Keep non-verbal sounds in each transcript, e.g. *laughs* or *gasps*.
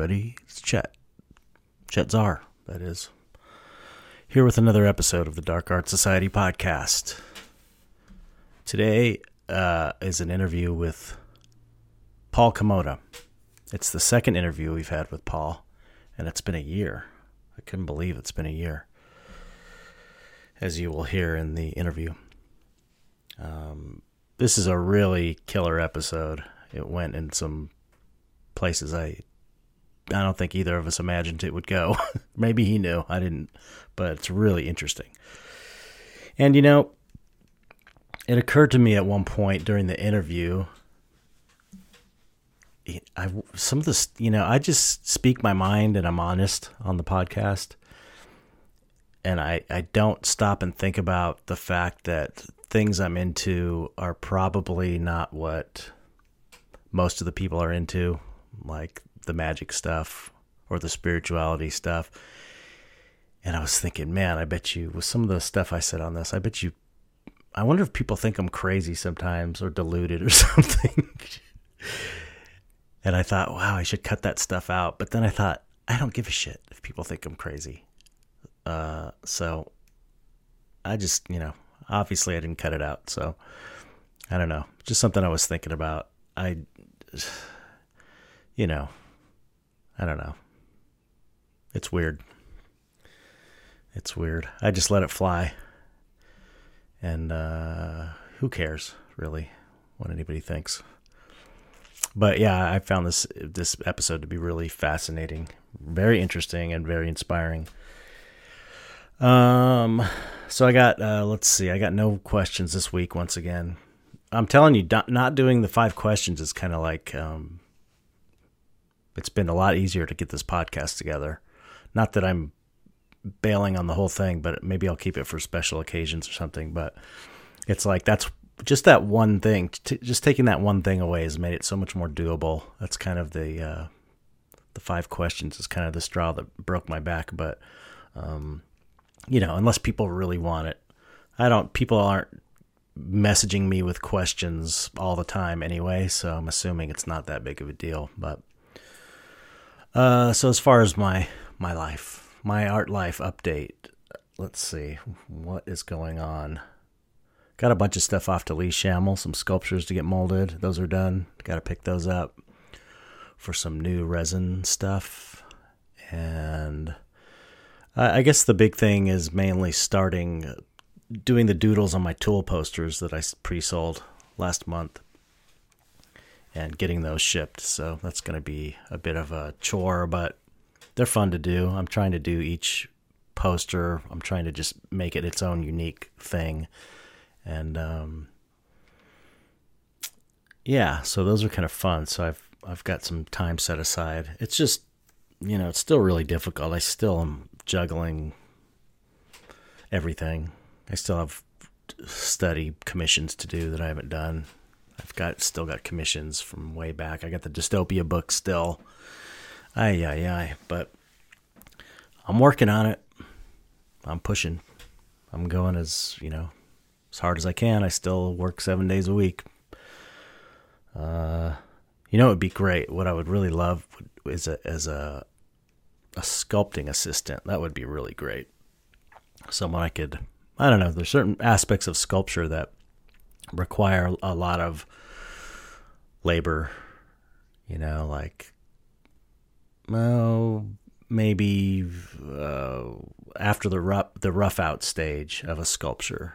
Everybody, it's Chet. Chet Zar, that is. Here with another episode of the Dark Art Society podcast. Today uh, is an interview with Paul Komoda. It's the second interview we've had with Paul, and it's been a year. I couldn't believe it's been a year, as you will hear in the interview. Um, this is a really killer episode. It went in some places I I don't think either of us imagined it would go. *laughs* Maybe he knew. I didn't, but it's really interesting. And you know, it occurred to me at one point during the interview I some of this, you know, I just speak my mind and I'm honest on the podcast. And I I don't stop and think about the fact that things I'm into are probably not what most of the people are into, like the magic stuff or the spirituality stuff. And I was thinking, man, I bet you with some of the stuff I said on this, I bet you I wonder if people think I'm crazy sometimes or deluded or *laughs* something. and I thought, wow, I should cut that stuff out. But then I thought, I don't give a shit if people think I'm crazy. Uh, so I just, you know, obviously I didn't cut it out. So I don't know. Just something I was thinking about. I, *sighs* you know, I don't know. It's weird. It's weird. I just let it fly. And uh, who cares, really, what anybody thinks. But yeah, I found this this episode to be really fascinating, very interesting, and very inspiring. Um, so I got uh, let's see, I got no questions this week once again. I'm telling you, not doing the five questions is kind of like um, it's been a lot easier to get this podcast together. Not that I'm bailing on the whole thing, but maybe I'll keep it for special occasions or something. But it's like that's just that one thing. T- just taking that one thing away has made it so much more doable. That's kind of the uh, the five questions is kind of the straw that broke my back. But um, you know, unless people really want it, I don't. People aren't messaging me with questions all the time anyway, so I'm assuming it's not that big of a deal. But uh, so as far as my my life, my art life update, let's see what is going on. Got a bunch of stuff off to Lee Shamel, some sculptures to get molded. Those are done. Got to pick those up for some new resin stuff. And I guess the big thing is mainly starting doing the doodles on my tool posters that I pre-sold last month and getting those shipped. So that's going to be a bit of a chore, but they're fun to do. I'm trying to do each poster. I'm trying to just make it its own unique thing. And um, yeah, so those are kind of fun. So I've I've got some time set aside. It's just you know, it's still really difficult. I still am juggling everything. I still have study commissions to do that I haven't done. I've got still got commissions from way back. I got the dystopia book still. Ay ay ay. But I'm working on it. I'm pushing. I'm going as you know as hard as I can. I still work seven days a week. Uh, you know, it would be great. What I would really love is a as a a sculpting assistant. That would be really great. Someone I could. I don't know. There's certain aspects of sculpture that require a lot of labor, you know, like, well, maybe uh, after the rough, the rough out stage of a sculpture.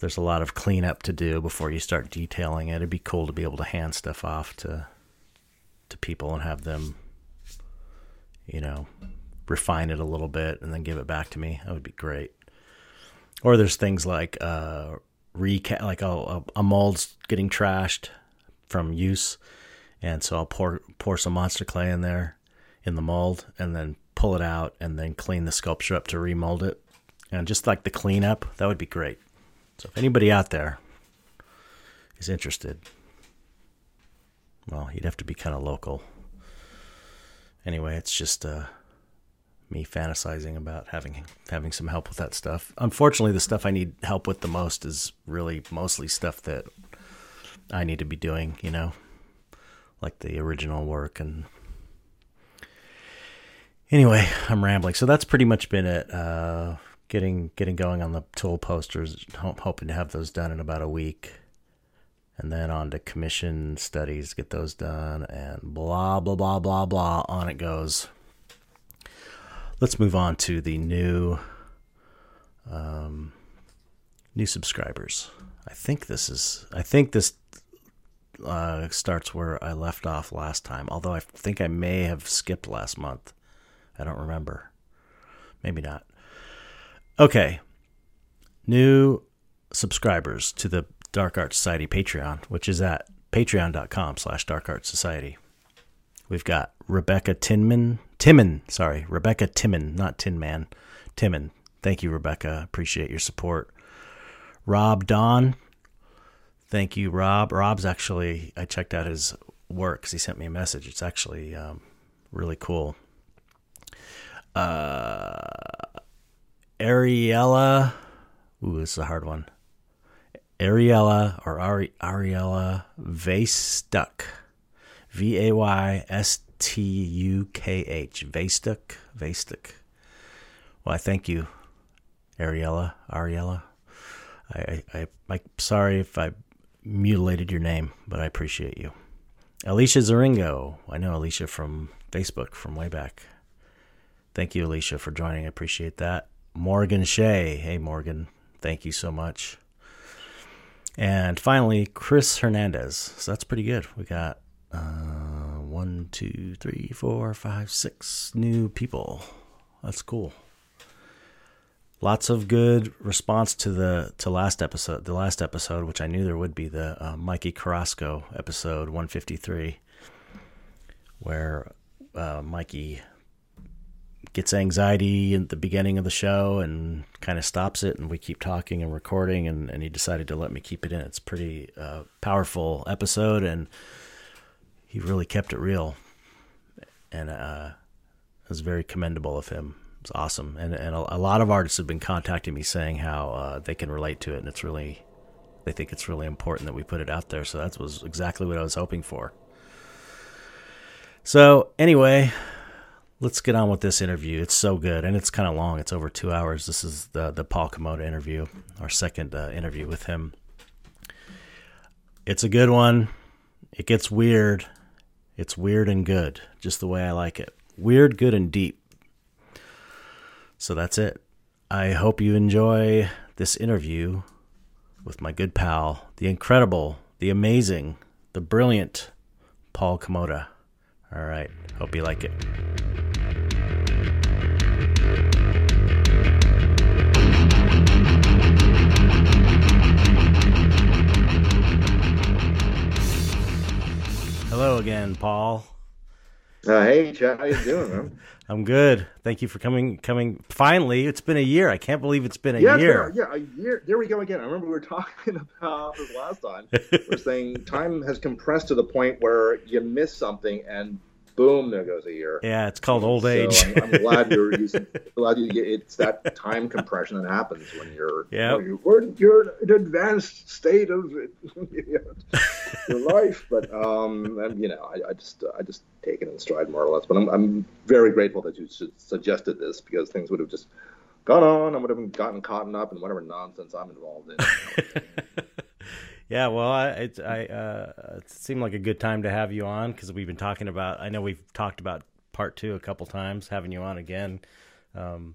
There's a lot of cleanup to do before you start detailing it. It'd be cool to be able to hand stuff off to to people and have them, you know, refine it a little bit and then give it back to me. That would be great. Or there's things like uh, recap like a, a mold's getting trashed from use. And so I'll pour pour some monster clay in there in the mold and then pull it out and then clean the sculpture up to remold it. And just like the cleanup that would be great. So if anybody out there is interested well you'd have to be kind of local. Anyway it's just uh me fantasizing about having having some help with that stuff. Unfortunately, the stuff I need help with the most is really mostly stuff that I need to be doing, you know, like the original work and Anyway, I'm rambling. So that's pretty much been it. Uh, getting getting going on the tool posters. hoping to have those done in about a week, and then on to commission studies. Get those done, and blah blah blah blah blah. On it goes. Let's move on to the new um, new subscribers. I think this is. I think this uh, starts where I left off last time. Although I think I may have skipped last month. I don't remember. Maybe not. Okay. New subscribers to the Dark Art Society Patreon, which is at patreon.com slash dark art society. We've got Rebecca Tinman, Timon, sorry, Rebecca Timon, not Tin Man, Timon. Thank you, Rebecca. Appreciate your support. Rob Don, thank you, Rob. Rob's actually, I checked out his work because he sent me a message. It's actually um, really cool. Uh, Ariella, ooh, this is a hard one. Ariella or Ari, Ariella Vaystuck, V A Y S T U K H. Vaystuk. Vaystuk. Well, I thank you, Ariella. Ariella. I, I, I, am sorry if I mutilated your name, but I appreciate you. Alicia Zaringo. I know Alicia from Facebook from way back. Thank you, Alicia, for joining. I appreciate that. Morgan Shea. Hey, Morgan. Thank you so much. And finally, Chris Hernandez. So that's pretty good. We got uh, one, two, three, four, five, six new people. That's cool. Lots of good response to the to last episode. The last episode, which I knew there would be, the uh, Mikey Carrasco episode 153, where uh, Mikey gets anxiety at the beginning of the show and kind of stops it and we keep talking and recording and, and he decided to let me keep it in it's pretty uh, powerful episode and he really kept it real and uh, it was very commendable of him it's awesome and, and a, a, lot of artists have been contacting me saying how uh, they can relate to it and it's really they think it's really important that we put it out there so that was exactly what i was hoping for so anyway let's get on with this interview. It's so good, and it's kind of long. It's over two hours. This is the the Paul Komoda interview, our second uh, interview with him. It's a good one. It gets weird. It's weird and good, just the way I like it. Weird, good, and deep. So that's it. I hope you enjoy this interview with my good pal, the incredible, the amazing, the brilliant Paul Komoda. All right. Hope you like it. Again, Paul. Uh, hey, Chad, how you doing, man? *laughs* I'm good. Thank you for coming. Coming finally. It's been a year. I can't believe it's been a yeah, year. Yeah, a year. There we go again. I remember we were *laughs* talking about this last time. *laughs* we're saying time has compressed to the point where you miss something, and boom, there goes a year. Yeah, it's called old age. So I'm, I'm, glad you're *laughs* using. glad you get it's that time compression that happens when you're. Yeah. You are you're in an advanced state of *laughs* your life, but um, and, you know, I, I, just I just take it in stride more or less. But I'm I'm very grateful that you suggested this because things would have just gone on. I would have gotten caught up in whatever nonsense I'm involved in. *laughs* Yeah, well, I it, I uh, it seemed like a good time to have you on because we've been talking about. I know we've talked about part two a couple times, having you on again, um,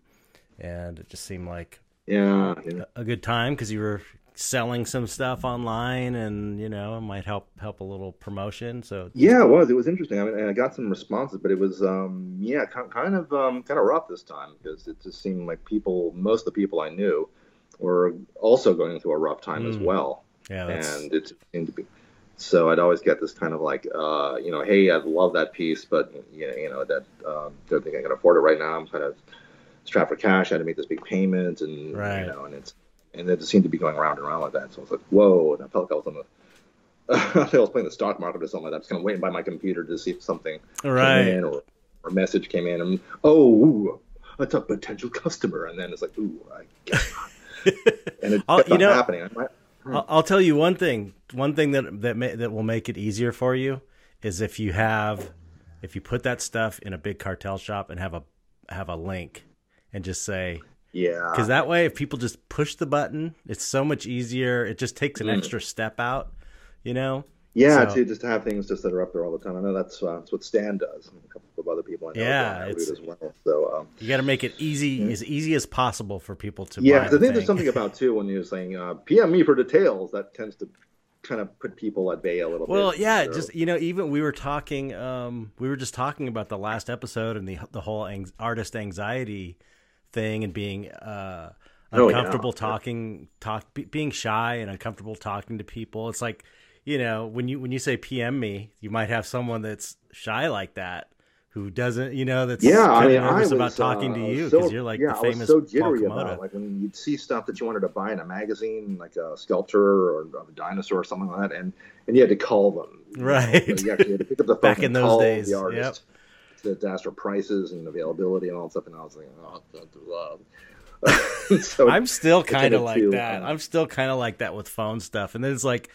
and it just seemed like yeah, yeah. A, a good time because you were selling some stuff online, and you know, it might help help a little promotion. So yeah, it was. It was interesting. I mean, I got some responses, but it was um, yeah, kind of um, kind of rough this time because it just seemed like people, most of the people I knew, were also going through a rough time mm. as well. Yeah, and it seemed to be. So I'd always get this kind of like, uh, you know, hey, I love that piece, but you know, you know that um, don't think I can afford it right now. I'm kind of strapped for cash. I had to make this big payment, and right. you know, and it's and it just seemed to be going around and around like that. So I was like, whoa, and I felt like I was on the *laughs* I was playing the stock market or something like that. I was kind of waiting by my computer to see if something right. came in or, or a message came in, and oh, ooh, that's a potential customer, and then it's like, ooh, I guess not. *laughs* and it kept you know, happening. I might, I'll, I'll tell you one thing. One thing that that may, that will make it easier for you is if you have if you put that stuff in a big cartel shop and have a have a link and just say Yeah. because that way if people just push the button, it's so much easier. It just takes an Mm. extra step out, you know. Yeah, So- to just have things just that are up there all the time. I know that's uh, that's what Stan does. and A couple of other people I know Yeah, it's- as well. So um, You got to make it easy as easy as possible for people to. yeah, I think there's something about too when you're saying uh, PM me for details that tends to kind of put people at bay a little Well, bit. Well, yeah, So- just you know, even we were talking, um, we were just talking about the last episode and the the whole ang- artist anxiety thing and being uh, Oh, yeah. uncomfortable talking, talk, be, being shy and uncomfortable talking to people. It's like, you know, when you when you say PM me, you might have someone that's shy like that who doesn't, you know, that's Yeah, I mean, I nervous was about talking uh, to you so- because you're like yeah, the I was so jittery about like when you'd see stuff that you wanted to buy in a magazine, like a sculpture or a dinosaur or something like that, and and you had to call them. you know, Right. so you actually had to pick up the phone *laughs* Back in those call days, the artist to, to ask for prices and availability and all that stuff. And I was like, oh, that's love. *laughs* so I'm still kind of like that. um, I'm still kind of like that with phone stuff. And then it's like,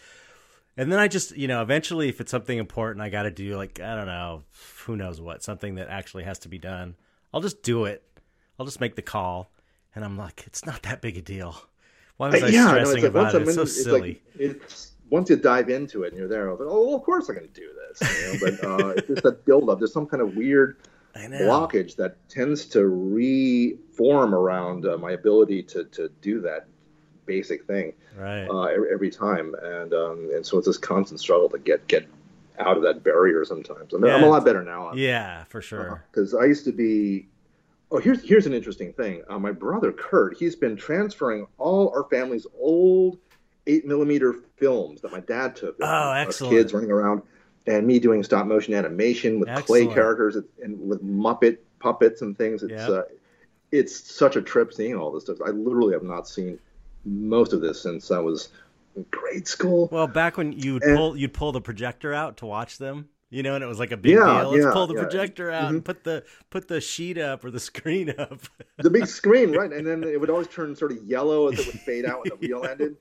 and then I just, you know, eventually if it's something important, I got to do like, I don't know, who knows what, something that actually has to be done. I'll just do it. I'll just make the call. And I'm like, it's not that big a deal. Why was I yeah, no, stressing it's like about it? It's so it's silly. like it's once you dive into it and you're there, like, oh, well, of course I'm going to do this. You know? but uh, it's just that build up. There's some kind of weird blockage that tends to reform around uh, my ability to, to do that basic thing Right. uh, every, every time, and um, and so it's this constant struggle to get get out of that barrier. Sometimes I mean, I'm a lot better now. yeah, for sure. because I used to be. Oh, here's here's an interesting thing. Uh, my brother Kurt, he's been transferring all our family's old eight millimeter films that my dad took. Oh, excellent. Kids running around, and me doing stop motion animation with clay characters and with Muppet puppets and things. It's Yep. uh, it's such a trip seeing all this stuff. I literally have not seen most of this since I was in grade school. Well, back when you'd And- pull you'd pull the projector out to watch them, you know, and it was like a big Yeah, deal. Let's yeah, pull the yeah. Mm-hmm. projector out and put the put the sheet up or the *laughs* screen up. the big screen, right? And then it would always turn sort of yellow as it would fade out when the reel ended.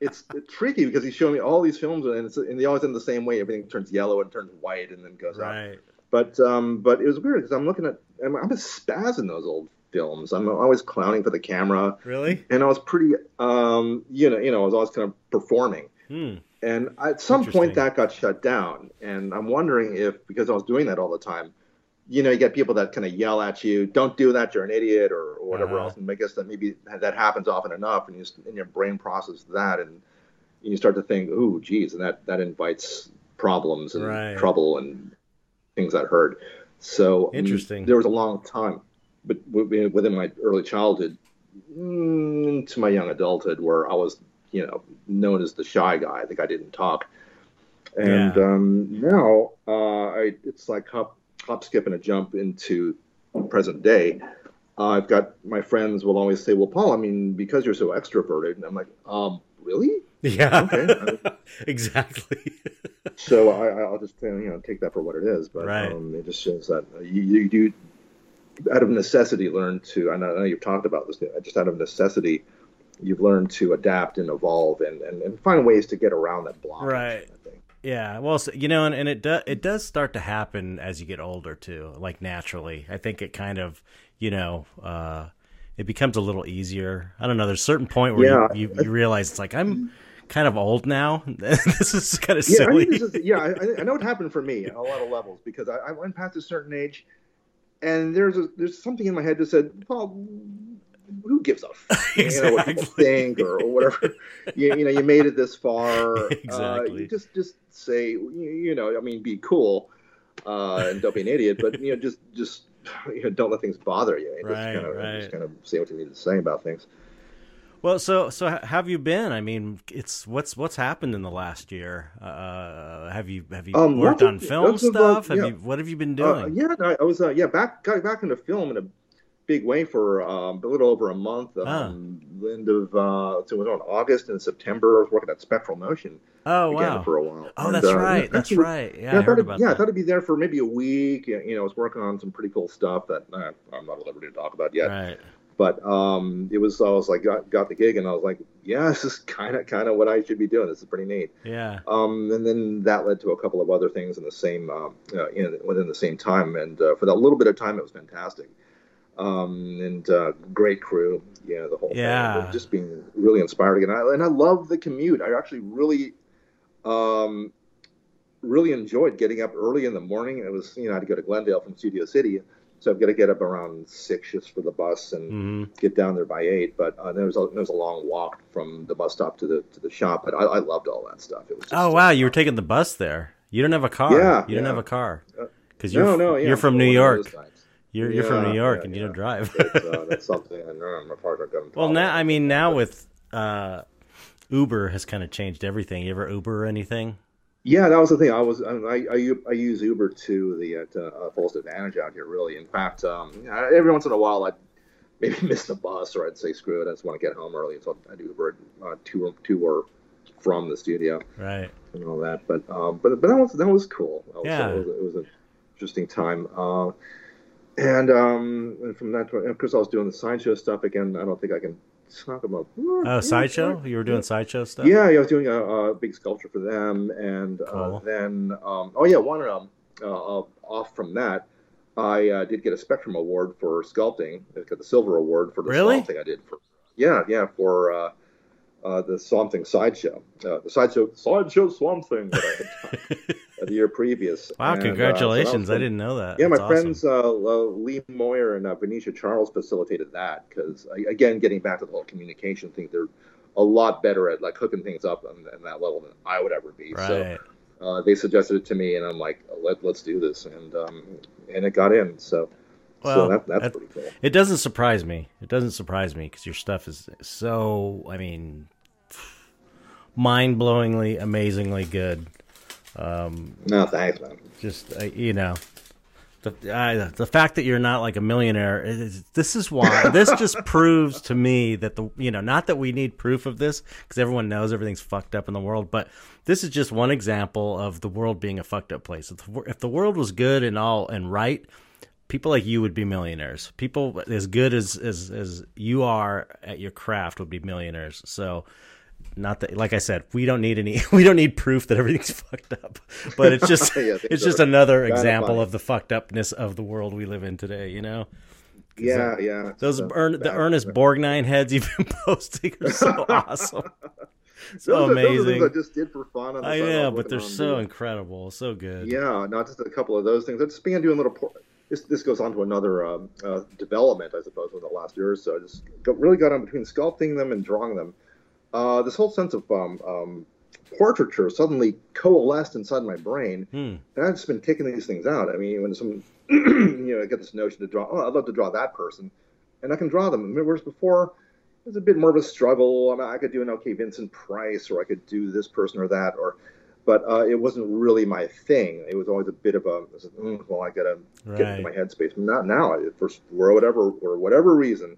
It's, it's tricky because he's showing me all these films, and, it's, and they always end the same way. Everything turns yellow and turns white, and then goes out. But um, but it was weird because I'm looking at I'm, I'm a spaz in those old films. I'm always clowning for the camera, Really? and I was pretty um, you know you know I was always kind of performing. Hmm. And at some point that got shut down, and I'm wondering if because I was doing that all the time, you know, you get people that kind of yell at you, "Don't do that, you're an idiot," or, or whatever Uh-huh. else. And I guess that maybe that happens often enough, and you just, and your brain processes that, and you start to think, "Ooh, geez," and that that invites problems and Right. trouble and things that hurt. So um, Interesting. there was a long time, but within my early childhood mm, into my young adulthood, where I was, you know, known as the shy guy, the guy didn't talk. And Yeah. um, now uh, I, it's like hop, hop, skip, and a jump into present day. Uh, I've got my friends will always say, "Well, Paul, I mean, because you're so extroverted," and I'm like, "Um, really?" Yeah. Okay. *laughs* exactly. So I, I'll just you know take that for what it is. But Right. um, it just shows that you, you do, out of necessity, learn to. I know, I know you've talked about this. Just out of necessity, you've learned to adapt and evolve and, and, and find ways to get around that block. Right. I. Yeah, well, so, you know, and, and it does it does start to happen as you get older too, like naturally. I think it kind of, you know, uh, it becomes a little easier. I don't know. There's a certain point where Yeah. you, you, you realize it's like I'm kind of old now. *laughs* this is kind of Yeah, I silly. think this is, yeah, I, I know it happened for me on a lot of levels because I, I went past a certain age, and there's a, there's something in my head that said, "Paul, who gives a f- *laughs* you know what people think or, or whatever? you, you know, you made it this far. *laughs* Uh, Exactly. you just just say, you, you know, I mean, be cool, uh, and don't be an idiot, but you know, just just you know, don't let things bother you. You *laughs* Right, just kind of right. just kind of say what you need to say about things. Well, so so have you been? I mean, it's what's what's happened in the last year? Uh, have you have you Um, worked on film uh, stuff? have yeah. you what have you been Uh, doing? yeah, I, I was. Uh, yeah, back got back into film in a big way for um, a little over a month. Ah. Um, End of uh, so it was on August and September. I was working at Spectral Motion oh wow! for a while. Oh, And, that's uh, right. yeah, That's actually- right. Yeah, Yeah, I I heard thought it, about yeah, I thought I'd be there for maybe a week. You know, I was working on some pretty cool stuff that uh, I'm not at liberty to talk about yet. Right. But um, it was I was like got, got the gig and I was like, yeah, *laughs* this is kind of kind of what I should be doing. This is pretty neat. Yeah. Um, and then that led to a couple of other things in the same, um, uh, in, within the same time. And uh, for that little bit of time, it was fantastic. um, and uh, great crew. You know, the whole Yeah. thing. Just being really inspiring, and I and I love the commute. I actually really, um, really enjoyed getting up early in the morning. It was you know I had to go to Glendale from Studio City, so I've got to get up around six just for the bus and hmm get down there by eight. But uh, there was a, there was a long walk from the bus stop to the to the shop. But I, I loved all that stuff. It was just, Oh wow, you were taking the bus there. You don't have a car. Yeah, you don't yeah. have a car Uh, because you're no, no, yeah, you're from New York. You're you're from New York and you don't drive. That's, uh, *laughs* that's something I know partner got. well, now I mean now with uh, Uber has kind of changed everything. You ever Uber or anything? Yeah, that was the thing. I was I I use Uber to the uh, to, uh, fullest advantage out here. Really, in fact, um, every once in a while I'd maybe *laughs* miss the bus or I'd say screw it. I just want to get home early, so I'd Uber uh, to or to or from the studio Right. and all that. But um, but but that was that was cool. That was, Yeah. it was, it was an interesting time. Uh, and um, and from that, point- of course, I was doing the sideshow stuff again. I don't think I can Oh, sideshow. You were doing sideshow stuff. Yeah, yeah, I was doing a, a big sculpture for them, and uh, then um, oh yeah, one um, uh, uh, off from that, I uh, did get a Spectrum Award for sculpting. I got the Silver Award for the Really? Swamp Thing I did for. Yeah, yeah, for uh, uh, the Swamp Thing sideshow, uh, the sideshow sideshow Swamp Thing that I had done uh, *laughs* the year previous. Wow! And, uh, so Congratulations! was I didn't know that. Yeah, my awesome. friends uh, Lee Moyer and uh, Benicia Charles facilitated that because again, getting back to the whole communication thing, they're a lot better at like hooking things up on, on that level than I would ever be. So Right. uh, they suggested it to me, and I'm like, Let, let's do this, and um, and it got in. So Well, so that, that's that- pretty cool. It doesn't surprise me. It doesn't surprise me because your stuff is so, I mean, mind blowingly, amazingly good. No, thanks, man. Just, uh, you know, the, I, the fact that you're not like a millionaire, is, this is why. *laughs* this just proves to me that the, you know, not that we need proof of this because everyone knows everything's fucked up in the world, but this is just one example of the world being a fucked up place. If the, if the world was good and all and right, people like you would be millionaires. People as good as as as you are at your craft would be millionaires. So not that like I said, we don't need any *laughs* we don't need proof that everything's *laughs* fucked up. But it's just *laughs* Yeah, it's just another example of the fucked upness of the world we live in today, you know? Yeah, yeah. Those So Ern, the that- Ernest Borgnine heads you've been posting are so awesome. So those are- those are amazing. I just did for fun. on the I know, but they're so incredible, so good. Yeah, not just a couple of those things. I just doing a little. Por- this this goes on to another um, uh, development, I suppose, over the last year or so. I just got, really got on between sculpting them and drawing them. Uh, this whole sense of um, um, portraiture suddenly coalesced inside my brain, Hmm. and I've just been kicking these things out. I mean, when some, *clears throat* you know, I get this notion to draw. Oh, I'd love to draw that person, and I can draw them. Whereas before, it was a bit more of a struggle. I, mean, I could do an okay Vincent Price, or I could do this person or that, or, but uh, it wasn't really my thing. It was always a bit of a, mm, well, I gotta get into my headspace. Not now. For for whatever or whatever reason,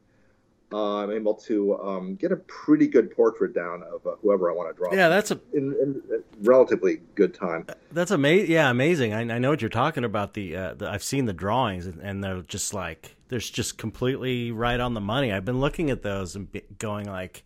uh, I'm able to um, get a pretty good portrait down of uh, whoever I want to draw. Yeah, that's a in, in a relatively good time. That's amazing. Yeah, amazing. I, I know what you're talking about. The, uh, the I've seen the drawings, and, they're just like there's just completely right on the money. I've been looking at those and be, going like,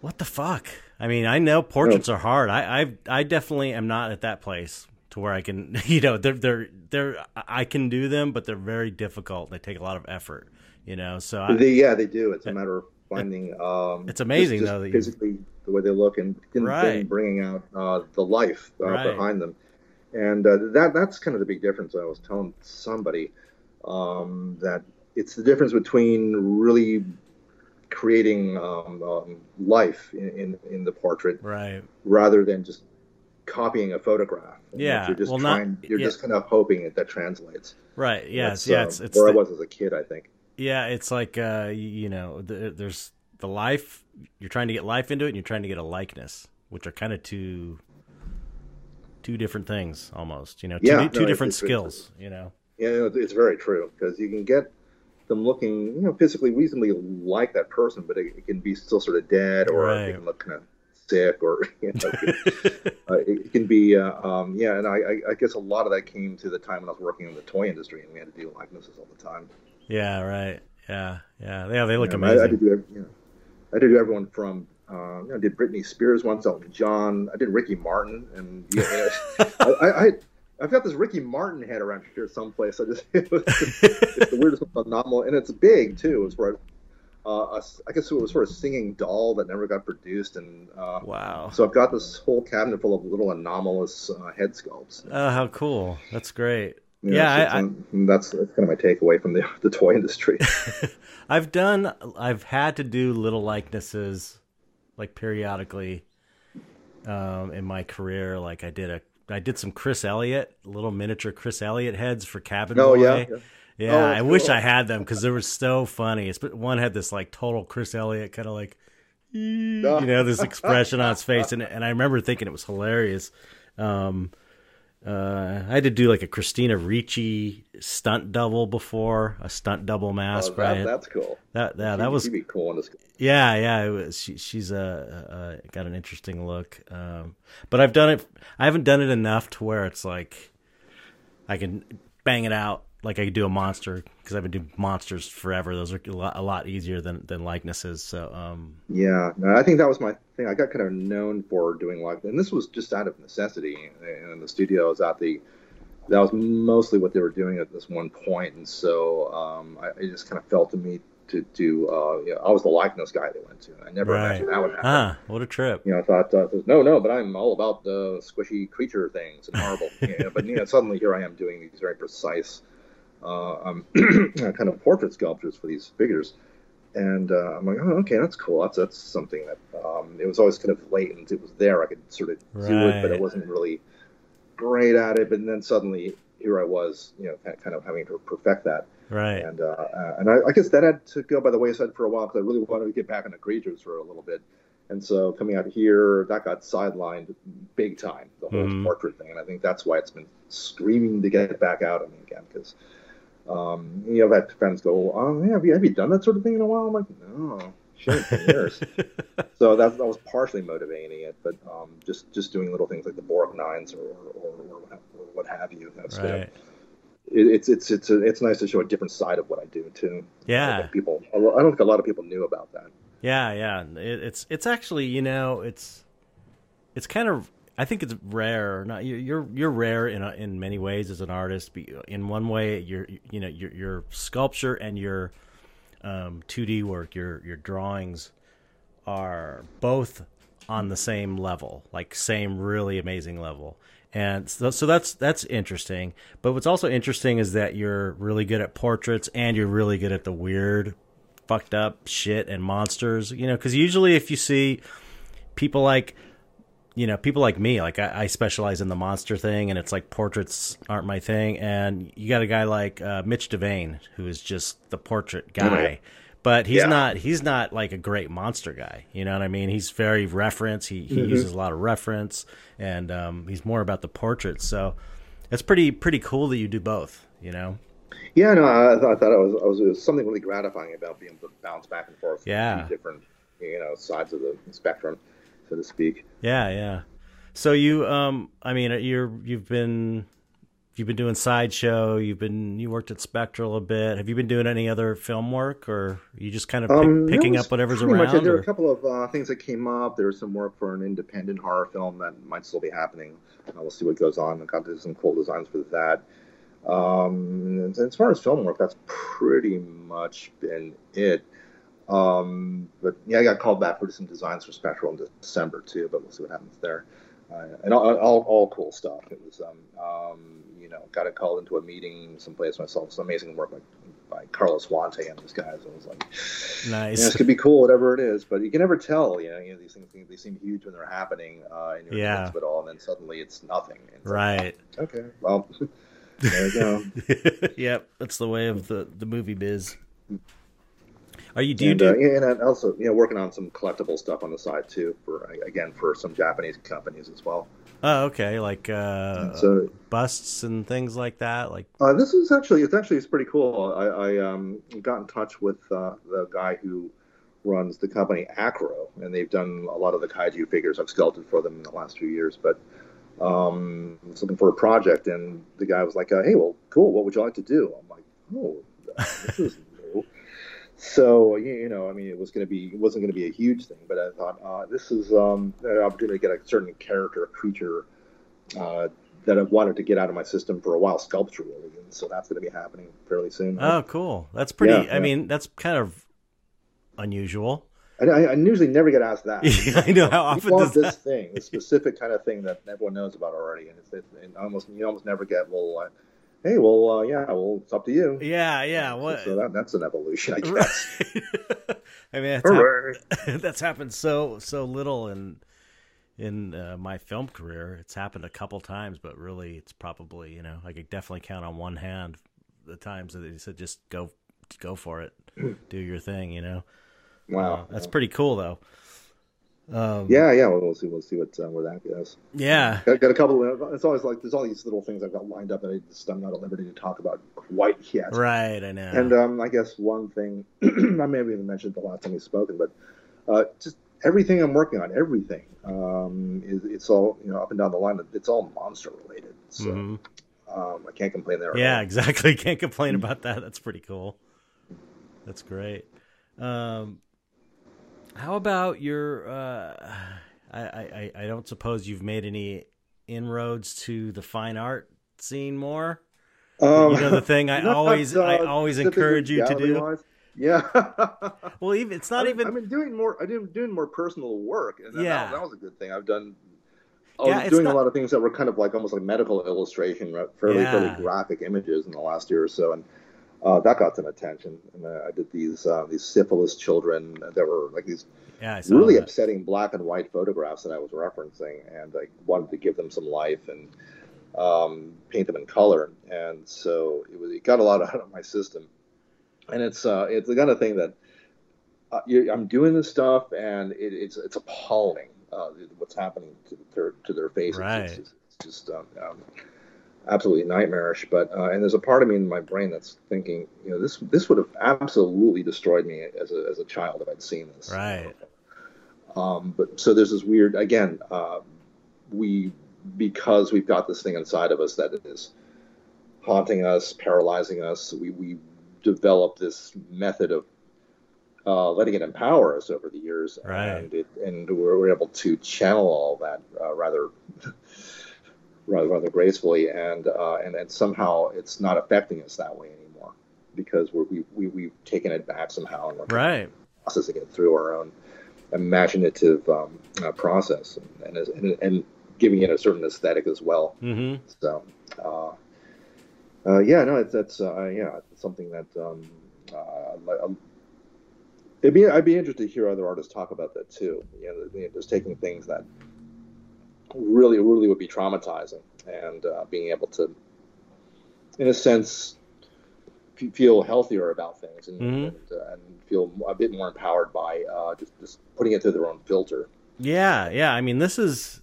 what the fuck? I mean, I know portraits are hard. I I I definitely am not at that place to where I can, *laughs* you know, they're they're they're I can do them, but they're very difficult. They take a lot of effort, you know. So I, They, yeah, they do. It's a matter of finding. Um, It's amazing, just, just though, that you- physically the way they look and Right. bringing out uh, the life uh, Right. behind them, and uh, that that's kind of the big difference. I was telling somebody um, that it's the difference between really creating um, um, life in, in in the portrait right. rather than just copying a photograph. Yeah, you're just well, not- trying. you're yeah. just kind of hoping it that translates. Right. Yes. That's, yeah. uh, It's it's where I was as a kid. I think. Yeah, it's like uh, you know, the, there's the life. You're trying to get life into it, and you're trying to get a likeness, which are kind of two two different things, almost. You know, two, Yeah, no, two it's- different it's- it's- skills. You know, Yeah, it's- it's very true because you can get them looking, you know, physically reasonably like that person, but it, it can be still sort of dead, or Right. they can look kind of sick, or *laughs* you know, it, can- *laughs* uh, it, can be, uh, um, yeah. And I, I, I guess a lot of that came to the time when I was working in the toy industry, and we had to do likenesses all the time. Yeah, right. Yeah, yeah, yeah. They look know, I, I amazing. did do, every- you know, I did do everyone from. Uh, you know, I did Britney Spears once, Elton John. I did Ricky Martin, and you know, I, I, I, I've got this Ricky Martin head around here someplace. I just it was, *laughs* it's the weirdest anomaly, and it's big too. It was for uh, a, I guess it was for a singing doll that never got produced, and uh, wow. So I've got this whole cabinet full of little anomalous uh, head sculpts. Oh, how cool! That's great. You know, yeah, I, I, that's, that's kind of my takeaway from the *laughs* the toy industry. *laughs* I've done, I've had to do little likenesses, like periodically, um, in my career. Like I did a I did some Chris Elliott, little miniature Chris Elliott heads for Cabin oh, Boy. Yeah, yeah. yeah oh, I cool. wish I had them because they were so funny. It's, one had this like total Chris Elliott kind of like, you know, this expression on his face, and and I remember thinking it was hilarious. Um, uh, I had to do like a Christina Ricci stunt double before a stunt double mask. Oh, that? That's cool. That yeah, that was cool. Yeah, yeah. It was, she, she's a, uh, got an interesting look. Um, but I've done it. I haven't done it enough to where it's like I can bang it out like I could do a monster because I've been doing monsters forever. Those are a lot, a lot easier than than likenesses. So um, yeah, I think that was my thing. I got kind of known for doing like, and this was just out of necessity. And the studio was at the that was mostly what they were doing at this one point, and so um, I, it just kind of felt to me to do. Uh, you know, I was the likeness guy they went to. I never right. imagined that would happen. Ah, what a trip! You know, I thought, uh, no, no, but I'm all about the squishy creature things and marble. *laughs* yeah, but you know, suddenly here I am doing these very precise um, *clears throat* kind of portrait sculptures for these figures. And uh, I'm like, oh, okay, that's cool. That's that's something that um, it was always kind of latent. It was there. I could sort of right. do it, but it wasn't really great at it. But then suddenly here I was, you know, kind of having to perfect that. Right. And uh, uh, and I, I, guess that had to go by the wayside for a while because I really wanted to get back into creatures for a little bit. And so coming out here, that got sidelined big time, the whole mm-hmm. portrait thing. And I think that's why it's been screaming to get back out of me again because um, you know, had friends go, "Oh, yeah, have you, have you done that sort of thing in a while?" I'm like, "No, shit, years." *laughs* so that, that was partially motivating it, but um, just just doing little things like the Borgnines or or, or, or what have you. That's right. it, it's it's it's a, it's nice to show a different side of what I do too. Yeah, people. I don't think a lot of people knew about that. Yeah, yeah. It, it's it's actually you know it's it's kind of I think it's rare. Not you're you're rare in a, in many ways as an artist. In one way, your you know your your sculpture and your um, 2D work, your your drawings are both on the same level, like same really amazing level. And so, so that's that's interesting. But what's also interesting is that you're really good at portraits and you're really good at the weird, fucked up shit and monsters. You know, because usually if you see people like you know, people like me, like I, I, specialize in the monster thing, and it's like portraits aren't my thing. And you got a guy like uh, Mitch Devane, who is just the portrait guy, mm-hmm. but he's yeah. not he's not like a great monster guy. You know what I mean? He's very reference. He he mm-hmm. uses a lot of reference, and um, he's more about the portraits. So it's pretty pretty cool that you do both. You know. Yeah, no, I, I thought it was, it was, it was something really gratifying about being able to bounce back and forth. Yeah. different you know sides of the spectrum so to speak. Yeah, yeah. So you, um, I mean, you're you've been you've been doing sideshow. You've been you worked at Spectral a bit. Have you been doing any other film work, or you just kind of pick, um, picking up whatever's around? Much, there were a couple of uh, things that came up. There was some work for an independent horror film that might still be happening. Uh, we'll see what goes on. I got some cool designs for that. Um, as far as film work, that's pretty much been it. Um, but yeah, I got called back for some designs for Spectral in December too, but we'll see what happens there. Uh, and all, all, all, cool stuff. It was, um, um, you know, got a call into a meeting someplace myself. Some amazing work by, by Carlos Huante and these guys. I was like, nice. You know, this could be cool, whatever it is. But you can never tell. You know, you know these things they seem huge when they're happening, uh, in your yeah. it all, and then suddenly it's nothing. It's right. Like, okay. Well, *laughs* there you go. *laughs* yep, that's the way of the the movie biz. Are you do and, you do? Uh, and also, you know, working on some collectible stuff on the side too. For again, for some Japanese companies as well. Oh, okay, like uh, so, busts and things like that. Like uh, this is actually it's actually it's pretty cool. I, I um, got in touch with uh, the guy who runs the company Acro, and they've done a lot of the kaiju figures I've sculpted for them in the last few years. But um, I was looking for a project, and the guy was like, uh, "Hey, well, cool. What would you like to do?" I'm like, "Oh, this is *laughs* so you know, I mean, it was going to be it wasn't going to be a huge thing, but I thought uh, this is um, an opportunity to get a certain character, a creature uh, that I've wanted to get out of my system for a while sculpturally, and so that's going to be happening fairly soon. Oh, cool! That's pretty. Yeah, I yeah. mean, that's kind of unusual. I, I, I usually never get asked that. *laughs* I know how often does this that. thing, the specific kind of thing that everyone knows about already, and it's, it's and almost you almost never get well. Uh, hey, well, uh, yeah, well, it's up to you. Yeah, yeah. What? So that, that's an evolution, I *laughs* guess. Right. *laughs* I mean, that's, hap- *laughs* that's happened so so little in in uh, my film career. It's happened a couple times, but really, it's probably you know I could definitely count on one hand the times that he said just go go for it, do your thing. You know, Wow, Uh, that's pretty cool though. Um, yeah, yeah. Well, we'll see. We'll see what uh, where that goes. yeah, Got, got a couple. Of, it's always like there's all these little things I've got lined up that I just I'm not at liberty to talk about quite yet. right. I know. And um, I guess one thing *clears throat* I may have even mentioned the last time we've spoken, but uh, just everything I'm working on, everything um, is it's all you know up and down the line. It's all monster related, so Mhm. um, I can't complain there. Yeah, exactly. *laughs* Can't complain about that. That's pretty cool. That's great. Um, how about your? Uh, *sighs* I, I I don't suppose you've made any inroads to the fine art scene more. Um, you know the thing I *laughs* always I uh, always encourage you to do. gallery-wise. Yeah. *laughs* Well, even it's not I, even I've been doing more. I've been doing more personal work, and that, Yeah. that, that was a good thing. I've done. I Yeah, was it's doing not- a lot of things that were kind of like almost like medical illustration, right? fairly Yeah. fairly graphic images in the last year or so, and uh, that got some attention. And uh, I did these uh, these syphilis children that were like these yeah really that. upsetting black and white photographs that I was referencing, and I wanted to give them some life and um, paint them in color. And so it was it got a lot *laughs* out of my system, and it's uh, it's the kind of thing that uh, you, I'm doing this stuff, and it, it's it's appalling uh, what's happening to their to their faces. Right. It's just, it's just um, um, absolutely nightmarish. But uh, and there's a part of me in my brain that's thinking, you know, this this would have absolutely destroyed me as a as a child if I'd seen this. Right. Um, but so there's this weird again. Uh, we because we've got this thing inside of us that is haunting us, paralyzing us. We we developed this method of uh, letting it empower us over the years, Right. and it, and we're, we're able to channel all that uh, rather. Rather, rather gracefully, and uh, and and somehow it's not affecting us that way anymore because we're, we we we've taken it back somehow, and we're Right. processing it through our own imaginative um, uh, process and, and, and, and giving it a certain aesthetic as well. Mm-hmm. So, uh, uh, yeah, no, it's, that's uh, yeah, it's something that um, uh, I'd um, it'd be I'd be interested to hear other artists talk about that too. You know, just taking things that really, really would be traumatizing and uh, being able to, in a sense, f- feel healthier about things and, Mhm. and, uh, and feel a bit more empowered by uh, just, just putting it through their own filter. Yeah, yeah. I mean, this is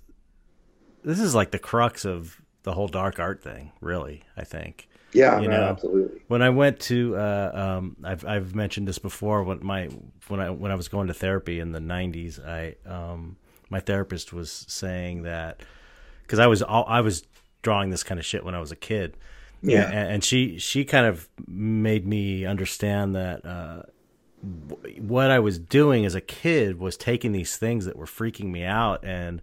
this is like the crux of the whole dark art thing, really. I think. Yeah, You no, know, absolutely. when I went to, uh, um, I've I've mentioned this before. When my when I when I was going to therapy in the '90s, I um, my therapist was saying that because I was all, I was drawing this kind of shit when I was a kid. Yeah. and, and she she kind of made me understand that uh, w- what I was doing as a kid was taking these things that were freaking me out and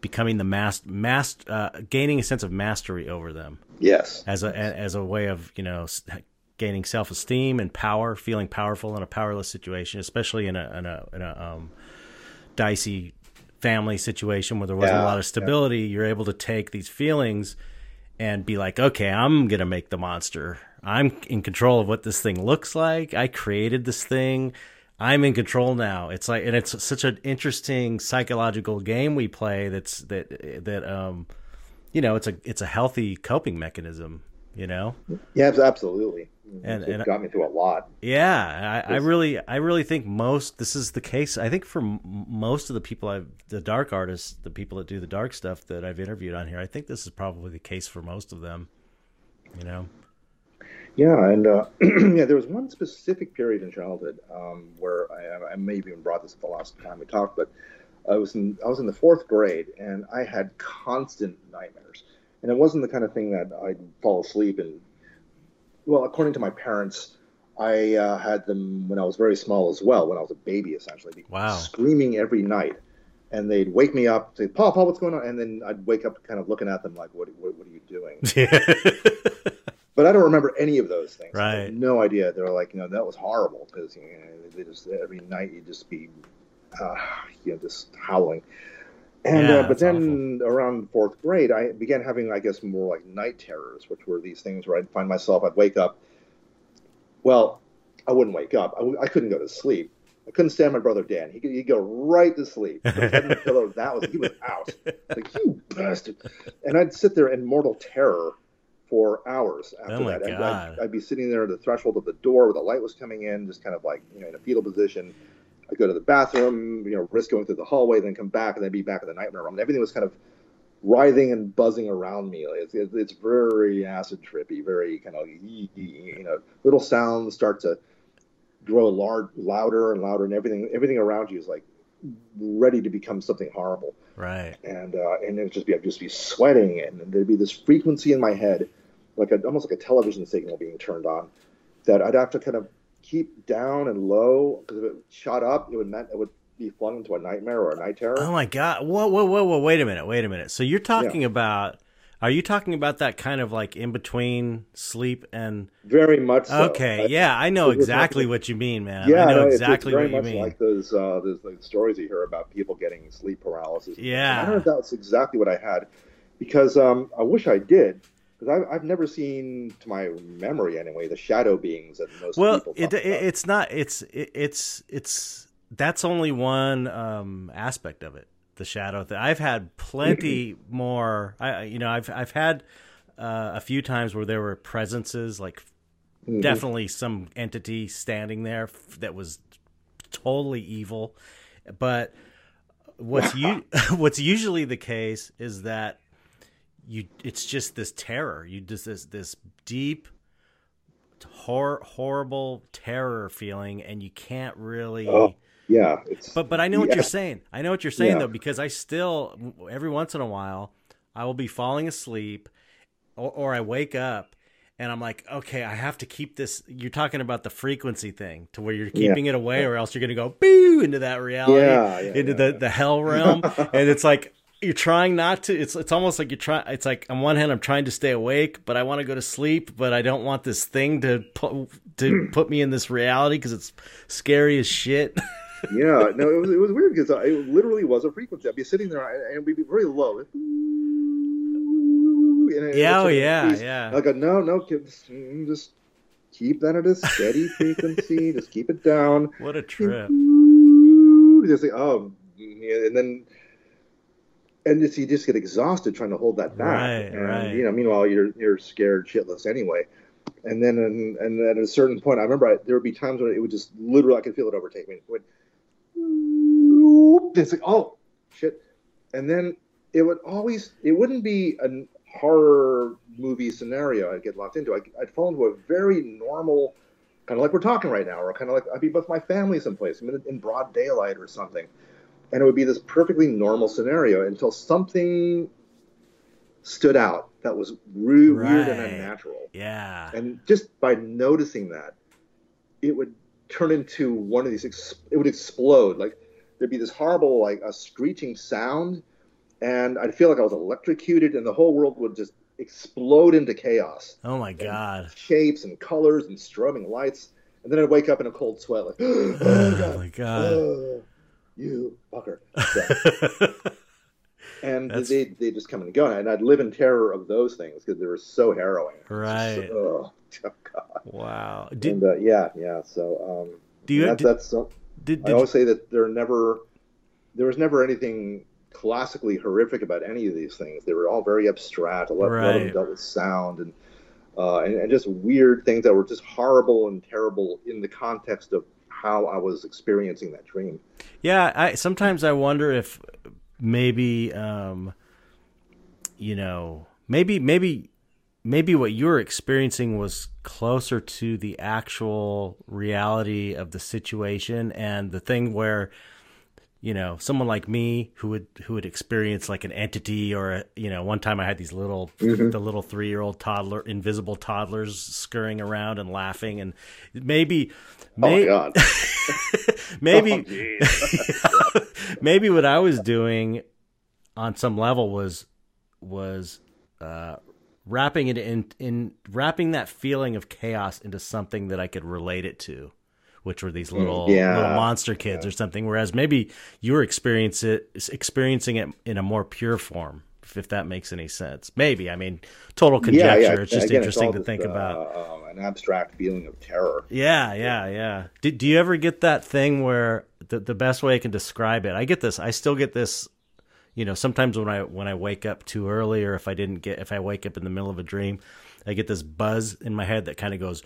becoming the mas- mas- uh, gaining a sense of mastery over them Yes. as a as a way of you know gaining self esteem and power, feeling powerful in a powerless situation, especially in a in a, in a um, dicey family situation where there wasn't a lot of stability. You're able to take these feelings and be like, okay, I'm gonna make the monster. I'm in control of what this thing looks like. I created this thing. I'm in control now. It's like, and it's such an interesting psychological game we play. That's that that um, you know, it's a it's a healthy coping mechanism. You know, Yeah, absolutely. And- it and- got me through a lot. yeah. I, I really, I really think most this is the case. I think for m- most of the people I've, the dark artists, the people that do the dark stuff that I've interviewed on here, I think this is probably the case for most of them. You know, Yeah, and uh, *clears throat* yeah, there was one specific period in childhood um, where I, I may have even brought this up the last time we talked, but I was in I was in the fourth grade and I had constant nightmares, and it wasn't the kind of thing that I'd fall asleep and well, according to my parents, I uh, had them when I was very small as well, when I was a baby essentially, Wow. screaming every night. and they'd wake me up, say, "Paul, Paul, what's going on?" And then I'd wake up, kind of looking at them like, "What, what, what are you doing?" *laughs* but I don't remember any of those things. Right. no idea. They were like, you know, that was horrible because you know, they just every night you'd just be, uh, you know, just howling. And Yeah, uh, but then around fourth grade, I began having, I guess, more like night terrors, which were these things where I'd find myself, I'd wake up. Well, I wouldn't wake up. I, w- I couldn't go to sleep. I couldn't stand my brother Dan. He could he'd go right to sleep. Put his head in the *laughs* pillow. That was he was out. Like you bastard. And I'd sit there in mortal terror for hours after Oh, that. I'd-. I'd, I'd be sitting there at the threshold of the door where the light was coming in, just kind of like you know in a fetal position. I'd go to the bathroom, you know, risk going through the hallway, then come back, and then be back in the nightmare room. And everything was kind of writhing and buzzing around me. It's, it's, it's very acid trippy, very kind of you know, little sounds start to grow large, louder and louder, and everything everything around you is like ready to become something horrible. right. And uh, and it'd just be I'd just be sweating, and there'd be this frequency in my head, like a, almost like a television signal being turned on, that I'd have to kind of keep down and low because if it shot up, it would meant it would be flung into a nightmare or a night terror. Oh my god! Whoa, whoa, whoa, whoa! Wait a minute! Wait a minute! So you're talking about? Are you talking about that kind of like in between sleep and? Very much so. Okay, I- yeah, I know exactly what you mean, man. Yeah, I know no, exactly it's very what you much mean. like those uh, those like stories you hear about people getting sleep paralysis. Yeah. I don't know if that's exactly what I had, because um, I wish I did, because I've, I've never seen, to my memory anyway, the shadow beings that most well, people it, it it's not. It's it, it's it's that's only one um, aspect of it. The shadow thing. I've had plenty *clears throat* more. I you know I've I've had uh, a few times where there were presences like Mhm. definitely some entity standing there f- that was totally evil but what's *laughs* you *laughs* what's usually the case is that you it's just this terror you just this this deep hor- horrible terror feeling and you can't really Oh, Yeah, it's but but I know what you're saying. I know what you're saying Yeah. though because I still every once in a while I will be falling asleep or, or I wake up and I'm like, okay, I have to keep this. You're talking about the frequency thing to where you're keeping it away, or else you're going to go boo into that reality, Yeah, yeah, into yeah, the yeah. the hell realm, and it's like you're trying not to. It's it's almost like you're trying. It's like on one hand I'm trying to stay awake, but I want to go to sleep, but I don't want this thing to put to put me in this reality because it's scary as shit. yeah. *laughs* No, it was it was weird because it literally was a frequency. I'd be sitting there and it would be very low. And it- Yeah, oh, yeah, yeah. I go, no, no, kids, mm, just keep that at a steady *laughs* frequency. just keep it down. what a trip! Just like, oh, and then, and it's, you just get exhausted trying to hold that back. Right, and, right. You know, meanwhile, you're you're scared shitless anyway. And then, and, and at a certain point, I remember I, there would be times when it would just literally, I could feel it overtake me. It would, it's like, oh, shit. And then it would always, it wouldn't be a horror movie scenario I'd get locked into. I, I'd fall into a very normal, kind of like we're talking right now, or kind of like I'd be with my family someplace, I'm in, in broad daylight or something. And it would be this perfectly normal scenario until something stood out that was re- weird and unnatural. Yeah, And just by noticing that, it would turn into one of these. Ex- it would explode. Like there'd be this horrible, like a screeching sound, and I'd feel like I was electrocuted, and the whole world would just explode into chaos. oh my god, Shapes and colors and strobing lights, and then I'd wake up in a cold sweat, like, *gasps* oh, oh God, my god. oh, you fucker. So- *laughs* and That's- they they just come and go, and I'd live in terror of those things because they were so harrowing. Right. So- oh, God. wow. Did and uh, yeah, yeah. So um, do you that, did, that's so, did, I did always say that there never there was never anything classically horrific about any of these things. They were all very abstract. A lot, a lot of them dealt with sound and, uh, and and just weird things that were just horrible and terrible in the context of how I was experiencing that dream. Yeah, I sometimes I wonder if maybe um you know, maybe maybe maybe what you were experiencing was closer to the actual reality of the situation and the thing where you know, someone like me who would who would experience like an entity or a, you know, one time I had these little Mhm. the little 3-year-old toddler invisible toddlers scurrying around and laughing and maybe Oh my god. *laughs* maybe *laughs* Oh, *laughs* maybe what I was doing on some level was was uh, wrapping it in in wrapping that feeling of chaos into something that I could relate it to, which were these little Mm, yeah. little monster kids or something. Whereas maybe you were experience it experiencing it in a more pure form. If that makes any sense, maybe I mean total conjecture. It's just Again, interesting all to this, think uh, about. um, an abstract feeling of terror. Yeah, yeah, yeah. Do, do you ever get that thing where the the best way I can describe it? I get this. I still get this. You know, sometimes when I when I wake up too early, or if I didn't get if I wake up in the middle of a dream, I get this buzz in my head that kind of goes,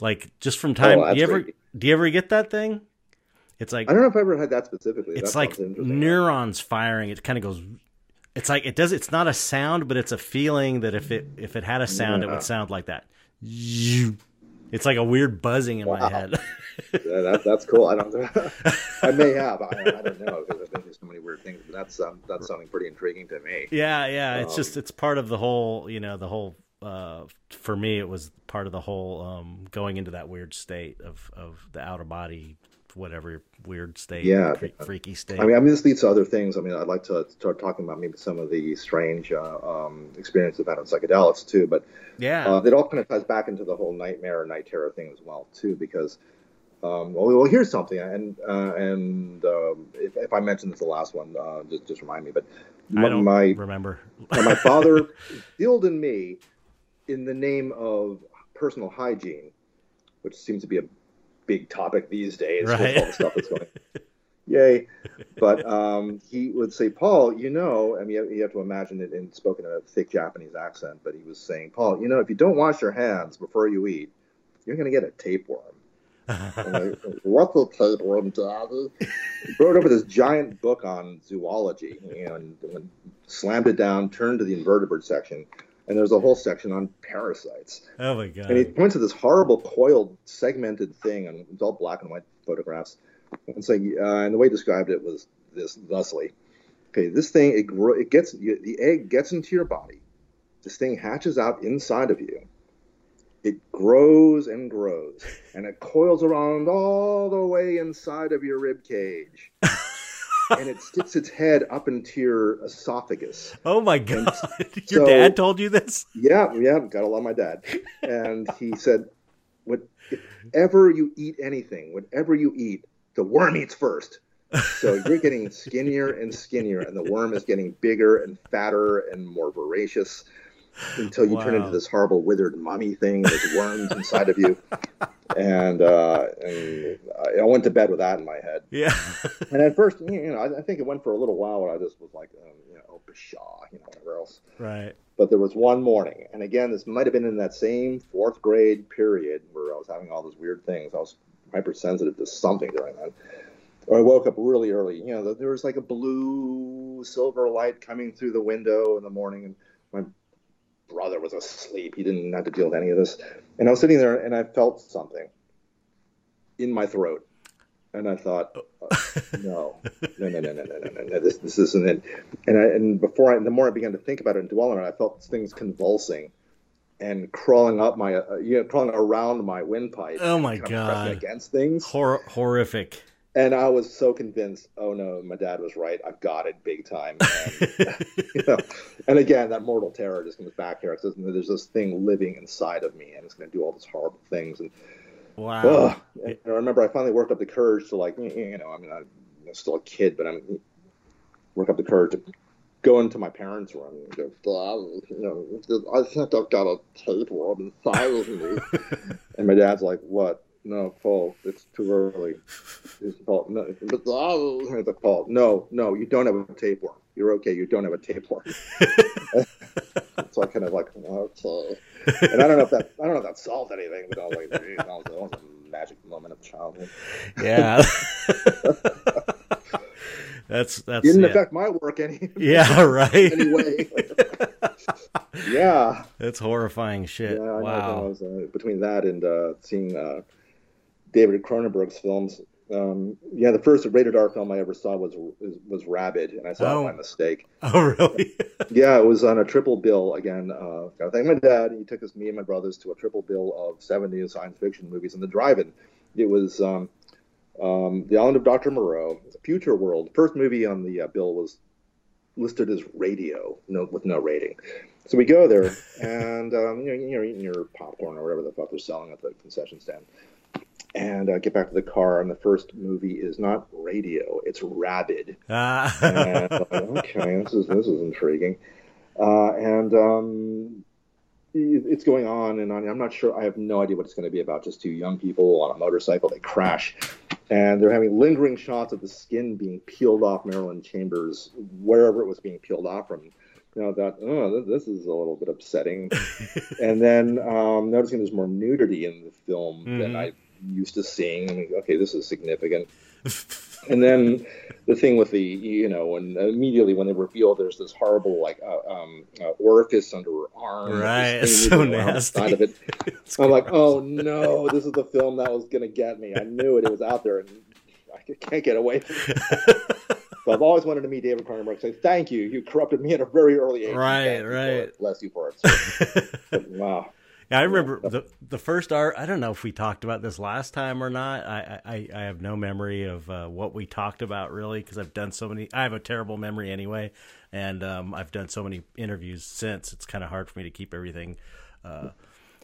like just from time. Oh, do you ever do you ever get that thing? It's like I don't know if I ever had that specifically. it's That like neurons firing. It kind of goes. It's like it does. It's not a sound, but it's a feeling that if it if it had a sound, it would sound like that. It's like a weird buzzing in my head. *laughs* Yeah, that, that's cool. I don't. Know. *laughs* I may have. I, I don't know because I've been through so many weird things. But that's um, that's something pretty intriguing to me. yeah, yeah. It's just Um, it's part of the whole. You know, the whole. Uh, for me, it was part of the whole um, going into that weird state of of the outer body, whatever weird state, Yeah. fre- freaky state. I mean, I mean, this leads to other things. I mean, I'd like to start talking about maybe some of the strange uh, um, experiences I've had on psychedelics too. But yeah, uh, it all kind of ties back into the whole nightmare or night terror thing as well too, because. Um, well, well, here's something, and uh, and um, if, if I mentioned this the last one, uh, just just remind me. But I don't my remember. My *laughs* father instilled in me, in the name of personal hygiene, which seems to be a big topic these days Right. all the stuff that's going. *laughs* Yay! But um, he would say, "Paul, you know," I mean, you have to imagine it in spoken in a thick Japanese accent. But he was saying, "Paul, you know, if you don't wash your hands before you eat, you're going to get a tapeworm." I, *laughs* What's a tapeworm, Daddy? He brought over this giant book on zoology and, and slammed it down, turned to the invertebrate section, and there's a whole section on parasites. oh my god! And he points to this horrible coiled, segmented thing, and it's all black and white photographs. And saying, uh, and the way he described it was this thusly: Okay, this thing it, gro- it gets you, the egg gets into your body. This thing hatches out inside of you. It grows and grows, and it coils around all the way inside of your rib cage, *laughs* and it sticks its head up into your esophagus. oh my god! *laughs* Your so- dad told you this? Yeah, yeah, gotta love my dad. And he said, "Whatever you eat anything, whatever you eat, the worm eats first. So you're getting skinnier and skinnier, and the worm is getting bigger and fatter and more voracious until you turn into this horrible withered mummy thing with worms inside of you." *laughs* And, uh, and I went to bed with that in my head. Yeah. And at first, you know, I, I think it went for a little while where I just was like, um, you know, oh, pshaw, you know, whatever else. right. But there was one morning, and again, this might have been in that same fourth grade period where I was having all those weird things. I was hypersensitive to something during that. I woke up really early. You know, there was like a blue silver light coming through the window in the morning, and my brother was asleep. He didn't have to deal with any of this. And I was sitting there, and I felt something in my throat, and I thought, uh, no, no, no, no, no, no, no, no, no, this, this isn't it. And I, and before I, the more I began to think about it and dwell on it, I felt things convulsing and crawling up my, uh, you know, crawling around my windpipe. Oh my kind of pressing god. Against things, Hor- horrific. And I was so convinced. Oh no, my dad was right. I've got it big time. *laughs* And, you know, and again, that mortal terror just comes back here. It says, There's this thing living inside of me, and it's going to do all these horrible things. And Wow. Ugh. And I remember I finally worked up the courage to like, you know, I mean, I'm still a kid, but I'm work up the courage to go into my parents' room and go, "Dad, you know, I think I've got a tapeworm inside of me. *laughs* and my dad's like, what? No, Paul, it's too early. It's Paul, no, but Dad, it's like, Paul, no, no, you don't have a tapeworm. You're okay. You don't have a tapeworm. *laughs* so I kind of like, okay. And I don't know if that I don't know if that solved anything, but I was like, that was, that was a magic moment of childhood. Yeah. *laughs* that's that's Didn't yeah. affect my work any Yeah, *laughs* right. anyway. yeah, That's horrifying shit. yeah. I know wow. was, uh, between that and uh, seeing uh, David Cronenberg's films. Um, yeah, the first rated R film I ever saw was was, Rabid, and I saw Oh. it by mistake. *laughs* Oh, really? *laughs* Yeah, it was on a triple bill again. Uh, gotta thank my dad. He took us, me and my brothers, to a triple bill of 70s science fiction movies in the drive-in. It was um, um, The Island of Dr. Moreau, Futureworld. First movie on the uh, bill was listed as radio, no with no rating. So we go there, *laughs* and um, you know, you're eating your popcorn or whatever the fuck they're selling at the concession stand, and uh, get back to the car, and the first movie is not radio, it's Rabid. Ah. And okay, this is this is intriguing. Uh, and um, it's going on and on. I'm not sure. I have no idea what it's going to be about. Just two young people on a motorcycle. They crash, and they're having lingering shots of the skin being peeled off Marilyn Chambers, wherever it was being peeled off from. You know, I thought, oh, this is a little bit upsetting. *laughs* and then um, noticing there's more nudity in the film than Mhm. I used to seeing. Okay, this is significant. *laughs* and then the thing with the you know and immediately when they reveal there's this horrible like uh, um, uh, orifice under her arm Right, thing so nasty. side of it. *laughs* I'm like oh no this is the film that was gonna get me I knew it it was out there and I can't get away from it *laughs* so I've always wanted to meet David Cronenberg say thank you you corrupted me at a very early age Right, Thank you for right. bless you for it So, but, wow Yeah, I remember the the first art. I don't know if we talked about this last time or not. I I, I have no memory of uh, what we talked about really because I've done so many. I have a terrible memory anyway, and um, I've done so many interviews since. It's kind of hard for me to keep everything uh,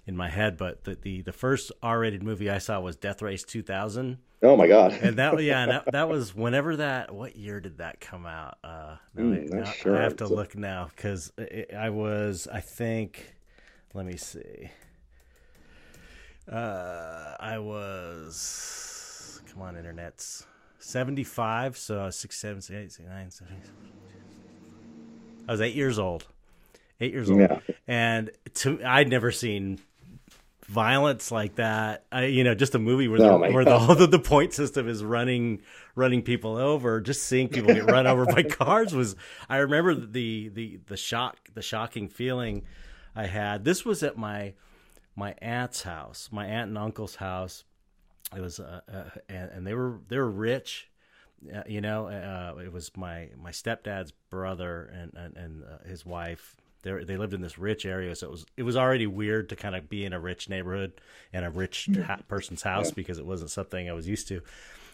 in my head. But the, the the first R rated movie I saw was Death Race 2000, oh my god and that yeah, and that, that was *laughs* whenever that. What year did that come out? Uh, now Hmm, I- not now sure. I have to a- look now because I was I think. Let me see. Uh, I was come on, internet's seventy five, so I was six, seven, six, eight, six, nine, seven. I was eight years old. Eight years old, Yeah. and to I'd never seen violence like that. I, you know, just a movie where Oh the, my where the whole *laughs* the point system is running running people over. Just seeing people get run over by *laughs* cars was. I remember the the the shock, the shocking feeling I had. This was at my my aunt's house, my aunt and uncle's house. It was, uh, uh, and, and they were they were rich, uh, you know. Uh, it was my my stepdad's brother and and, and uh, his wife. They they lived in this rich area, so it was it was already weird to kind of be in a rich neighborhood and a rich ha- person's house because it wasn't something I was used to.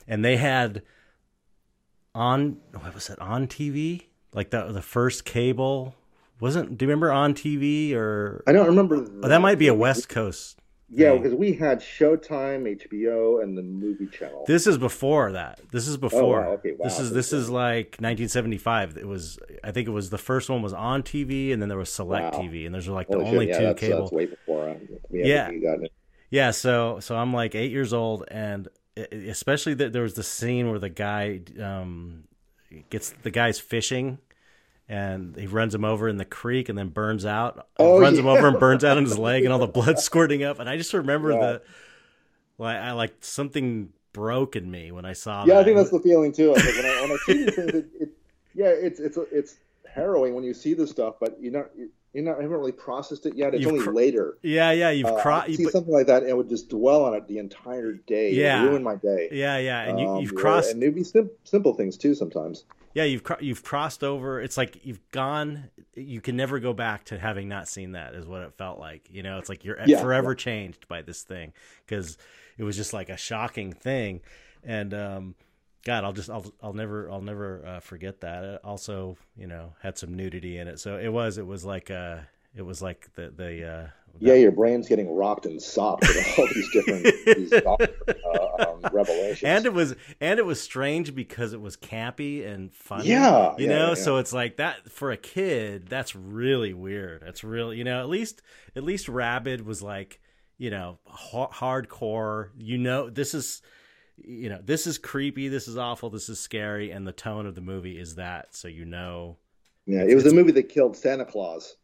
And they had on what was it on TV like the the first cable wasn't. Do you remember on TV or I don't remember Oh, that might be a West Coast. Yeah, thing. because we had Showtime, HBO, and the movie channel. This is before that. This is before. wow, okay, wow, This is this is like 1975. It was. I think it was the first one was on TV, and then there was Select Wow. TV, and those are like the Holy only yeah, two that's, cable. that's way before uh, Yeah. Yeah, so so I'm like eight years old, and especially that there was the scene where the guy um, gets the guy's fishing, and he runs him over in the creek, and then burns out. Oh, runs him over and burns out on his leg, and all the blood *laughs* squirting up. And I just remember Yeah. the like I like something broke in me when I saw it. Yeah, that. I think that's the feeling too. Like, when I when I see these things, it, it, yeah, it's it's it's harrowing when you see this stuff, but you're not you're not haven't really processed it yet. It's You've only cr- later. yeah, yeah. You've Uh, crossed. See something like that and would just dwell on it the entire day. It would Yeah. ruin my day. Yeah, yeah, and you, Um, you've yeah, crossed. and it'd be sim- simple things too sometimes. Yeah, you've cro- you've crossed over. It's like you've gone. You can never go back to having not seen that. Is what it felt like. You know, it's like you're Yeah, forever changed by this thing because it was just like a shocking thing. And um, God, I'll just I'll I'll never I'll never uh, forget that. It also, you know, had some nudity in it, so it was it was like uh it was like the the uh, Yeah, your brain's getting rocked and sopped with all these different these, *laughs* uh, um, *laughs* revelations. and it was and it was strange because it was campy and funny. Yeah, you yeah, know. yeah. So it's like that for a kid. That's really weird. That's really you know. At least at least Rabid was like you know ha- hardcore. You know this is you know this is creepy. This is awful. This is scary. And the tone of the movie is that. So you know yeah, it was the movie that killed Santa Claus.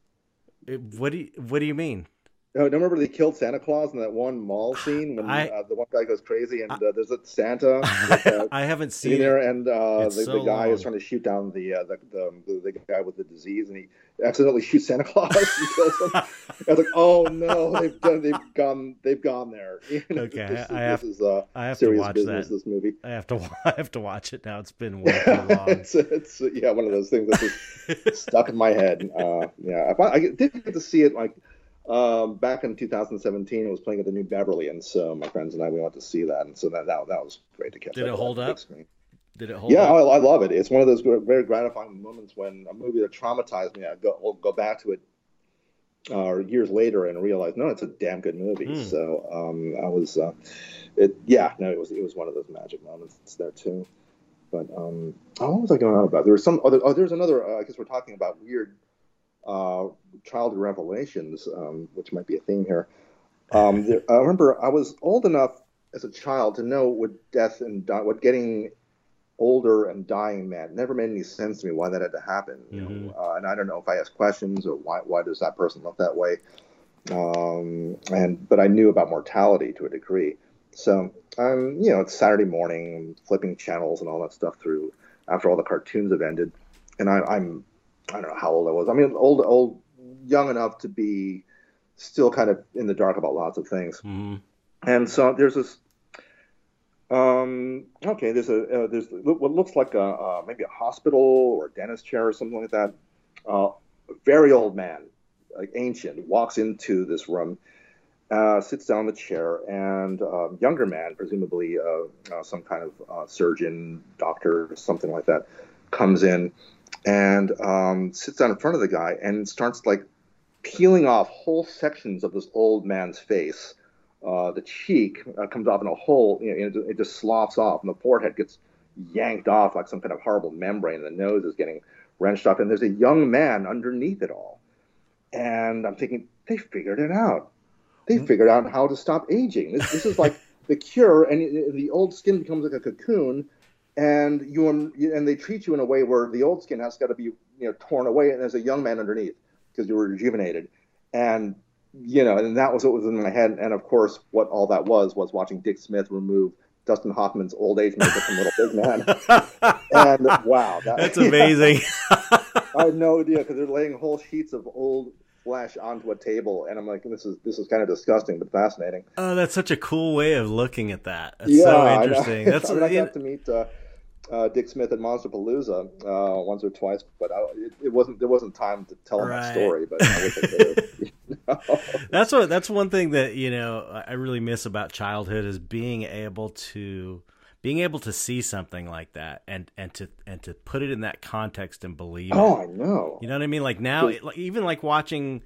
it, what do you, what do you mean? No, don't remember they killed Santa Claus in that one mall *sighs* scene when I- uh, the one guy goes crazy and uh, there's a Santa *laughs* like, uh, I haven't seen there it. and uh, the, so the guy long. is trying to shoot down the, uh, the, the, the the guy with the disease and he accidentally shoots Santa Claus and kills him. *laughs* I was like, oh no, they've done, they've gone, they've gone there. *laughs* You know, Okay, this, I have- this is uh, I have to watch business. that. This movie. I have to. I have to watch it now. It's been way too long. it's, it's yeah, one of those things that's stuck in my head. Uh, yeah, I, I did get to see it like um, back in 2017. It was playing at the New Beverly, and so my friends and I we went to see that, and so that that, that was great to catch. Did it hold up? screen. Did it hold Yeah? I, I love it. It's one of those very gratifying moments when a movie that traumatized me, I go will go back to it uh, years later and realize, no, it's a damn good movie. Hmm. So um, I was, uh, it yeah, no, it was it was one of those magic moments there too. But um, oh, what was I going on about? There was some other. Oh, there's another. Uh, I guess we're talking about weird uh, childhood revelations, um, which might be a theme here. Um, there, I remember I was old enough as a child to know what death and di- what getting older and dying meant. Never made any sense to me why that had to happen. You know? uh, and I don't know if I asked questions or why why does that person look that way. Um, and but I knew about mortality to a degree. So um, you know, it's Saturday morning, flipping channels and all that stuff through after all the cartoons have ended, and I, I'm I don't know how old I was. I mean, old old young enough to be still kind of in the dark about lots of things. hmm And so there's this. Um, okay, there's a uh, there's what looks like a uh, maybe a hospital or a dentist chair or something like that. Uh, a very old man, like ancient, walks into this room, uh, sits down in the chair, and a younger man, presumably uh, uh, some kind of uh, surgeon, doctor, something like that, comes in and um, sits down in front of the guy and starts like peeling off whole sections of this old man's face. Uh, the cheek uh, comes off in a hole, you know, it, it just sloughs off, and the forehead gets yanked off like some kind of horrible membrane. And the nose is getting wrenched off, and there's a young man underneath it all. And I'm thinking, they figured it out. They figured out how to stop aging. This, this is like *laughs* the cure, and it- the old skin becomes like a cocoon, and you and they treat you in a way where the old skin has got to be you know torn away, and there's a young man underneath because you were rejuvenated, and you know, and that was what was in my head. And of course, what all that was was watching Dick Smith remove Dustin Hoffman's old age makeup from Little Big Man. *laughs* and wow, that, That's *laughs* *laughs* amazing. I had no idea because they're laying whole sheets of old flesh onto a table, and I'm like, this is this is kind of disgusting but fascinating. oh, that's such a cool way of looking at that. That's yeah, so interesting. That's I, mean, I got to meet uh, uh, Dick Smith at Monsterpalooza uh, once or twice, but I, it, it wasn't there wasn't time to tell him Right. that story. But I wish I could *laughs* *laughs* you know? that's what that's one thing that you know I really miss about childhood is being able to being able to see something like that and and to and to put it in that context and believe oh, it. I know. You know what I mean? Like now, it, like, even like watching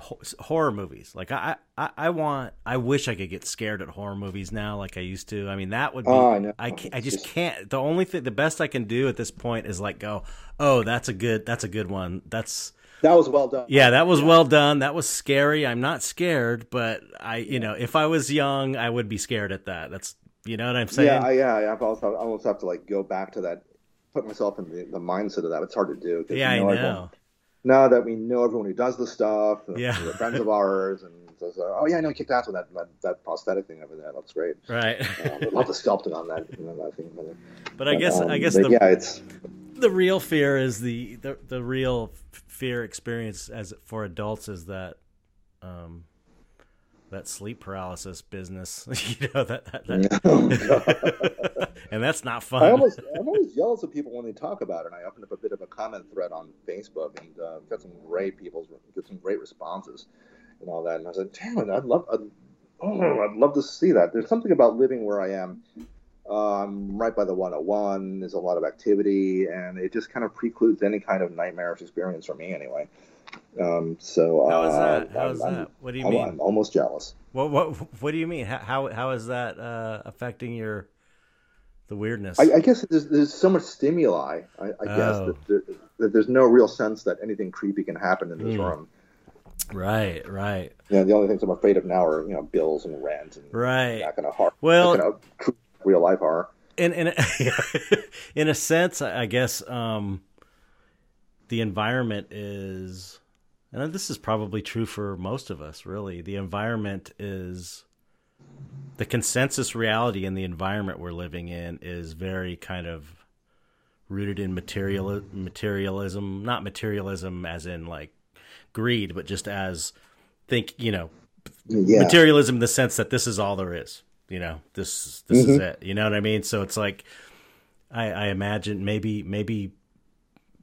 horror movies. Like I, I, I want. I wish I could get scared at horror movies now, like I used to. I mean, that would be. Oh, I know. I, I just can't. The only thing, the best I can do at this point is like go, oh, that's a good, that's a good one. That's That was well done. yeah, that was well done. That was scary. I'm not scared, but I, you know, if I was young, I would be scared at that. That's, you know what I'm saying? Yeah, I, yeah, I also, I almost have to like go back to that, put myself in the, the mindset of that. It's hard to do. Yeah, you I everyone- know. Now that we know everyone who does the stuff, Yeah. they're friends of ours, and says, uh, "Oh yeah, I know kicked ass with that, that that prosthetic thing over there. That's great." Right. Um, I'd love to sculpt it on that. You know, that thing, but, but I guess, I um, guess the yeah, it's the real fear is the the, the real fear experience as for adults is that um that sleep paralysis business *laughs* you know that, that, that *laughs* *laughs* and that's not fun I almost I'm always jealous of people when they talk about it. And I opened up a bit of a comment thread on Facebook and uh, got some great people's get some great responses and all that. And I was like, damn it, I'd love I'd, oh, I'd love to see that. There's something about living where I am. Uh, I'm right by the 101. There's a lot of activity, and it just kind of precludes any kind of nightmarish experience for me, anyway. Um, so how is uh, that how I'm- is I'm- that what do you I'm, mean I'm almost jealous. what what what do you mean how how, is that uh affecting your the weirdness I, I guess there's, there's so much stimuli. I, I guess Oh. that, there, that there's no real sense that anything creepy can happen in this Hmm. room. right right Yeah, the only things I'm afraid of now are you know bills and rent and right Not of horror. Well- of true real life horror. in in a, *laughs* in a sense, I guess um, the environment is and this is probably true for most of us, really. The environment is the consensus reality in the environment we're living in is very kind of rooted in material materialism, not materialism as in like greed, but just as think, you know, yeah. materialism in the sense that this is all there is. You know, this this mm-hmm. is it. You know what I mean? So it's like I, I imagine maybe maybe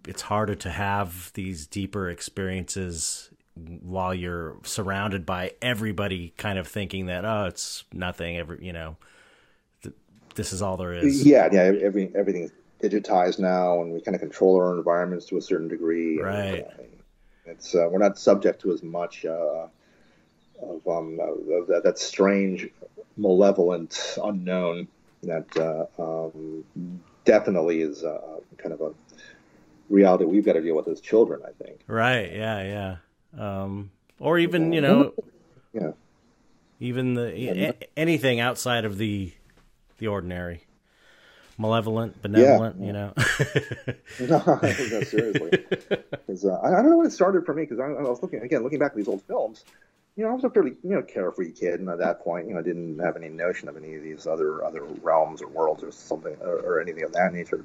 it's harder to have these deeper experiences while you're surrounded by everybody kind of thinking that oh it's nothing every you know th- this is all there is. Yeah yeah every everything's digitized now and we kind of control our environments to a certain degree. Right. and, uh, it's uh, we're not subject to as much uh, of, um, of that, that, strange malevolent unknown that uh, um, definitely is uh, kind of a reality we've got to deal with as children i think right yeah yeah um, or even you know, yeah, even the yeah. anything outside of the the ordinary, malevolent, benevolent. Yeah. You know. *laughs* no, no, seriously, *laughs* because uh, I, I, don't know when it started for me because I, I, was looking again, looking back at these old films. You know, I was a fairly you know carefree kid, and at that point, you know, I didn't have any notion of any of these other other realms or worlds or something or, or anything of that nature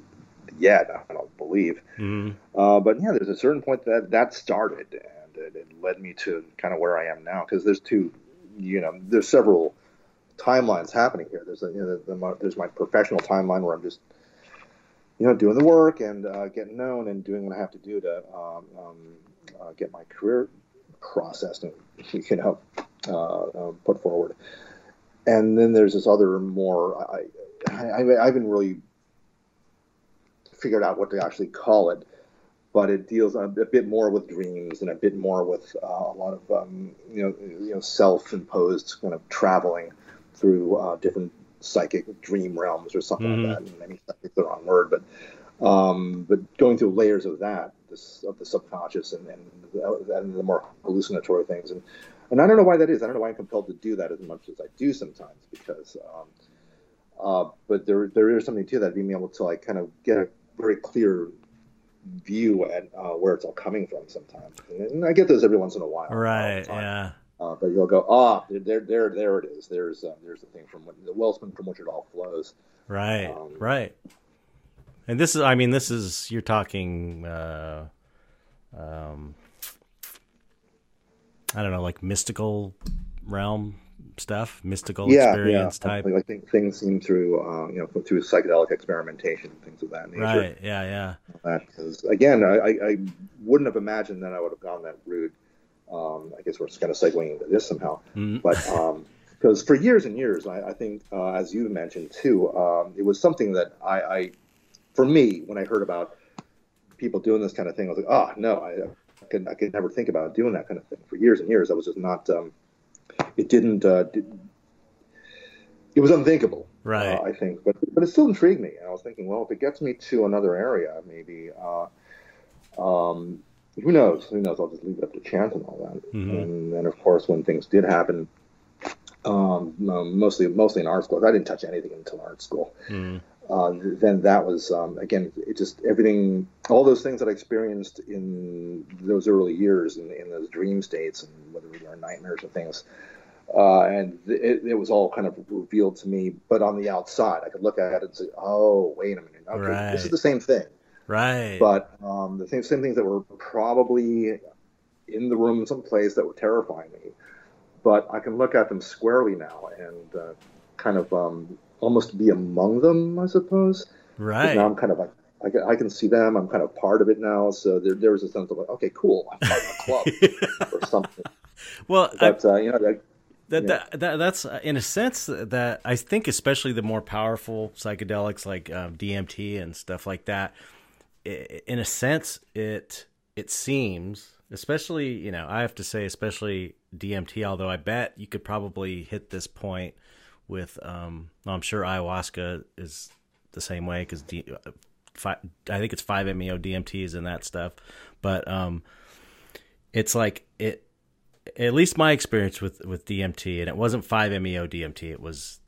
yet. I don't believe. Mm-hmm. Uh, but yeah, there's a certain point that that started, it, it led me to kind of where I am now because there's two, you know, there's several timelines happening here. There's a, you know, the, the, there's my professional timeline where I'm just, you know, doing the work and uh, getting known and doing what I have to do to um, um, uh, get my career processed and *laughs* you know uh, uh put forward. And then there's this other more I, I, I haven't really figured out what to actually call it but it deals a, a, bit more with dreams and a bit more with uh, a lot of um, you know you know self-imposed kind of traveling through uh, different psychic dream realms or something mm-hmm. like that. And maybe that's the wrong word, but um, but going through layers of that, this of the subconscious and and the, and the more hallucinatory things and. And I don't know why that is. I don't know why I'm compelled to do that as much as I do sometimes, because, um, uh, but there there is something to that, being able to like kind of get a very clear view at uh, where it's all coming from sometimes. And I get those every once in a while. Right. Yeah. Uh, but you'll go, ah, oh, there, there, there it is. There's, uh, there's the thing from the wellspring from which it all flows. Right. Um, right. And this is, I mean, this is you're talking, uh, um, I don't know, like mystical realm stuff, mystical yeah, experience yeah. type. Like, like things seem through, uh, you know, through psychedelic experimentation, things of that nature. Right. Yeah. Yeah. Because again, I, I wouldn't have imagined that I would have gone that route. Um, I guess we're just kind of segueing into this somehow, mm-hmm. but because um, for years and years, I, I think, uh, as you mentioned too, um, it was something that I, I, for me, when I heard about people doing this kind of thing, I was like, oh no, I, I could, I could never think about doing that kind of thing. For years and years, I was just not. Um, it didn't. Uh, did, it was unthinkable, right? Uh, I think, but but it still intrigued me, and I was thinking, well, if it gets me to another area, maybe. Uh, um, who knows? Who knows? I'll just leave it up to chance and all that. Mm-hmm. And then, of course, when things did happen, um, um, mostly mostly in art school, I didn't touch anything until art school. Mm. Uh, then that was um, again, it just everything, all those things that I experienced in those early years, in, in those dream states, and whether they were nightmares or things, uh, and it, it, was all kind of revealed to me. But on the outside, I could look at it and say, "Oh, wait a minute, okay, right. this is the same thing." Right. But um, the same same things that were probably in the room someplace that were terrifying me, but I can look at them squarely now and uh, kind of um, almost be among them, I suppose. Right. Now I'm kind of like I can, I can see them. I'm kind of part of it now. So there, there was a sense of like, okay, cool. I'm part of a club *laughs* or something. Well, but, I, uh, you know, that, that, that, that, that's uh, in a sense that I think, especially the more powerful psychedelics like um, DMT and stuff like that. In a sense, it it seems, especially you know, I have to say, especially DMT. Although I bet you could probably hit this point with um, I'm sure ayahuasca is the same way because I think it's 5-MeO DMTs and that stuff, but um, it's like it. At least my experience with with DMT, and it wasn't 5-MeO DMT. It was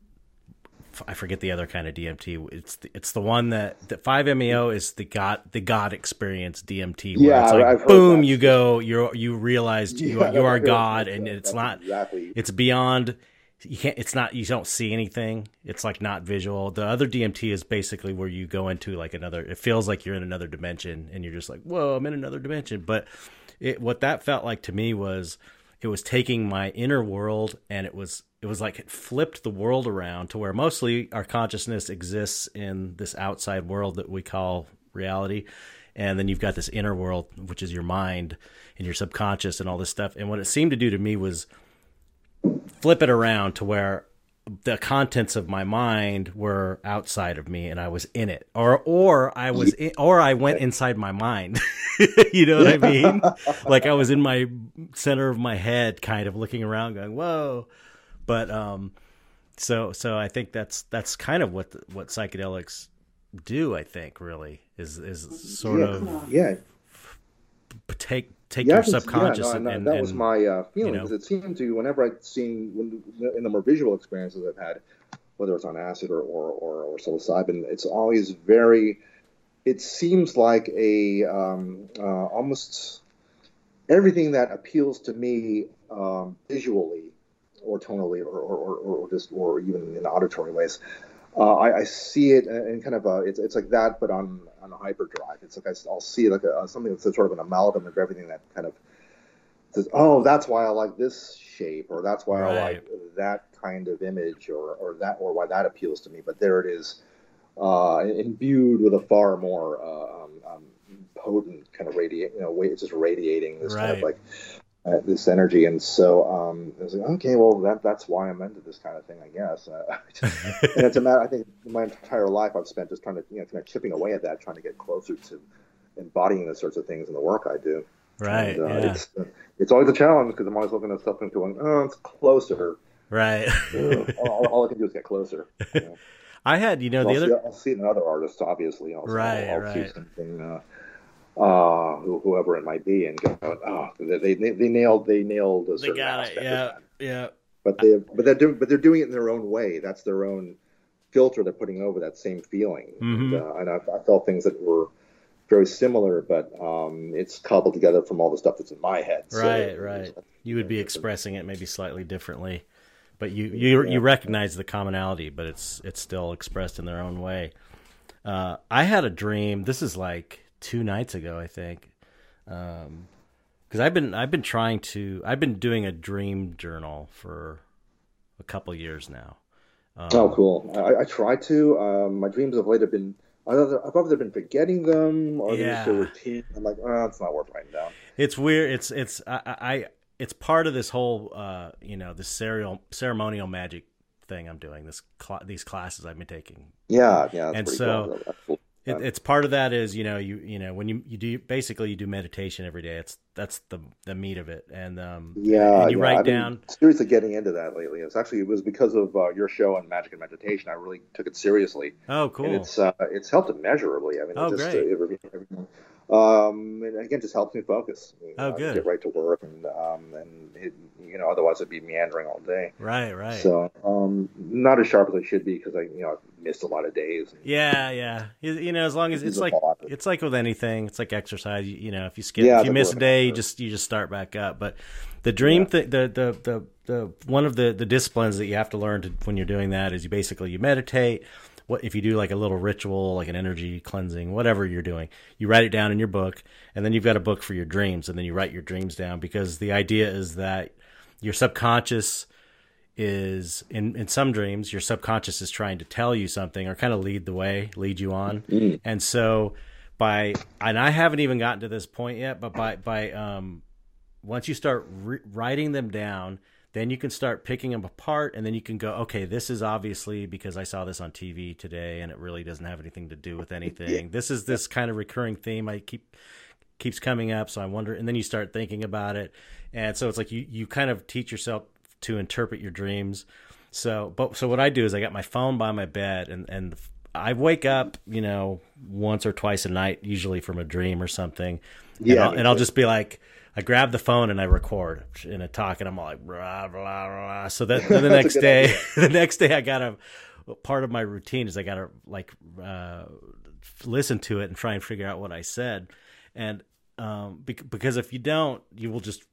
I forget the other kind of DMT. It's the, it's the one that the five MEO is the God the God experience DMT. Where Yeah, it's like I've boom, you go, you you realized you Yeah, you are God, and it's not exactly. it's beyond. You can't. It's not. You don't see anything. It's like not visual. The other DMT is basically where you go into like another. It feels like you're in another dimension, and you're just like, whoa, I'm in another dimension. But it what that felt like to me was it was taking my inner world and it was it was like it flipped the world around to where mostly our consciousness exists in this outside world that we call reality. And then you've got this inner world which is your mind and your subconscious and all this stuff. And what it seemed to do to me was flip it around to where the contents of my mind were outside of me and I was in it. Or or I was in, or I went inside my mind. *laughs* You know what I mean? Like I was in my center of my head kind of looking around going whoa. But um so so I think that's that's kind of what the, what psychedelics do I think really is is sort yeah, of yeah, take take yeah, your subconscious yeah, no, and, and, that was my uh, feeling know. because it seemed to whenever I'd seen when, in the more visual experiences I've had, whether it's on acid or or, or, or psilocybin, it's always very. It seems like a um, uh, almost everything that appeals to me um, visually or tonally or, or, or, or just or even in auditory ways. Uh, I, I see it in kind of a it's, it's like that, but on on a hyperdrive. It's like I, will see like a, something that's sort of an amalgam of everything that kind of says, oh, that's why I like this shape, or that's why I like that kind of image, or or that or why that appeals to me. But there it is, uh, imbued with a far more uh, um, um, potent kind of radiate, you know, way it's just radiating this kind of like uh, this energy. And so um, I was like, okay, well that that's why I'm into this kind of thing, I guess. Uh, *laughs* and it's a matter. I think my entire life I've spent just trying to you know kind of chipping away at that, trying to get closer to embodying the sorts of things in the work I do. right And, uh, yeah It's it's always a challenge because I'm always looking at stuff and going, oh, it's closer. right *laughs* Ugh. all, all I can do is get closer. You know? *laughs* I had you know I'll, the see, other I'll see it in other artists, obviously. Also. Right, I'll, I'll see right. something, uh, who- whoever it might be, and go, oh, they, they, they nailed they nailed a certain they got it aspect of yeah yeah But they but they're doing but they're doing it in their own way. That's their own filter they're putting over that same feeling. Mhm. And, uh, and I, I felt things that were very similar, but um, it's cobbled together from all the stuff that's in my head. So Right, it right. You would be expressing it maybe slightly differently, but you you you recognize the commonality, but it's it's still expressed in their own way. Uh, I had a dream. This is like two nights ago, I think, because I've been I've been trying to I've been doing a dream journal for a couple years now. Um, Oh, cool. I, I try to. Um, my dreams of late have been. I've either, been forgetting them or they're just a Yeah. routine. I'm like, oh, it's not worth writing down. It's weird. It's it's I, I it's part of this whole uh you know this ceremonial ceremonial magic thing I'm doing. This cl- these classes I've been taking. Yeah, yeah. And so, cool. It, it's part of that is you know you you know when you you do basically you do meditation every day. It's that's the the meat of it. And um Yeah, and you yeah. write I've down seriously getting into that lately. It's actually it was because of uh, your show on magic and meditation. I really took it seriously, oh cool and it's uh, it's helped immeasurably. I mean, Oh, it just, great. Every, every, um, and again, just helps me focus. You Oh, know, good. Get right to work, and um, and it, you know, otherwise I'd be meandering all day. right right So, um, not as sharp as I should be because I, you know, I've missed a lot of days. yeah yeah you, know as long as it's like it's like with anything it's like exercise you, you know if you skip Yeah, if you miss a day you just you just start back up but the dream thing the, the the the one of the the disciplines that you have to learn to, when you're doing that is you basically you meditate what if you do like a little ritual like an energy cleansing whatever you're doing you write it down in your book and then you've got a book for your dreams and then you write your dreams down because the idea is that your subconscious is in in some dreams your subconscious is trying to tell you something or kind of lead the way lead you on Mm. and so by and i haven't even gotten to this point yet but by by um once you start re- writing them down then you can start picking them apart and then you can go okay this is obviously because i saw this on tv today and it really doesn't have anything to do with *laughs* anything. This is this kind of recurring theme i keep keeps coming up so i wonder and then you start thinking about it. And so it's like you you kind of teach yourself to interpret your dreams. So but so what i do is i got my phone by my bed and and i wake up you know once or twice a night usually from a dream or something. And, Yeah, I'll, and I'll just be like I grab the phone and I record in a talk and I'm all like blah blah blah. So that then *laughs* the next day, *laughs* the next day I got a part of my routine is I got to like uh, listen to it and try and figure out what I said, and um, because if you don't, you will just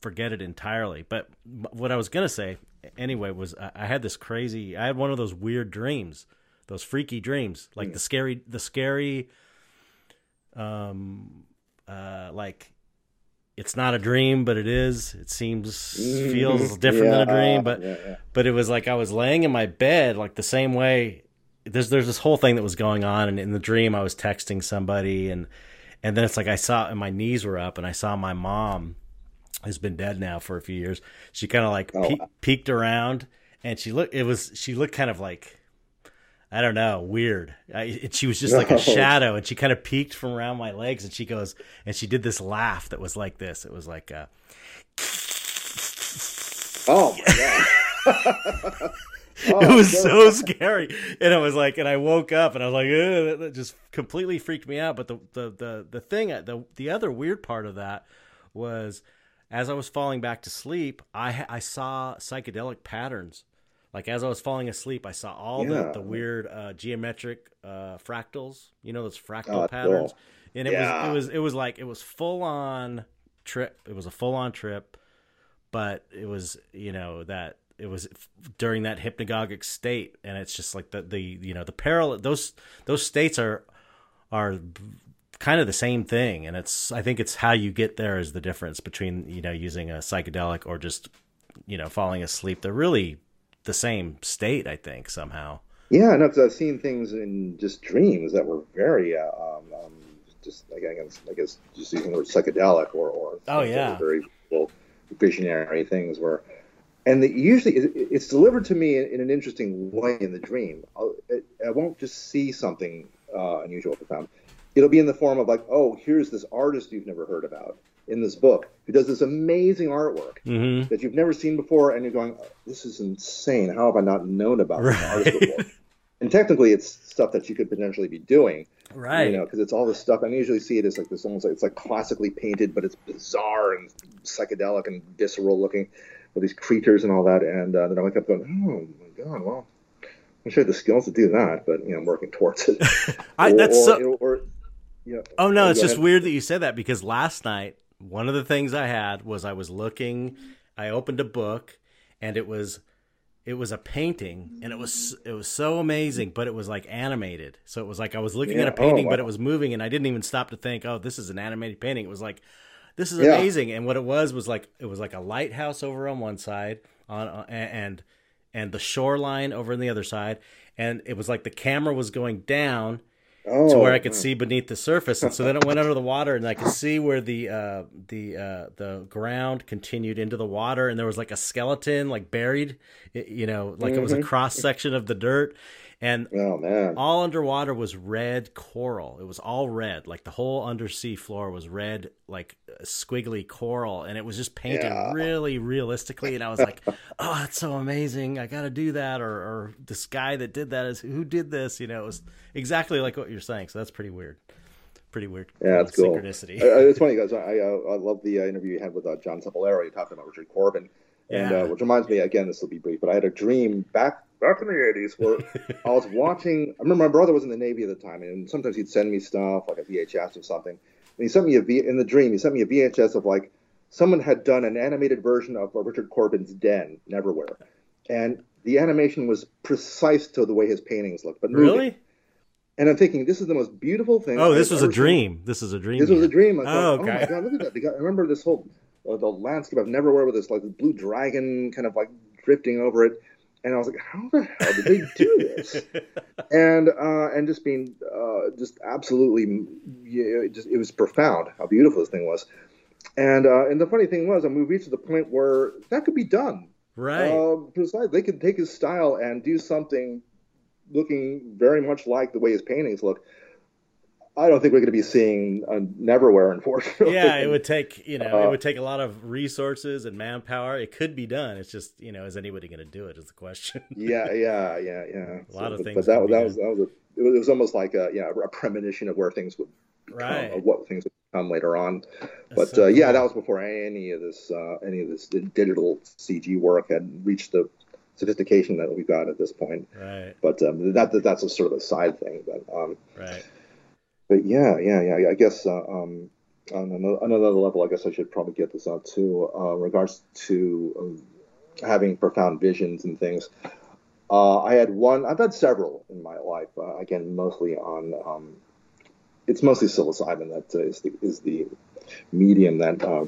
forget it entirely. But what I was gonna say anyway was I had this crazy. I had one of those weird dreams, those freaky dreams, like mm. the scary, the scary, um, uh, like it's not a dream, but it is. It seems mm-hmm. feels different yeah, than a dream, but yeah, yeah. but it was like I was laying in my bed, like the same way. There's there's this whole thing that was going on, and in the dream I was texting somebody, and and then it's like I saw, and my knees were up, and I saw my mom, who's been dead now for a few years. She kind of like oh. pe- peeked around, and she looked. It was she looked kind of like I don't know, weird. I, she was just like a *laughs* shadow, and she kind of peeked from around my legs, and she goes, and she did this laugh that was like this. It was like, uh, oh my *laughs* god. *laughs* Oh, it was so scary, and it was like, and I woke up, and I was like, that just completely freaked me out. But the the the the thing, the the other weird part of that was, as I was falling back to sleep, I I saw psychedelic patterns like as I was falling asleep, I saw all yeah. the, the weird uh, geometric uh, fractals. You know those fractal oh, patterns, cool. and it yeah. was it was it was like it was full on trip. It was a full on trip, but it was you know that it was during that hypnagogic state, and it's just like the the you know the parallel those those states are are kind of the same thing, and it's I think it's how you get there is the difference between you know using a psychedelic or just you know falling asleep. They're really the same state, I think somehow. Yeah, no, because I've seen things in just dreams that were very, uh, um, um, just like I guess, I guess just using the word psychedelic or, or oh yeah, very well, visionary things where, and the, usually it's delivered to me in, in, an interesting way in the dream. I'll, it, I won't just see something uh, unusual, profound. It'll be in the form of like, oh, here's this artist you've never heard about in this book who does this amazing artwork mm-hmm. that you've never seen before, and you're going, "This is insane! How have I not known about right. this artist before?" *laughs* and technically, it's stuff that you could potentially be doing, right? You know, because it's all this stuff. I usually see it as like this almost like it's like classically painted, but it's bizarre and psychedelic and visceral looking with these creatures and all that. And uh, then I wake up going, "Oh my god! Well, I'm sure the skills to do that, but you know, I'm working towards it." *laughs* I, or, that's or, so... or, yeah. Oh no, it's just ahead. weird that you said that because last night one of the things I had was I was looking, I opened a book, and it was it was a painting and it was it was so amazing but it was like animated so it was like i was looking yeah. at a painting oh, wow. but it was moving and i didn't even stop to think oh this is an animated painting it was like this is yeah. amazing and what it was was like it was like a lighthouse over on one side on uh, and and the shoreline over on the other side and it was like the camera was going down oh, to where I could see beneath the surface. And so then it went under the water, and I could see where the uh, the uh, the ground continued into the water, and there was like a skeleton, like buried, you know, like mm-hmm. it was a mm-hmm. cross section of the dirt and oh man. all underwater was red coral. It was all red. Like the whole undersea floor was red like squiggly coral. And it was just painted yeah. really realistically. And i was like *laughs* oh that's so amazing. I gotta do that. Or, or this guy that did that is who did this? You know it was exactly like what you're saying. So that's pretty weird. Pretty weird yeah that's cool. synchronicity. It's *laughs* funny guys. I uh, i love the uh, interview you had with uh, john Cipollaro. you talked about richard corben. And yeah. uh, which reminds me again this will be brief but i had a dream back back in the 80s where I was *laughs* watching. I remember my brother was in the Navy at the time, and sometimes he'd send me stuff like a VHS or something. And he sent me a V in the dream. He sent me a VHS of like someone had done an animated version of Richard Corben's Den, Neverwhere, and the animation was precise to the way his paintings looked. But moving. really. And I'm thinking, this is the most beautiful thing. Oh, this I've was a dream. Seen. This is a dream. This was a dream. I thought, oh, okay. oh my god, look at that! I remember this whole uh, the landscape of Neverwhere with this like blue dragon kind of like drifting over it and I was like, how the hell did they do this? *laughs* and uh, and just being uh, just absolutely, yeah, it just it was profound how beautiful this thing was. And uh, and the funny thing was, I mean, we reached the point where that could be done. Right. Uh, precisely, they could take his style and do something looking very much like the way his paintings look. I don't think we're going to be seeing a Neverwhere, unfortunately. Yeah, it would take you know uh, it would take a lot of resources and manpower. It could be done. It's just you know is anybody going to do it? Is the question. *laughs* yeah, yeah, yeah, yeah. A lot so, of but, things. But that, that was that was a, it was almost like a yeah a premonition of where things would right what things would come later on. But so uh, yeah, that was before any of this uh, any of this digital CG work had reached the sophistication that we've got at this point. Right. But um, that, that that's a sort of a side thing. But um, right. But yeah, yeah, yeah. I guess uh, um, on another, another, level, I guess I should probably get this out too. Uh, in regards to um, having profound visions and things, uh, I had one. I've had several in my life. Uh, again, mostly on. Um, it's mostly psilocybin that is the is the medium that uh,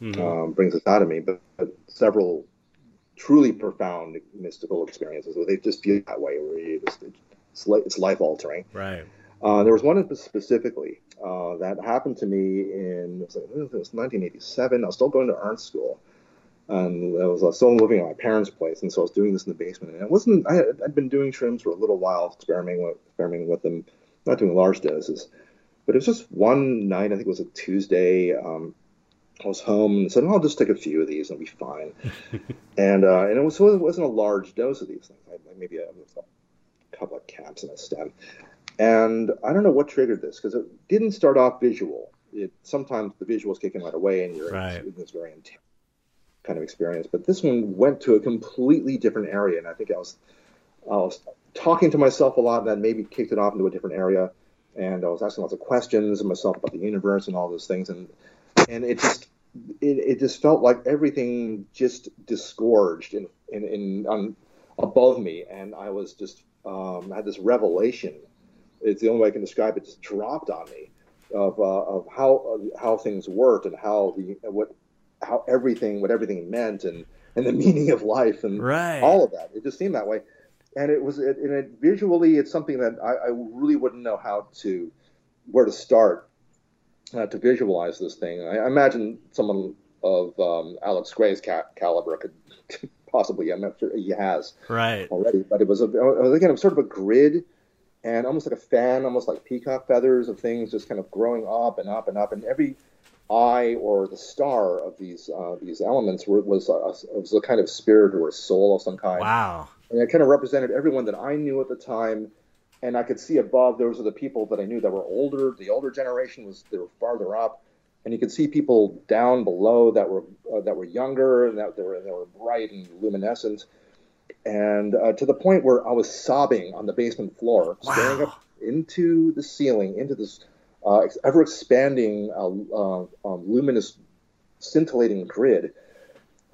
mm-hmm. Um, brings this out of me. But, but, several truly profound mystical experiences. Where they just feel that way, where you just it's, it's life altering. Right. Uh, there was one specifically uh, that happened to me in it was, it was 1987. I was still going to art school, and I was uh, still living at my parents' place, and so I was doing this in the basement. And it wasn't. I had, I'd been doing shrooms for a little while, experimenting with, experimenting with them, not doing large doses. But it was just one night. I think it was a Tuesday. Um, I was home and said, oh, "I'll just take a few of these and I'll be fine." *laughs* and uh, and it was it wasn't a large dose of these things. I, like maybe a, a couple of caps and a stem. And I don't know what triggered this because it didn't start off visual. It sometimes the visuals kick in right away and you're right. in this very intense kind of experience. But this one went to a completely different area, and I think I was I was talking to myself a lot, and that maybe kicked it off into a different area. And I was asking lots of questions of myself about the universe and all those things, and and it just it, it just felt like everything just disgorged in in, in on above me, and I was just um, had this revelation. It's the only way I can describe it. Just dropped on me of uh, of how uh, how things worked and how the what how everything what everything meant and and the *laughs* meaning of life and right. all of that. It just seemed that way, and it was it, and it, visually it's something that I, I really wouldn't know how to where to start uh, to visualize this thing. I, I imagine someone of um, Alex Grey's ca- caliber could *laughs* possibly. I'm not sure he has right already, but it was a again it was sort of a grid and almost like a fan, almost like peacock feathers of things just kind of growing up and up and up, and every eye or the star of these uh, these elements were, was a, was a kind of spirit or a soul of some kind. Wow! And it kind of represented everyone that I knew at the time, and I could see above those are the people that I knew that were older. The older generation was they were farther up, and you could see people down below that were uh, that were younger and that they were they were bright and luminescent, and uh, to the point where I was sobbing on the basement floor, wow. staring up into the ceiling, into this uh, ever expanding, uh, uh, um, luminous, scintillating grid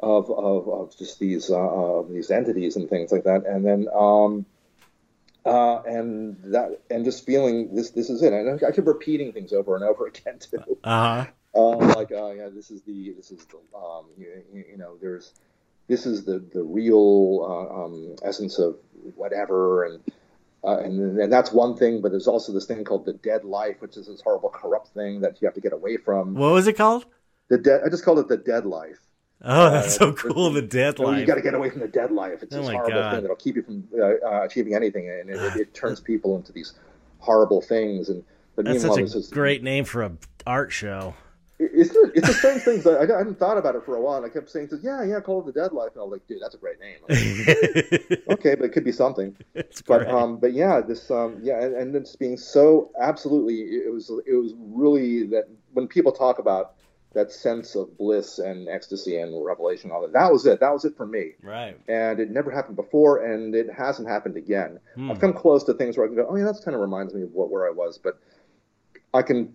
of, of, of just these uh, these entities and things like that, and then um, uh, and that and just feeling this this is it. And I kept repeating things over and over *laughs* again too. Uh-huh. Like uh, yeah, this is the this is the um, you, you know there's this is the the real uh, um, essence of whatever and uh, and, and that's one thing, but there's also this thing called the dead life, which is this horrible, corrupt thing that you have to get away from. What was it called? The dead. I just called it the dead life. Oh, that's uh, so cool! The dead life. You got to get away from the dead life. It's oh this horrible God. thing that'll keep you from uh, uh, achieving anything, and it, it, it, *sighs* turns people into these horrible things. And but that's such a is, great name for a art show. It's it's a strange thing. I, I hadn't thought about it for a while, and I kept saying, "Yeah, yeah, call it the Dead Life." And I was like, "Dude, that's a great name." Like, *laughs* okay, but it could be something. *laughs* It's but great. um, but yeah, this um, yeah, and, and it's being so absolutely. It was it was really that when people talk about that sense of bliss and ecstasy and revelation, all that. That was it. That was it for me. Right. And it never happened before, and it hasn't happened again. Hmm. I've come close to things where I can go, oh yeah, that kind of reminds me of what, where I was, but I can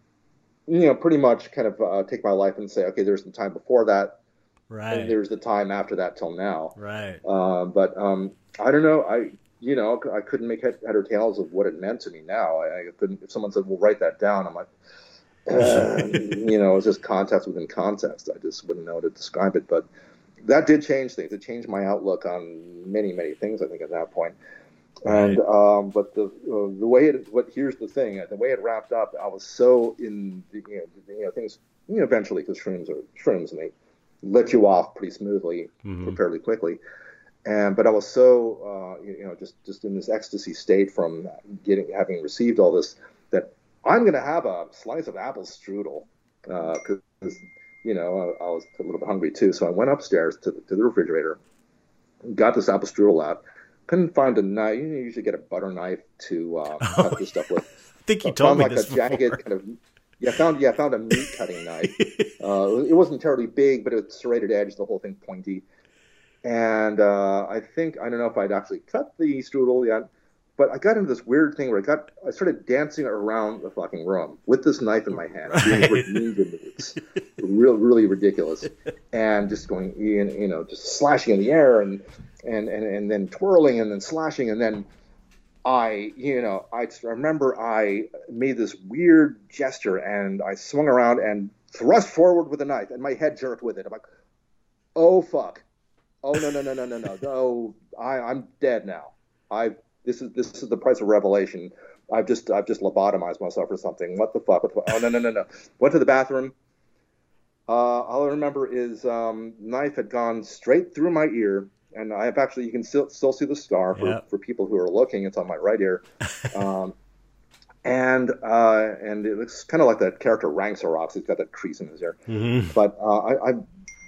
you know, pretty much kind of uh, take my life and say, okay, there's the time before that, right? And there's the time after that till now, right? Uh, but um, I don't know. I you know I couldn't make head, head or tails of what it meant to me now. I, I couldn't. If someone said, "Well, write that down," I'm like, uh, *laughs* you know, it's just context within context. I just wouldn't know how to describe it, but that did change things. It changed my outlook on many, many things. I think at that point. And right. um, but the uh, the way it but here's the thing the way it wrapped up I was so in the, you know, you know things you know eventually because shrooms are shrooms and they let you off pretty smoothly mm-hmm. fairly quickly and but I was so uh, you know just just in this ecstasy state from getting having received all this that I'm gonna have a slice of apple strudel because uh, you know I, I, was a little bit hungry too so I went upstairs to the, to the refrigerator got this apple strudel out couldn't find a knife. You usually get a butter knife to uh, *laughs* oh, cut this stuff with. I think you told me like this a jagged kind of. Yeah, found yeah, found a meat cutting knife. *laughs* uh, it wasn't terribly big, but it was serrated edge, the whole thing pointy. and uh, I think I don't know if I'd actually cut the strudel yet, but I got into this weird thing where I got I started dancing around the fucking room with this knife in my oh, hand, doing ninja moves, real really ridiculous, and just going you know just slashing in the air and and and, and then twirling and then slashing. And then I, you know, I remember I made this weird gesture and I swung around and thrust forward with a knife and my head jerked with it. I'm like, oh fuck, oh no no no no no no. No, I I'm dead now. I this is this is the price of revelation. I've just I've just lobotomized myself or something. What the fuck? What the fuck? Oh no no no no. Went to the bathroom. Uh, all I remember is um, knife had gone straight through my ear and I have actually you can still still see the scar for, yep. for people who are looking. It's on my right ear, *laughs* um, and uh, and it looks kind of like that character Ranxerox. He's got that crease in his ear. Mm-hmm. But uh, I, I,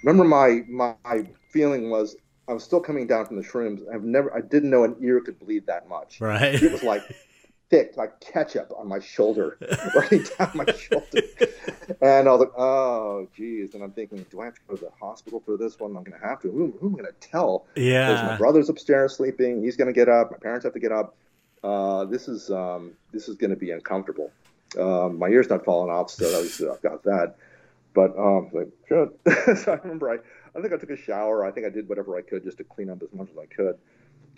remember my my feeling was I was still coming down from the shrooms. I've never I didn't know an ear could bleed that much. Right. It was like *laughs* thick, like ketchup on my shoulder, *laughs* running down my shoulder. And I was like, oh, geez. And I'm thinking, do I have to go to the hospital for this one? I'm going to have to. Who, who am I going to tell? Yeah. Because my brother's upstairs sleeping. He's going to get up. My parents have to get up. Uh, this is um, this is going to be uncomfortable. Um, my ear's not falling off, so at least I've got that. But um, like, shit. *laughs* so I remember I, I think I took a shower. I think I did whatever I could just to clean up as much as I could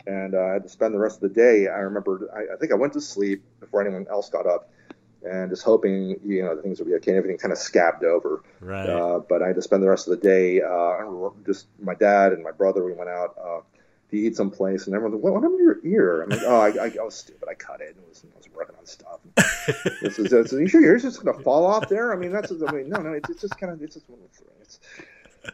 and uh, I had to spend the rest of the day. I remember, I, I, think I went to sleep before anyone else got up, and just hoping, you know, things would be okay. And Everything kind of scabbed over. Right. Uh, but I had to spend the rest of the day. Uh, just my dad and my brother. We went out uh, to eat someplace, and everyone's like, "What, happened to your ear?" I'm like, "Oh, I, I, I was stupid. I cut it. it was, I was working on stuff." *laughs* this is, this is, you sure your ear's just gonna fall off there? I mean, that's. I mean, no, no. It's, it's just kind of. It's just one of the things.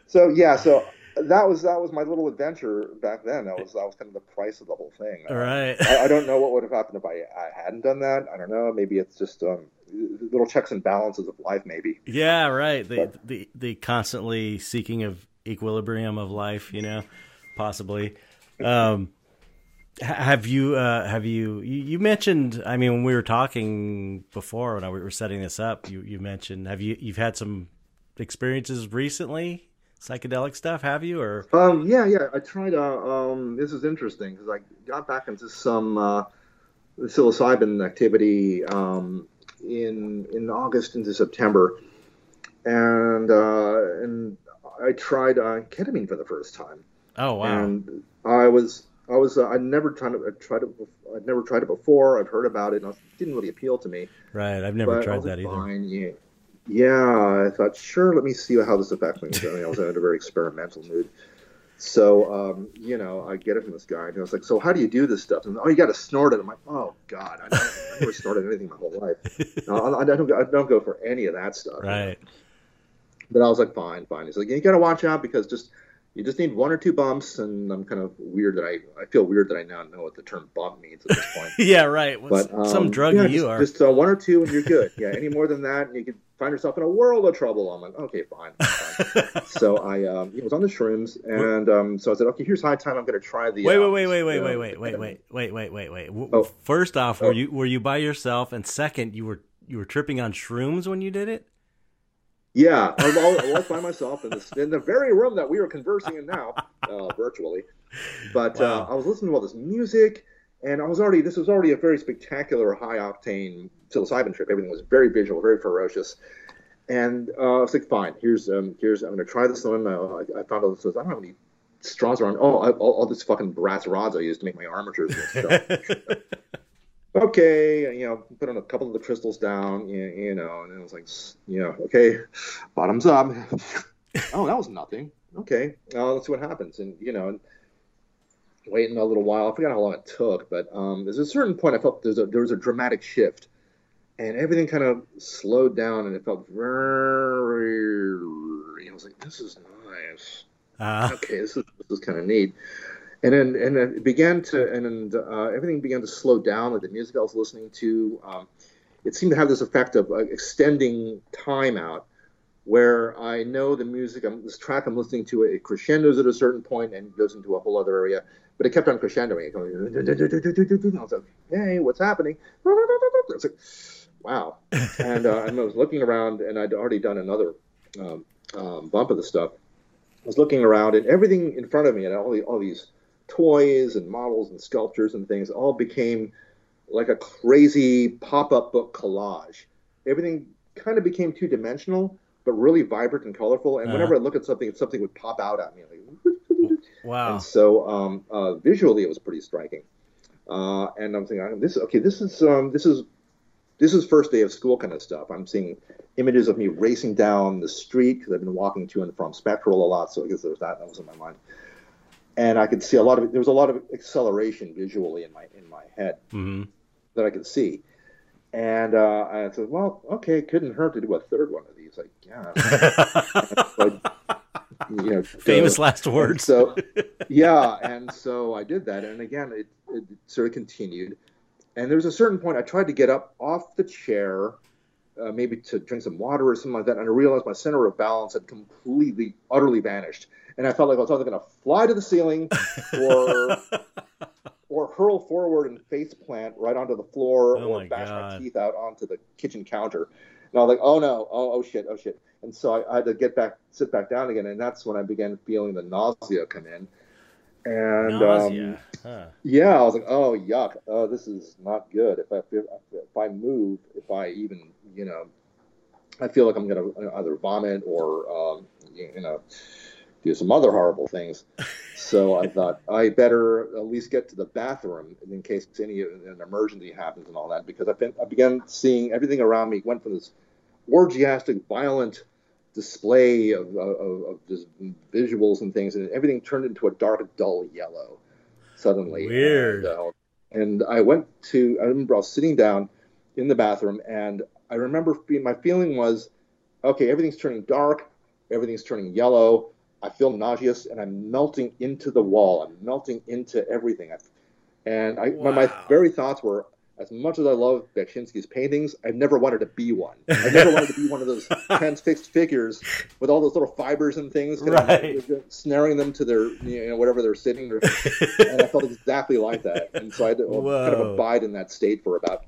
So yeah. So that was that was my little adventure back then. That was that was kind of the price of the whole thing. All right. I, I, don't know what would have happened if I, I hadn't done that. I don't know. Maybe it's just um, little checks and balances of life. Maybe. Yeah. Right. The but, the the constantly seeking of equilibrium of life. You know, possibly. Um, have you uh, have you, you, you mentioned? I mean, when we were talking before when we were setting this up, you you mentioned have you you've had some experiences recently psychedelic stuff, have you? Or um, yeah, yeah. I tried. Uh, um, this is interesting because I got back into some uh, psilocybin activity um, in in August into September, and uh, and I tried uh, ketamine for the first time. Oh wow! And I was I was uh, I'd never tried it. I tried it. I'd never tried it before. I've heard about it, and it didn't really appeal to me. Right. I've never tried that either. Yeah yeah, I thought, sure, let me see how this affects me. I, mean, I was in a very experimental mood. So, um, you know, I get it from this guy, and I was like, so how do you do this stuff? And oh, you got to snort it. I'm like, oh God, I, never, I never snorted anything my whole life. No, I, I, don't, I don't go for any of that stuff. Right. But I was like, fine, fine. He's like, you got to watch out because just you just need one or two bumps, and I'm kind of weird that I I feel weird that I now know what the term bump means at this point. *laughs* yeah, right. but um, some drug yeah, you just, are. Just uh, one or two, and you're good. Yeah, any more than that, and you could find yourself in a world of trouble. I'm like, okay, fine. fine. *laughs* so I um, was on the shrooms, and um, so I said, okay, here's high time. I'm going to try the. Wait, wait, wait, wait, wait, wait, wait, wait, wait, wait, wait, wait, wait. Oh. First off, were oh. you were you by yourself? And second, you were you were tripping on shrooms when you did it. Yeah, I was, I was by *laughs* myself in the, in the very room that we are conversing in now, uh, virtually. But uh, wow. uh, I was listening to all this music, and I was already this was already a very spectacular, high octane psilocybin trip. Everything was very visual, very ferocious. And uh, I was like, fine, here's um, here's I'm gonna try this one. I, I found out this was I don't have any straws around. Oh, I, all, all this fucking brass rods I used to make my armatures *laughs* okay, you know, put on a couple of the crystals down, you, you know, and it was like, you know, okay, bottoms up. *laughs* oh, that was nothing. Okay, uh, let's see what happens. And, you know, waiting a little while. I forgot how long it took, but um, there's a certain point I felt there's a, there was a dramatic shift. And everything kind of slowed down, and it felt very. I was like, "This is nice. Uh. Okay, this is this is kind of neat." and then and then it began to and then uh, everything began to slow down like the music I was listening to um, it seemed to have this effect of uh, extending time out where I know the music I'm, this track I'm listening to it crescendos at a certain point and goes into a whole other area but it kept on crescendoing it going, I was like hey what's happening *laughs* I was like wow and, uh, and I was looking around and I'd already done another um, um, bump of the stuff I was looking around, and everything in front of me, and all the all these toys and models and sculptures and things, all became like a crazy pop-up book collage. Everything kind of became two dimensional, but really vibrant and colorful. And Uh-huh. whenever I look at something, something would pop out at me. Like, Wow. and so um, uh, visually, it was pretty striking. Uh, and I'm thinking, this okay, this is um, this is this is first day of school kind of stuff. I'm seeing images of me racing down the street because I've been walking to and from Spectral a lot, so I guess there was that that was in my mind. And I could see a lot of there was a lot of acceleration visually in my in my head hmm that I could see. And uh, I said, well, okay, it couldn't hurt to do a third one of these, I guess. *laughs* But, you know, *laughs* Famous last words. so *laughs* yeah, and so I did that, and again, it, it sort of continued. And there was a certain point I tried to get up off the chair, uh, maybe to drink some water or something like that, and I realized my center of balance had completely, utterly vanished, and I felt like I was either going to fly to the ceiling or *laughs* or hurl forward and face plant right onto the floor Oh or my bash God. my teeth out onto the kitchen counter. And I was like, oh no, oh, oh shit, oh shit. And so I, I had to get back, sit back down again, and that's when I began feeling the nausea come in. And Nausea. Um, Huh. yeah, I was like, oh yuck, oh this is not good. If I if, if I move, if I even you know, I feel like I'm gonna either vomit or um, you know do some other horrible things. So I *laughs* thought I better at least get to the bathroom in case any an emergency happens and all that because I've been I began seeing everything around me went from this orgiastic, violent display of, of, of just visuals and things, and everything turned into a dark, dull yellow suddenly. Weird. And, uh, and I went to, I remember I was sitting down in the bathroom, and I remember my feeling was, okay, everything's turning dark, everything's turning yellow. I feel nauseous, and I'm melting into the wall. I'm melting into everything. And I, my, my very thoughts were, as much as I love Beksinski's paintings, I've never wanted to be one. I never wanted to be one of those *laughs* transfixed figures with all those little fibers and things, kind of Right. snaring them to their, you know, whatever they're sitting. and I felt exactly like that. And so I had to kind of abide in that state for about,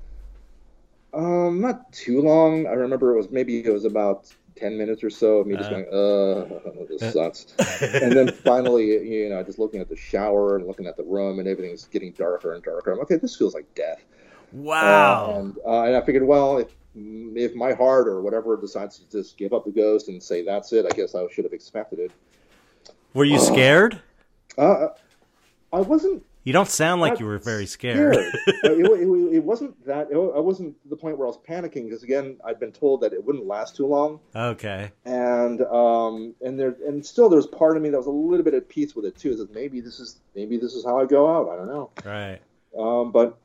um, not too long. I remember it was maybe it was about ten minutes or so of me just Uh. going, uh, this sucks. and then finally, you know, just looking at the shower and looking at the room, and everything's getting darker and darker. I'm okay. This feels like death. Wow. Uh, and, uh, and I figured, well, if if my heart or whatever decides to just give up the ghost and say that's it, I guess I should have expected it. Were you scared? Uh, I wasn't You don't sound like you were very scared. scared. *laughs* Uh, it, it, it wasn't that. It, I wasn't the point where I was panicking because again, I'd been told that it wouldn't last too long, okay. and um, and there and still there's part of me that was a little bit at peace with it too. That maybe this is maybe this is how I go out. I don't know. Right. Um, but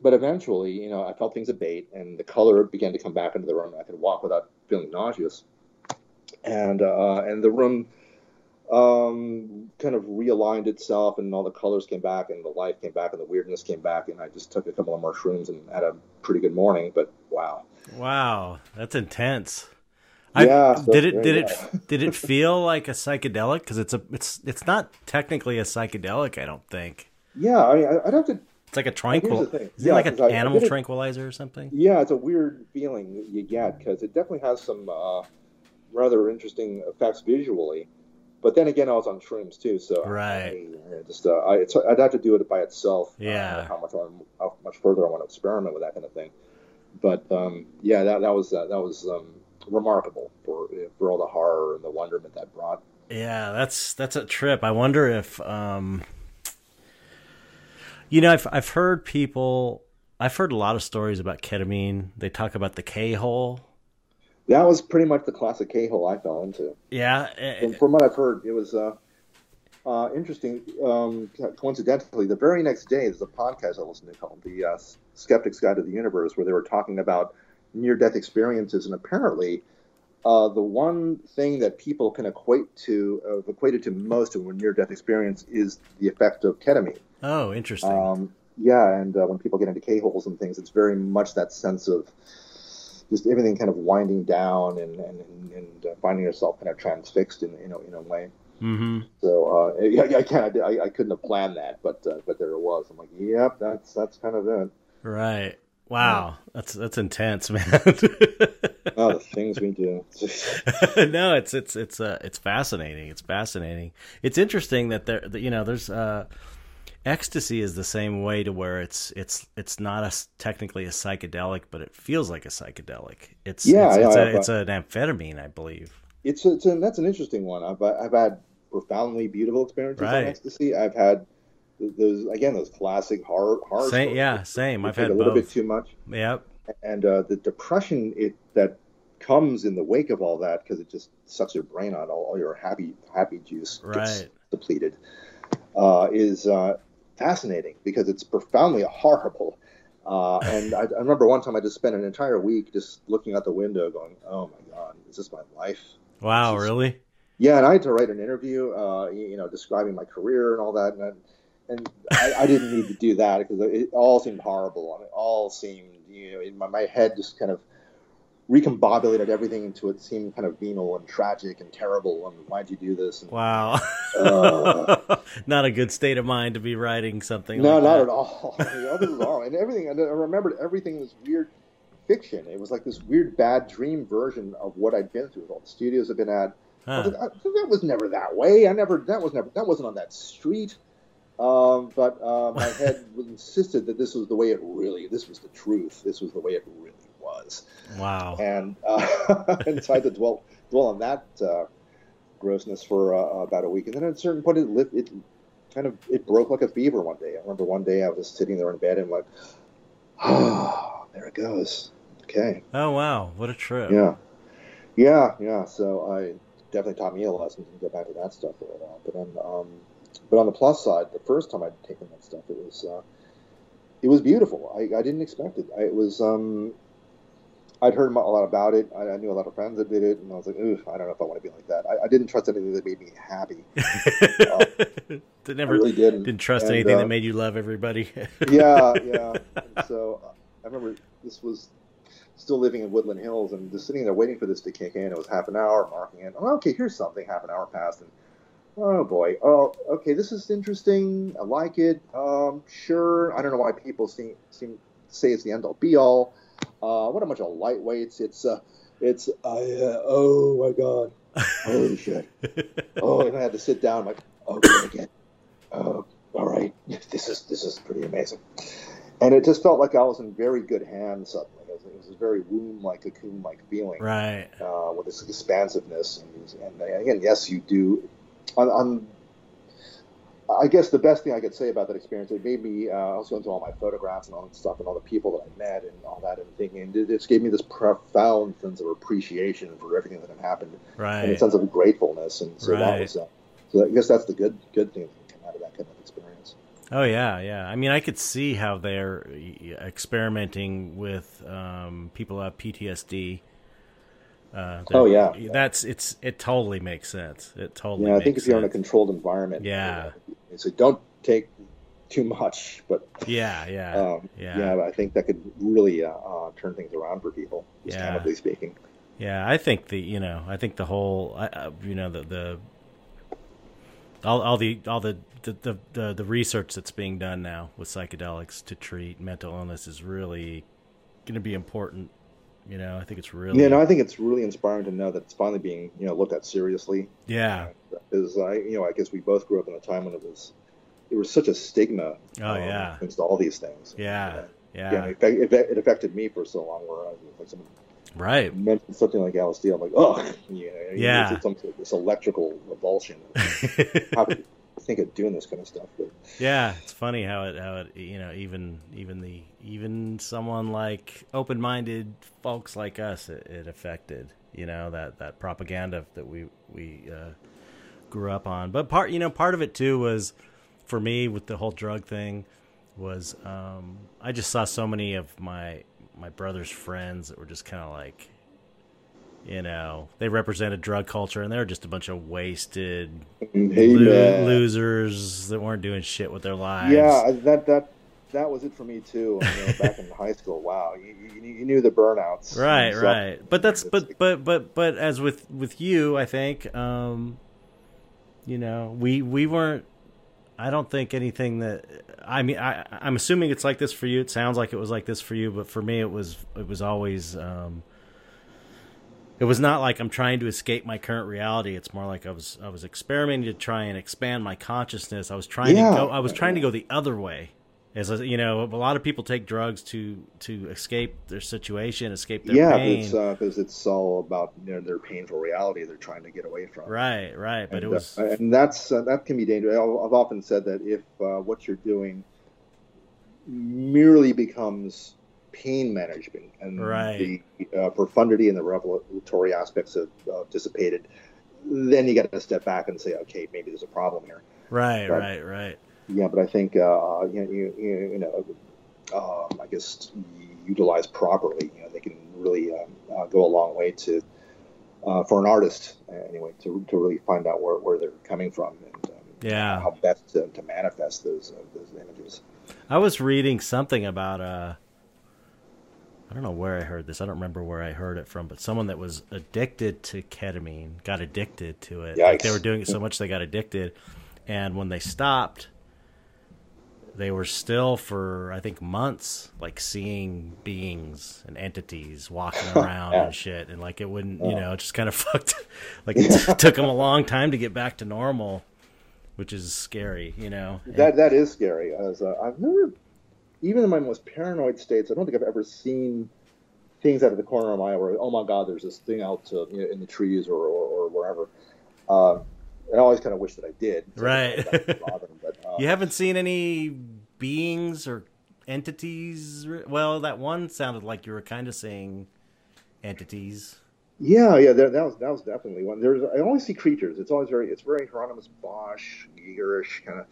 but eventually, you know, I felt things abate, and the color began to come back into the room. I could walk without feeling nauseous, and uh, and the room um, kind of realigned itself, and all the colors came back, and the life came back, and the weirdness came back, and I just took a couple of mushrooms and had a pretty good morning. But wow, Wow. That's intense. I, Yeah, so did it did it did *laughs* it feel like a psychedelic because it's a it's it's not technically a psychedelic I don't think yeah, I mean, I- I'd have to. it's like a tranquil is it like an I- animal it- tranquilizer or something Yeah, it's a weird feeling you get because it definitely has some uh, rather interesting effects visually. But then again, I was on shrooms too, so Right. I, I just uh, I, it's, I'd have to do it by itself. uh, Yeah. how much I, how much further I want to experiment with that kind of thing. But um, yeah, that that was uh, that was um, remarkable for for all the horror and the wonderment that brought. yeah that's that's a trip I wonder if um you know I've I've heard people I've heard a lot of stories about ketamine they talk about the K hole That was pretty much the classic K hole I fell into. yeah eh, From, from what I've heard, it was uh, uh, interesting. Um, coincidentally, the very next day, there's a podcast I listened to called "The uh, Skeptic's Guide to the Universe," where they were talking about near-death experiences, and apparently, uh, the one thing that people can equate to, uh, equated to most of a near-death experience, is the effect of ketamine. oh interesting Um, yeah, and uh, when people get into K holes and things, it's very much that sense of just everything kind of winding down and and, and, uh, finding yourself kind of transfixed in you know in a way. mm-hmm So uh, yeah, I can't, I, I couldn't have planned that, but uh, but there it was. I'm like, yep, that's that's kind of it. Right. Wow. That's that's intense, *laughs* man. oh, the things we do. *laughs* no, it's it's it's uh it's fascinating. It's fascinating. It's interesting that there, that, you know, there's uh, ecstasy is the same way to where it's it's it's not a technically a psychedelic, but it feels like a psychedelic. It's Yeah, it's, it's, a, I've, uh, it's an amphetamine, I believe. it's it's a, that's an interesting one. I've I've had profoundly beautiful experiences Right. on ecstasy. I've had those again those classic horror horror. Same, yeah, same. I've had a little both. bit too much, Yep. and uh, the depression it that comes in the wake of all that because it just sucks your brain out. All, all your happy happy juice gets depleted. Uh, is uh, fascinating because it's profoundly horrible. Uh, and I, I remember one time I just spent an entire week just looking out the window, going, "Oh my God, is this my life?" Wow, is- really? Yeah, and I had to write an interview, uh, you you know, describing my career and all that, and I, and I, I didn't need to do that because it all seemed horrible. I mean, it all seemed, you know, in my, my head just kind of recombobulated everything into it seemed kind of venal and tragic and terrible. And why'd you do this? And, Wow. Uh. *laughs* not a good state of mind to be writing something. no, like not that. at all. *laughs* I mean, this is all, and everything. And I remembered everything was weird fiction. It was like this weird bad dream version of what I'd been through. With all the studios I've been at. I Huh. was like, "I- that was never that way. I never. That was never. That wasn't on that street. Um, but uh, my *laughs* head insisted that this was the way it really. This was the truth. This was the way it really was. Wow. And uh, *laughs* and so I had to dwell dwell on that uh, grossness for uh, about a week. And then at a certain point, it lit, it kind of it broke like a fever one day. I remember one day I was sitting there in bed and like, *sighs* oh, there it goes. Okay. Oh wow, what a trip. Yeah, yeah, yeah. So I definitely taught me a lesson to go back to that stuff for a while. But on, um, but on the plus side, the first time I'd taken that stuff, it was uh, it was beautiful. I, I didn't expect it. I, it was um, I'd heard a lot about it. I, I knew a lot of friends that did it, and I was like, Ooh, I don't know if I want to be like that. I, I didn't trust anything that made me happy. *laughs* I never really didn't. didn't trust And, anything uh, that made you love everybody. *laughs* yeah, yeah. And so uh, I remember this was still living in Woodland Hills and just sitting there waiting for this to kick in. It was half an hour, marking it. Oh, okay, here's something. Half an hour passed, and oh boy, oh, okay, this is interesting. I like it. Um, sure. I don't know why people seem seem say it's the end all be all. Uh, what a bunch of lightweights. It's uh, it's uh, oh my god, holy *laughs* shit. Oh, and I had to sit down. like, okay, again. Oh, all right. This is this is pretty amazing. And it just felt like I was in very good hands suddenly. It was, it was a very womb-like, cocoon-like feeling right. uh, with this expansiveness. And, and again, yes, you do. On, on, I guess the best thing I could say about that experience, it made me. Uh, I was going through all my photographs and all that stuff, and all the people that I met, and all that, and thinking, and it just gave me this profound sense of appreciation for everything that had happened and a sense of gratefulness. And so that was, uh, so I guess that's the good good thing that can come out of that kind of experience. Oh yeah, yeah. I mean, I could see how they're experimenting with um, people who have PTSD. Uh, Oh, yeah. that's it's it totally makes sense. It totally. Yeah, I think makes if you're in a sense. controlled environment, Yeah. you know, so don't take too much, but Yeah, yeah, um, yeah. yeah, I think that could really uh, uh, turn things around for people, just Yeah. speaking. Yeah, I think the you know I think the whole uh, you know the the all all the all the the, the the the research that's being done now with psychedelics to treat mental illness is really going to be important. You know, I think it's really Yeah, no, I think it's really inspiring to know that it's finally being you know looked at seriously. yeah. Because I, you know, I guess we both grew up in a time when it was there was such a stigma. Oh, um, yeah. against all these things. Yeah, Yeah, yeah, it, affect- it affected me for so long. Where I was like, someone right. mentioned something like LSD, I'm like, oh, *laughs* you know, Yeah. it's some, this electrical revulsion. *laughs* Think of doing this kind of stuff? But yeah, it's funny how it how it you know even even the even someone like open minded folks like us it, it affected you know that that propaganda that we we uh, grew up on. But part you know part of it too was for me with the whole drug thing was um, I just saw so many of my my brother's friends that were just kind of like you know they represented drug culture and they were just a bunch of wasted hey, lo- losers that weren't doing shit with their lives. Yeah, that that that was it for me too. You know, back in *laughs* high school, wow, you, you, you knew the burnouts. right, right. But that's but but but but as with with you, I think, um, you know, we we weren't. I don't think anything that I mean. I I'm assuming it's like this for you. It sounds like it was like this for you, but for me, it was it was always. Um, it was not like I'm trying to escape my current reality. It's more like I was I was experimenting to try and expand my consciousness. I was trying Yeah. to go. I was trying to go the other way. As a, you know, a lot of people take drugs to to escape their situation, escape their yeah, pain. it's because it's all about you know, their painful reality they're trying to get away from. right, right. But and, it was uh, and that's uh, that can be dangerous. I've I've often said that if uh, what you're doing merely becomes pain management and Right. the uh, profundity and the revelatory aspects have uh, dissipated, then you got to step back and say, okay, maybe there's a problem here. right, right. right, right. Yeah, but I think uh, you, know, you, you, you know, um, I guess utilized properly, you know, they can really um, uh, go a long way to uh, for an artist anyway to, to really find out where, where they're coming from and um, Yeah. how best to, to manifest those uh, those images. I was reading something about uh I don't know where I heard this. I don't remember where I heard it from, but someone that was addicted to ketamine got addicted to it. Like they were doing it so much they got addicted, and when they stopped, they were still for I think months like seeing beings and entities walking *laughs* around Yeah. and shit, and like it wouldn't, you know, it just kind of *laughs* fucked. Like *laughs* it took them a long time to get back to normal, which is scary, you know. And- That that is scary. As uh, I've never, even in my most paranoid states, I don't think I've ever seen things out of the corner of my eye where, oh my god, there's this thing out to, you know, in the trees or, or, or wherever. And I always kind of wish that I did. so Right. them, but, uh, *laughs* You haven't seen any beings or entities? Well, that one sounded like you were kind of saying entities. Yeah, yeah, there, that was that was definitely one. There's I always see creatures. It's always very it's very Hieronymus Bosch, Gigerish kind of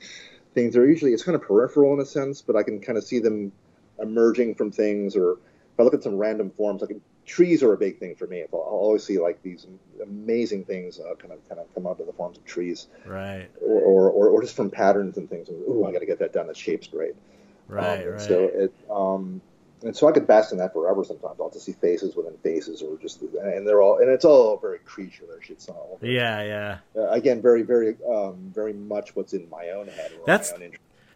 things. They're usually it's kind of peripheral in a sense, but I can kind of see them emerging from things. Or if I look at some random forms, like trees are a big thing for me. I'll, I'll always see like these amazing things uh, kind of kind of come out of the forms of trees, Right, or or, or, or just from patterns and things. Ooh, I got to get that done. That shape's great. right, Um, right. So it, um, and so I could bask in that forever. Sometimes I'll just see faces within faces, or just and they're all and it's all very creatureish. It's all yeah, yeah. uh, again very very um, very much what's in my own head. Or That's- my own.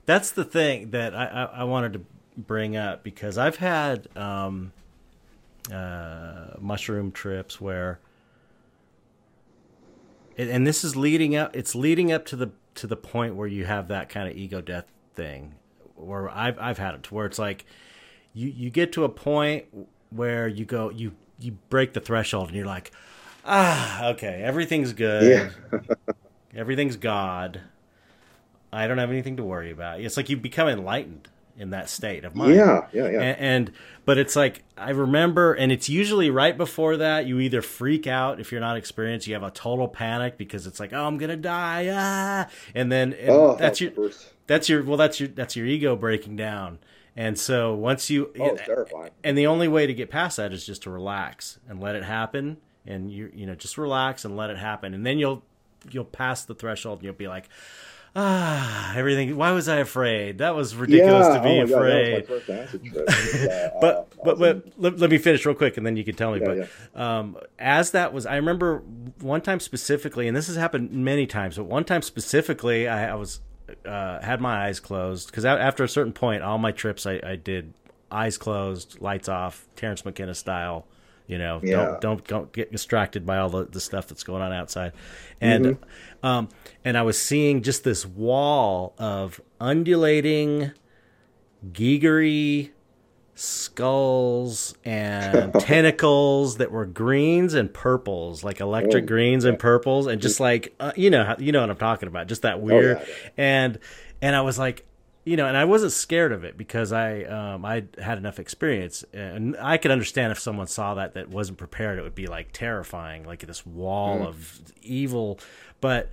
That's the thing that I, I, I wanted to bring up because I've had um, uh, mushroom trips where, and- and this is leading up. It's leading up to the to the point where you have that kind of ego death thing, where I've I've had it to where it's like, you you get to a point where you go you you break the threshold and you're like, ah, okay, everything's good, *laughs* everything's God. I don't have anything to worry about. It's like you become enlightened in that state of mind. Yeah, yeah, yeah. And, and but it's like I remember, and it's usually right before that. You either freak out if you're not experienced, you have a total panic because it's like, oh, I'm gonna die, ah, and then and oh, that's your that's your well, that's your that's your ego breaking down. And so once you Oh, it's terrifying. and the only way to get past that is just to relax and let it happen, and you you know just relax and let it happen, and then you'll you'll pass the threshold and you'll be like. Ah, everything. Why was I afraid? That was ridiculous yeah, to be oh God, afraid that was my first acid trip. It was, uh, *laughs* but uh, but, but let, let me finish real quick and then you can tell me Yeah, but um as that was i remember one time specifically and this has happened many times but one time specifically i, I was uh had my eyes closed because after a certain point all my trips I, I did eyes closed lights off terence mckenna style you know Yeah. don't don't don't get distracted by all the, the stuff that's going on outside and Mm-hmm. um and i was seeing just this wall of undulating Gigery skulls and *laughs* tentacles that were greens and purples, like electric Oh, greens and purples, and just like uh, you know, you know what I'm talking about, just that weird. Oh, yeah, yeah. And and I was like, you know, and I wasn't scared of it because I um I had enough experience, and I could understand if someone saw that that wasn't prepared, it would be like terrifying, like this wall Mm. of evil. But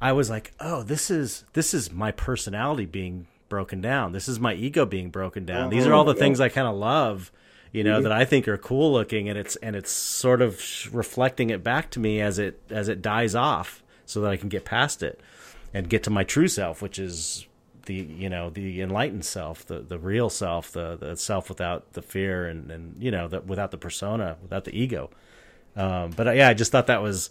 I was like, oh, this is this is my personality being broken down. This is my ego being broken down. These are all the things I kind of love, you know, that I think are cool looking, and it's and it's sort of reflecting it back to me as it as it dies off, so that I can get past it and get to my true self, which is the you know the enlightened self, the the real self, the the self without the fear and and you know that without the persona, without the ego. Um, but uh, yeah, I just thought that was.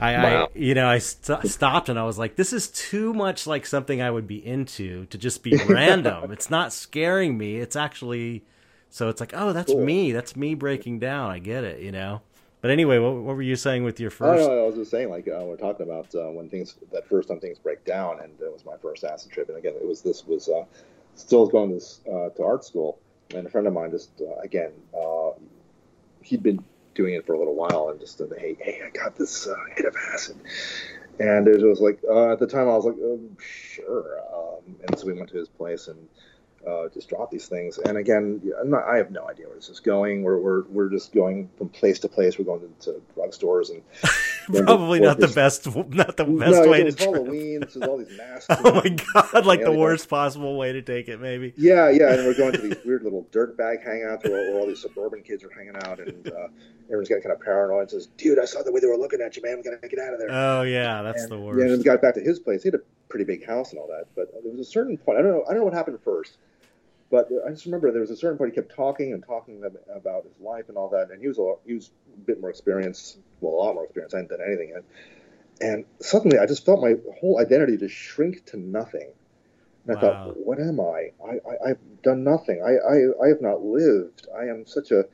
I, Wow. I you know I st- stopped and I was like, this is too much like something I would be into to just be *laughs* random. it's not scaring me. It's actually so it's like, oh, that's Cool. me. That's me breaking down. I get it. You know, But anyway, what, what were you saying with your first? no, I was just saying, like uh, we're talking about uh, when things that first time things break down, and it was my first acid trip. And again, it was this was uh, still going to uh, to art school, and a friend of mine just uh, again uh, he'd been doing it for a little while, and just hey, hey, I got this uh, hit of acid, and it was like uh, at the time I was like, oh, sure, um, and so we went to his place and. Uh, just drop these things, and again, I'm not, I have no idea where this is going. We're, we're we're just going from place to place. We're going to, to drugstores and *laughs* Probably not the best, not the best no, way to. Halloween. There's all these *laughs* masks. Oh my god! Like the worst possible way to take it, maybe. Yeah, yeah, and we're going to these *laughs* weird little dirt bag hangouts where, where all these suburban kids are hanging out, and uh, everyone's getting kind of paranoid. And says, "Dude, I saw the way they were looking at you, man. We gotta get out of there." Oh yeah, that's and, the Yeah, worst. and then we got back to his place. He had a pretty big house and all that, but there was a certain point. I don't know. I don't know what happened first, but I just remember there was a certain point he kept talking and talking about his life and all that, and he was a he was a bit more experienced, well, a lot more experienced than anything. And, and suddenly, I just felt my whole identity just shrink to nothing. And I thought, what am I? I, I I've done nothing. I, I I have not lived. I am such a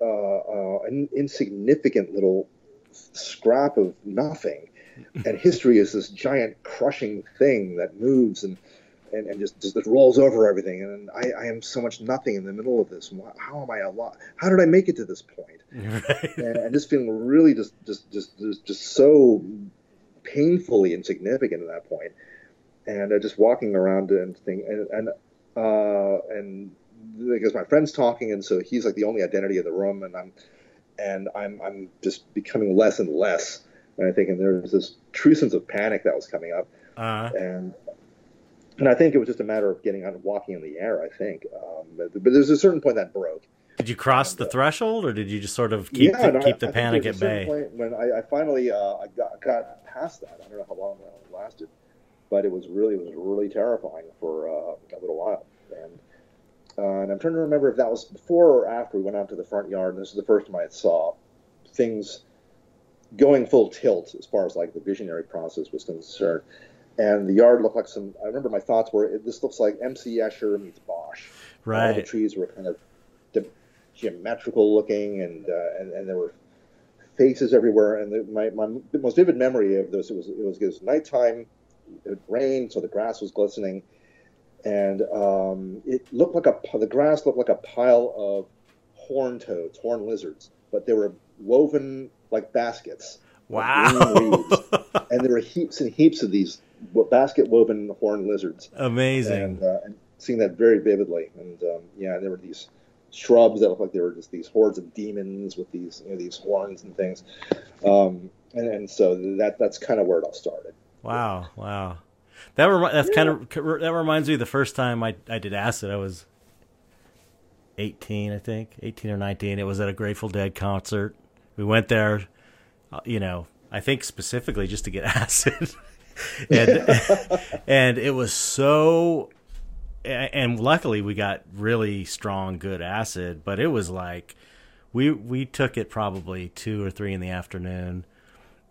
uh, uh, an insignificant little scrap of nothing. And history is this giant crushing thing that moves and, and, and just, just rolls over everything. And I, I am so much nothing in the middle of this. How am I alive? How did I make it to this point? *laughs* Right. And, and just feeling really just, just, just, just, just so painfully insignificant at that point. And uh, just walking around and thing and, and, uh, and because my friend's talking, and so he's like the only identity in the room, and I'm, and I'm, I'm just becoming less and less. And I think, and there was this true sense of panic that was coming up, Uh, and and I think it was just a matter of getting out and walking in the air. I think, um, but, but there's a certain point that broke. did you cross the threshold, or did you just sort of keep yeah, the, no, keep I- the I panic at bay? Point when I, I finally uh, I got, got past that, I don't know how long that lasted, but it was really it was really terrifying for uh, a little while. And uh, and I'm trying to remember if that was before or after we went out to the front yard. And this is the first time I saw things going full tilt as far as like the visionary process was concerned. And the yard looked like some. I remember my thoughts were, this looks like M.C. Escher meets Bosch. All the trees were kind of ge- geometrical looking, and, uh, and and there were faces everywhere. And the, my my most vivid memory of this it was it was, it was nighttime. It rained, so the grass was glistening, and um, it looked like a the grass looked like a pile of horn toads, horn lizards, but they were woven like baskets. Wow. and there were heaps and heaps of these basket woven horned lizards Amazing. and, uh, and seeing that very vividly. And um, yeah, there were these shrubs that looked like they were just these hordes of demons with these you know, these horns and things. Um, and, and so that that's kind of where it all started. Wow, wow. That remi- that's kind of that reminds me of the first time I I did acid. I was 18, I think, 18 or 19. It was at a Grateful Dead concert. We went there, uh, you know, I think specifically just to get *laughs* acid. *laughs* and *laughs* and it was so and luckily we got really strong good acid, but it was like we we took it probably 2 or 3 in the afternoon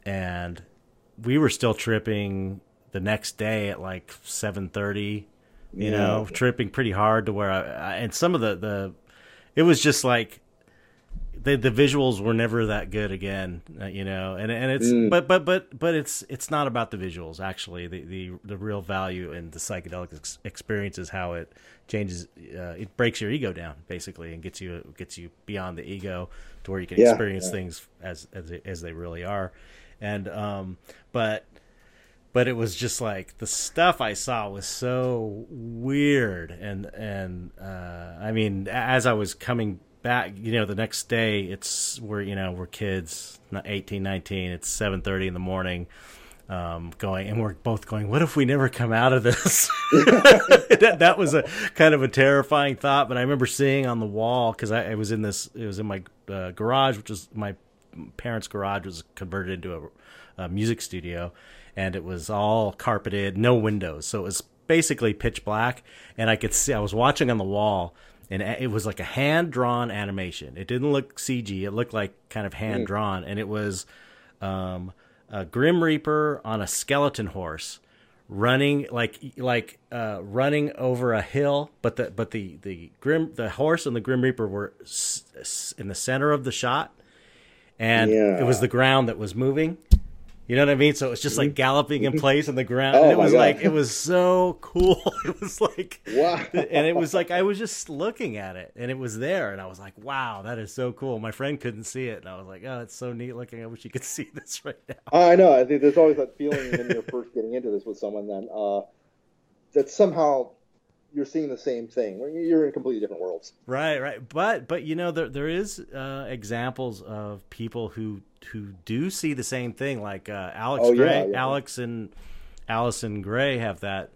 and we were still tripping the next day at like 7:30 you Yeah. know tripping pretty hard to where I, I and some of the the it was just like the the visuals were never that good again uh, you know and and it's Mm. but but but but it's it's not about the visuals actually the the the real value in the psychedelic ex- experience is how it changes uh, it breaks your ego down basically and gets you gets you beyond the ego to where you can Yeah, experience yeah. things as as they, as they really are and um but but it was just like the stuff I saw was so weird and and uh, I mean as I was coming back you know the next day it's we're you know we're kids not 18 19 it's 7:30 in the morning um, going and we're both going what if we never come out of this? *laughs* That, that was a kind of a terrifying thought but I remember seeing on the wall because I, I was in this it was in my uh, garage which was my parents garage was converted into a, a music studio and it was all carpeted no windows so it was basically pitch black and i could see i was watching on the wall and it was like a hand drawn animation. It didn't look cg it looked like kind of hand drawn and it was um, a grim reaper on a skeleton horse running like like uh, running over a hill. But the but the the grim the horse and the grim reaper were s- s- in the center of the shot. And Yeah. it was the ground that was moving. You know what I mean? So it was just like galloping in place on the ground. Mm-hmm. Oh and it was like it was so cool. *laughs* It was like Wow. and it was like I was just looking at it and it was there and I was like, wow, that is so cool. My friend couldn't see it and I was like, oh, it's so neat looking. I wish you could *laughs* see this right now. I know. I think there's always that feeling when you're first getting into this with someone that uh, that somehow you're seeing the same thing. You're in completely different worlds. Right, right. But but you know there there is uh, examples of people who who do see the same thing. Like uh, Alex Oh, yeah, Grey, yeah. Alex and Allyson Grey have that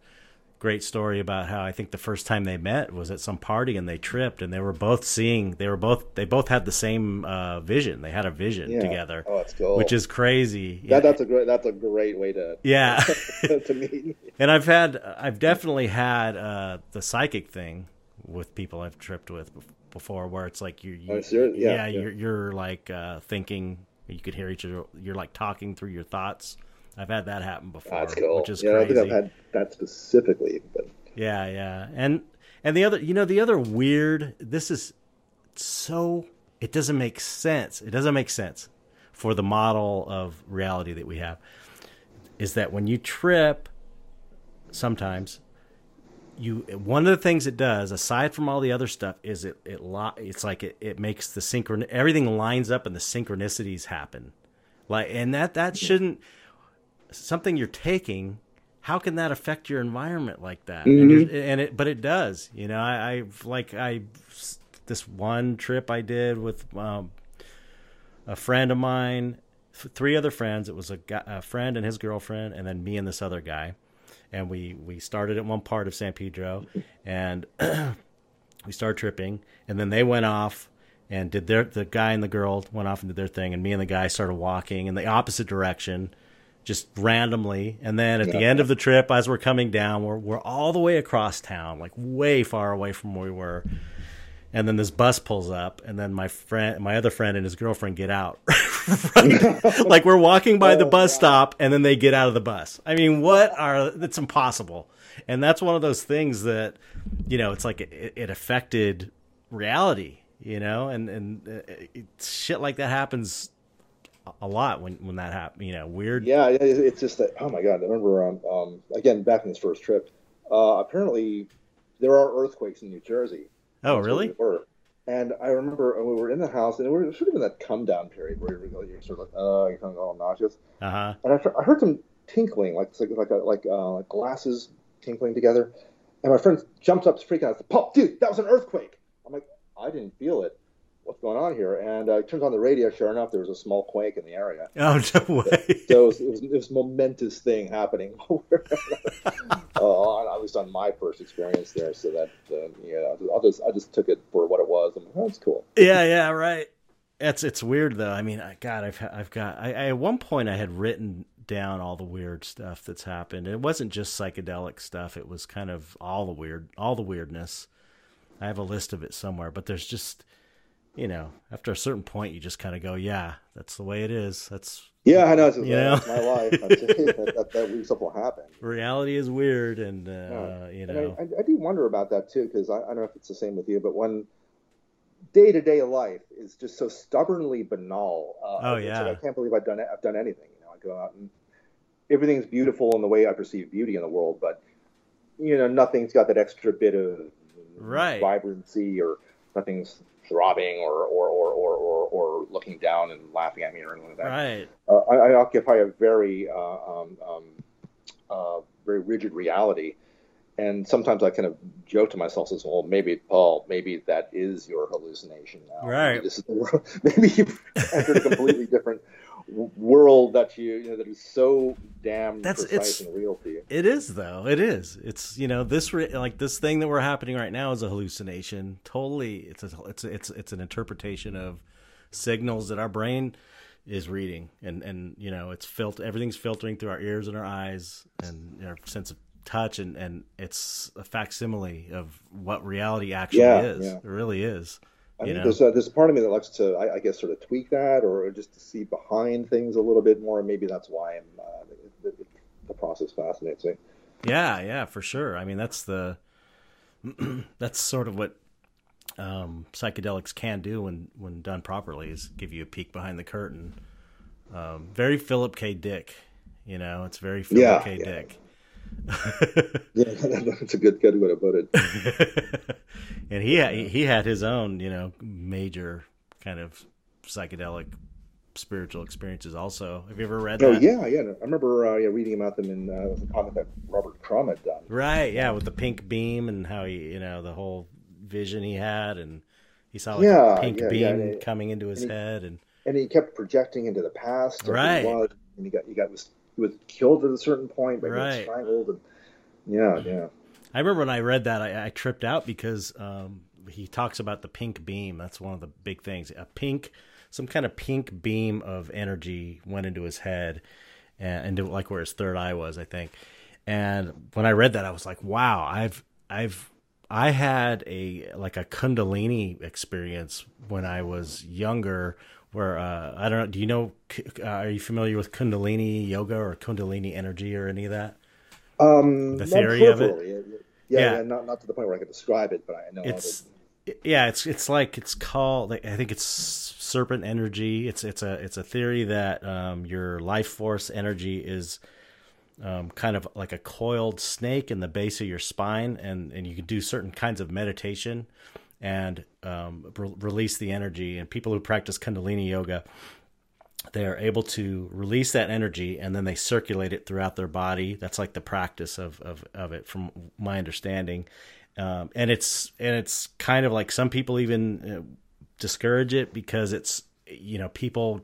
great story about how I think the first time they met was at some party and they tripped and they were both seeing they were both they both had the same uh, vision. They had a vision Yeah. together, Oh, that's cool. which is crazy. that, that's a great that's a great way to yeah. *laughs* to meet. And I've had, I've definitely had uh, the psychic thing with people I've tripped with before, where it's like you, you Oh. Yeah, yeah, yeah. you're you're like uh, thinking, you could hear each other, you're like talking through your thoughts. I've had that happen before, That's cool. which is yeah, I don't think I've had that specifically, but Yeah, yeah, and and the other, you know, the other weird. This is so it doesn't make sense. It doesn't make sense for the model of reality that we have. Is that when you trip, sometimes you one of the things it does aside from all the other stuff is it it lo- it's like it, it makes the synchron everything lines up and the synchronicities happen like and that that shouldn't something you're taking how can that affect your environment like that? And, you're- and it but it does you know i i like i this one trip i did with um, a friend of mine th- three other friends it was a, a friend and his girlfriend and then me and this other guy. And we we started at one part of san pedro and *clears throat* we started tripping and then they went off and did their the guy and the girl went off and did their thing and me and the guy started walking in the opposite direction just randomly. And then at the end of the trip as we're coming down we're, we're all the way across town like way far away from where we were. And then this bus pulls up and then my friend my other friend and his girlfriend get out. *laughs* Like we're walking by the Oh, bus wow. stop and then they get out of the bus. I mean what are it's impossible. And that's one of those things that you know it's like it, it affected reality you know? And and uh, it, shit like that happens a lot when when that happened. you know weird yeah, it's just that. Oh my god! I remember um, um, again back in this first trip. Uh, apparently, there are earthquakes in New Jersey. oh That's really we. And I remember we were in the house, and we were sort of in that come down period where you're, you're sort of like, oh, you're kind of all nauseous. uh-huh And I, heard- I heard some tinkling, like like like a, like, uh, like glasses tinkling together. And my friend jumps up, freaking out. Paul, dude, that was an earthquake. I'm like, I didn't feel it. What's going on here? And uh, it turns on the radio. Sure enough, there was a small quake in the area. *laughs* oh no way So it was, it was, a momentous thing happening. *laughs* uh, at least on my first experience there. So that uh, yeah, I just I just took it for what it was. I'm like, oh, that's cool. yeah, yeah, right. It's it's weird though. I mean, I God, I've I've got. I, I at one point I had written down all the weird stuff that's happened. It wasn't just psychedelic stuff. It was kind of all the weird, all the weirdness. I have a list of it somewhere, but there's just, you know, after a certain point, you just kind of go, yeah, that's the way it is. That's Yeah, I know. It's, You know? my life. That, that, that weird stuff will happen. *laughs* reality is weird, and uh, Yeah. you know, I, I, I do wonder about that too, because I, I don't know if it's the same with you, but when day to day life is just so stubbornly banal. Uh, Oh, yeah. like, I can't believe I've done I've done anything. You know, I go out and everything's beautiful in the way I perceive beauty in the world, but you know, nothing's got that extra bit of Right. vibrancy or nothing's throbbing or or, or, or, or or looking down and laughing at me or anything like that. right, Uh, I, I occupy a very uh, um, um, uh, very rigid reality, and sometimes I kind of joke to myself, says, "Well, maybe Paul, maybe that is your hallucination now. Right. Maybe this is the world. *laughs* Maybe you've *laughs* entered a completely different world that you, you know that is so damn That's- precise it's- and real to you." It is though. It is. It's you know this re- like this thing that we're happening right now is a hallucination. Totally, it's a it's a, it's it's an interpretation of signals that our brain is reading, and and you know it's filter everything's filtering through our ears and our eyes and our sense of touch, and and it's a facsimile of what reality actually Yeah, is. yeah. It really is. I You know? there's a, there's a part of me that likes to, I, I guess, sort of tweak that, or just to see behind things a little bit more. And maybe that's why I'm, uh, the, the, the process fascinates me. Yeah, yeah, for sure. I mean, that's the *clears throat* that's sort of what um, psychedelics can do when when done properly is give you a peek behind the curtain. Um, very Philip K. Dick, you know, it's very Philip Yeah, K. yeah. Dick. *laughs* Yeah, *laughs* that's a good good way to put it. *laughs* and he had, he had his own, you know, major kind of psychedelic spiritual experiences. Also, have you ever read Oh that? yeah, yeah. I remember uh, yeah, reading about them in uh, the comic that Robert Crumb had done. Right, yeah, with the pink beam and how he, you know, the whole vision he had, and he saw like Yeah, a pink yeah, beam yeah, and coming into his and he- head, and and he kept projecting into the past. of who he Right. and he got he got was he was killed at a certain point, he Right. strangled. And, yeah, yeah. I remember when I read that, I, I tripped out because um, he talks about the pink beam. That's one of the big things. A pink, some kind of pink beam of energy went into his head, and into like where his third eye was, I think. And when I read that, I was like, "Wow, I've, I've, I had a like a Kundalini experience when I was younger." Where uh, I don't know. Do you know? Uh, are you familiar with Kundalini yoga or Kundalini energy or any of that? Um, The theory of it? Yeah, yeah, Yeah. not not to the point where I could describe it, but I know it's yeah it's it's like it's called like, i think it's serpent energy it's it's a it's a theory that um, your life force energy is um, kind of like a coiled snake in the base of your spine and and you can do certain kinds of meditation and um, re- release the energy and people who practice kundalini yoga they are able to release that energy and then they circulate it throughout their body. That's like the practice of of, of it, from my understanding. Um, and it's and it's kind of like some people even uh, discourage it because it's you know people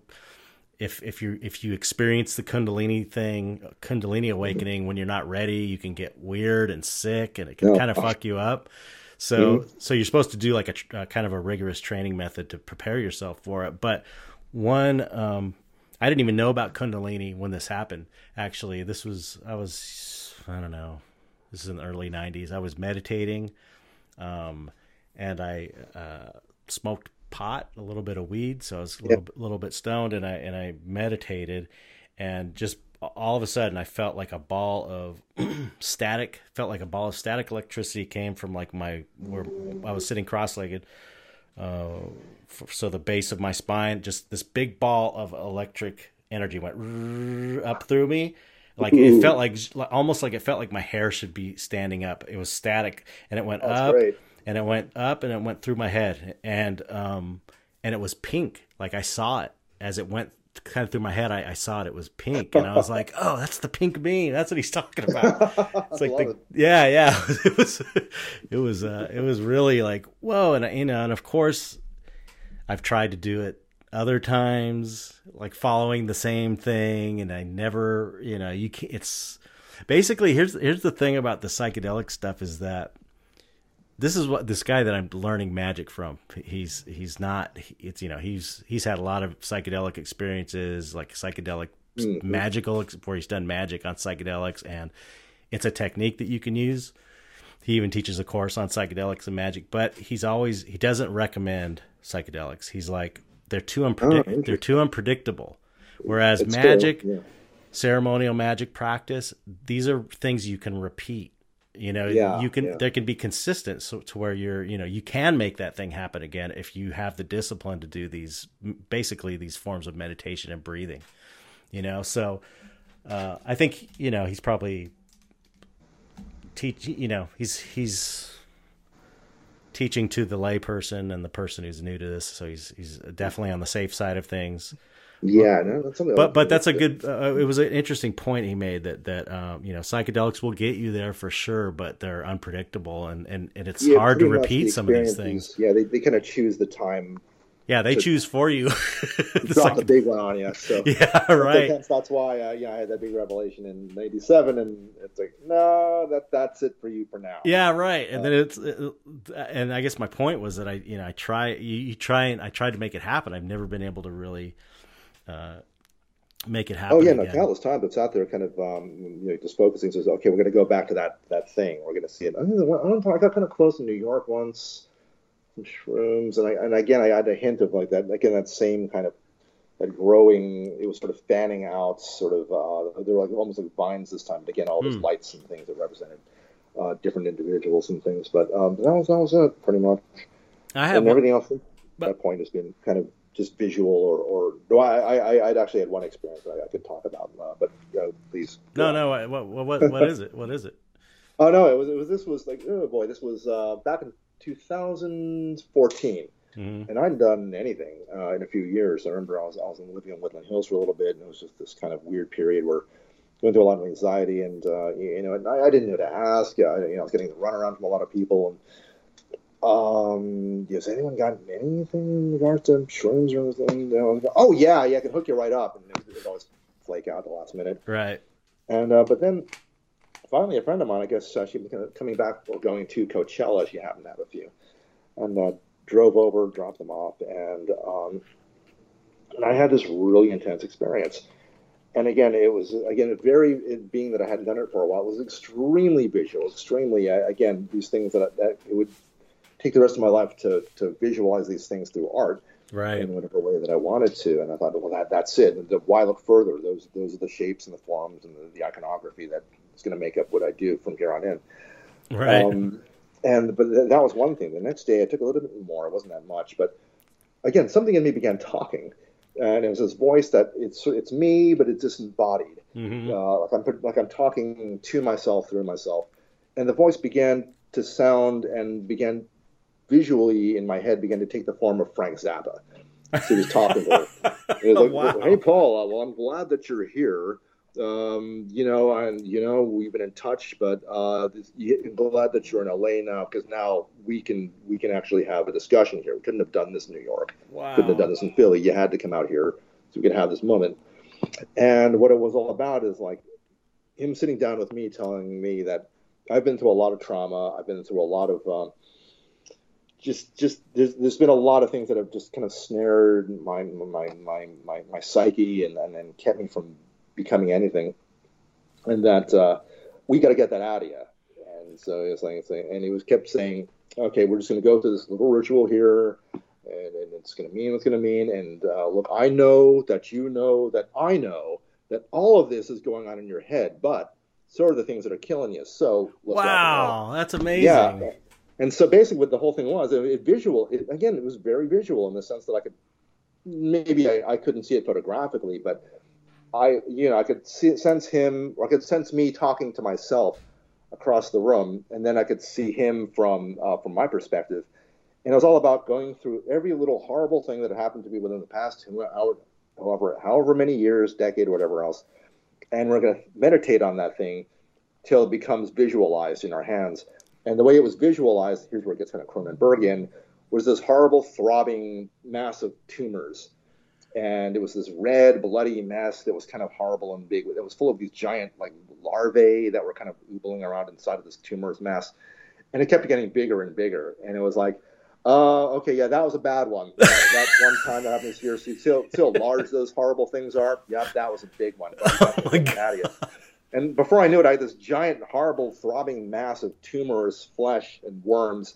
if if you if you experience the kundalini thing kundalini awakening when you're not ready you can get weird and sick and it can Yeah. kind of fuck you up so so you're supposed to do like a, tr- uh, kind of a rigorous training method to prepare yourself for it. But one um i didn't even know about kundalini when this happened actually. This was i was i don't know this is in the early 90s i was meditating um and i uh smoked pot a little bit of weed. So i was a little, little bit stoned and i and i meditated and just all of a sudden i felt like a ball of *clears throat* static felt like a ball of static electricity came from like my where i was sitting cross-legged uh, f- so the base of my spine just this big ball of electric energy went *laughs* up through me. Like it felt like almost like it felt like my hair should be standing up. It was static and it went That's up great. and it went up and it went through my head and um and it was pink. Like i saw it as it went kind of through my head i, I saw it. It was pink and i was like oh that's the pink beam that's what he's talking about. *laughs* It's like the, it. yeah yeah. *laughs* It was it was uh it was really like whoa and you know and of course i've tried to do it other times like following the same thing and i never you know you can it's basically here's here's the thing about the psychedelic stuff is that this is what this guy that I'm learning magic from. He's he's not. It's you know he's he's had a lot of psychedelic experiences, like psychedelic mm-hmm. magical, ex- where he's done magic on psychedelics, and it's a technique that you can use. He even teaches a course on psychedelics and magic, but he's always he doesn't recommend psychedelics. He's like they're too oh, unpredict- interesting. they're too unpredictable. Whereas It's magic, yeah. ceremonial magic practice these are things you can repeat you know Yeah, you can yeah. there can be consistent so to where you're you know you can make that thing happen again if you have the discipline to do these basically these forms of meditation and breathing you know so uh, i think you know he's probably teach you know he's he's teaching to the layperson and the person who's new to this so he's he's definitely on the safe side of things Yeah, no, that's something. but but that's a good. Uh, it was an interesting point he made that that um, you know psychedelics will get you there for sure, but they're unpredictable and and, and it's Yeah, hard to repeat some of these things. Yeah, they, they kind of choose the time, Yeah, they to choose for you. *laughs* *laughs* Drop like- the big one on you. So *laughs* yeah, right. hence that's why uh, yeah, I had that big revelation in '97, and it's like no, that that's it for you for now. Yeah, right. And then it's, uh, and I guess my point was that I, you know, I try, you, you try and I tried to make it happen. I've never been able to really uh, make it happen. Oh yeah, no, again. countless times it's out there, kind of um, you know, just focusing. Says, okay, we're going to go back to that that thing. We're going to see it. I, I got kind of close in New York once, some shrooms, and I, and again I had a hint of like that. Again, that same kind of that growing. It was sort of fanning out, sort of. Uh, they were like almost like vines this time. But again, all those Hmm. lights and things that represented uh, different individuals and things. But um, that was that was it pretty much. I have and everything else at but- that point has been kind of just visual or, or no, I, I, I'd actually had one experience that I, I could talk about, uh, but uh, please. No, no. What, what, what, what is it? What is it? *laughs* Oh no, it was, it was this was like oh boy, this was uh, back in 2014, Mhm. and I hadn't done anything uh, in a few years. I remember I was I was living in Woodland Hills for a little bit, and it was just this kind of weird period where I went through a lot of anxiety, and uh, you, you know, and I, I didn't know to ask. Yeah, I, you know, I was getting run around from a lot of people, and um, has anyone gotten anything in regards to shrooms or anything? Oh yeah, yeah, I can hook you right up, and it would always flake out at the last minute. Right. And uh, but then finally, a friend of mine, I guess uh, she was coming back or going to Coachella. She happened to have a few, and uh, drove over, dropped them off, and um, and I had this really intense experience. And again, it was again very it, being that I hadn't done it for a while. It was extremely visual, extremely uh, again these things that, that it would take the rest of my life to to visualize these things through art Right. in whatever way that I wanted to. And I thought, well, that that's it. And the, why look further? Those those are the shapes and the forms and the, the iconography that is going to make up what I do from here on in. Right. Um, and but th- that was one thing. The next day, I took a little bit more. It wasn't that much, but again, something in me began talking, and it was this voice that it's it's me, but it's disembodied. Mhm. Uh, like I'm like I'm talking to myself through myself, and the voice began to sound and began visually in my head began to take the form of Frank Zappa. So he was talking to her. *laughs* He was like, Wow. Hey, Paul. uh, Well, I'm glad that you're here. Um, you know, and you know we've been in touch, but uh, this, I'm glad that you're in LA now because now we can we can actually have a discussion here. We couldn't have done this in New York. Couldn't have done this in Philly. You had to come out here so we could have this moment. And what it was all about is like him sitting down with me, telling me that I've been through a lot of trauma. I've been through a lot of um, just just there's, there's been a lot of things that have just kind of snared my my my my, my psyche and, and and kept me from becoming anything. And that uh, we got to get that out of you. And so he was like, and he was kept saying, okay, we're just going to go through this little ritual here, and, and it's going to mean what it's going to mean. And uh, look, I know that you know that I know that all of this is going on in your head, but so are the things that are killing you. So let's rock and. Wow. That's amazing. Yeah. And so basically, what the whole thing was, it, it visual. It, again, it was very visual in the sense that I could maybe I, I couldn't see it photographically, but I, you know, I could see, sense him, or I could sense me talking to myself across the room, and then I could see him from uh, from my perspective. And it was all about going through every little horrible thing that happened to me within the past however, however, however many years, decade, whatever else, and we're going to meditate on that thing till it becomes visualized in our hands. And the way it was visualized, here's where it gets kind of Cronenbergian, was this horrible throbbing mass of tumors. And it was this red, bloody mess that was kind of horrible and big. It was full of these giant like larvae that were kind of oobling around inside of this tumorous mass. And it kept getting bigger and bigger. And it was like, uh, okay, yeah, that was a bad one. That, that one time that happened this year. See, see, how, see how large those horrible things are? Yep, that was a big one. *laughs* Oh my God. And before I knew it, I had this giant, horrible, throbbing mass of tumorous flesh and worms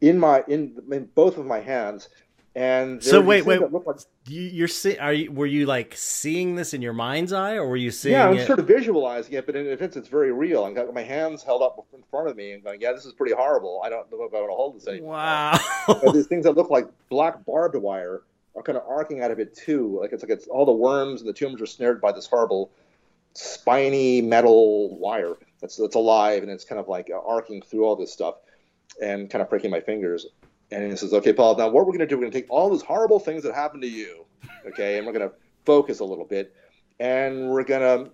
in my in, in both of my hands. And So wait, wait. like- You, you're see, are you were you like seeing this in your mind's eye, or were you seeing it? yeah, I'm it? sort of visualizing it, but in a sense, it's very real. I've got my hands held up in front of me and going, "Yeah, this is pretty horrible. I don't know if I want to hold this anymore." Wow. But these things that look like black barbed wire are kind of arcing out of it too. Like it's like it's all the worms and the tumors are snared by this horrible spiny metal wire that's that's alive and it's kind of like arcing through all this stuff and kind of pricking my fingers. And he says, "Okay, Paul. Now what we're going to do? We're going to take all those horrible things that happened to you, okay, and we're going to focus a little bit, and we're going to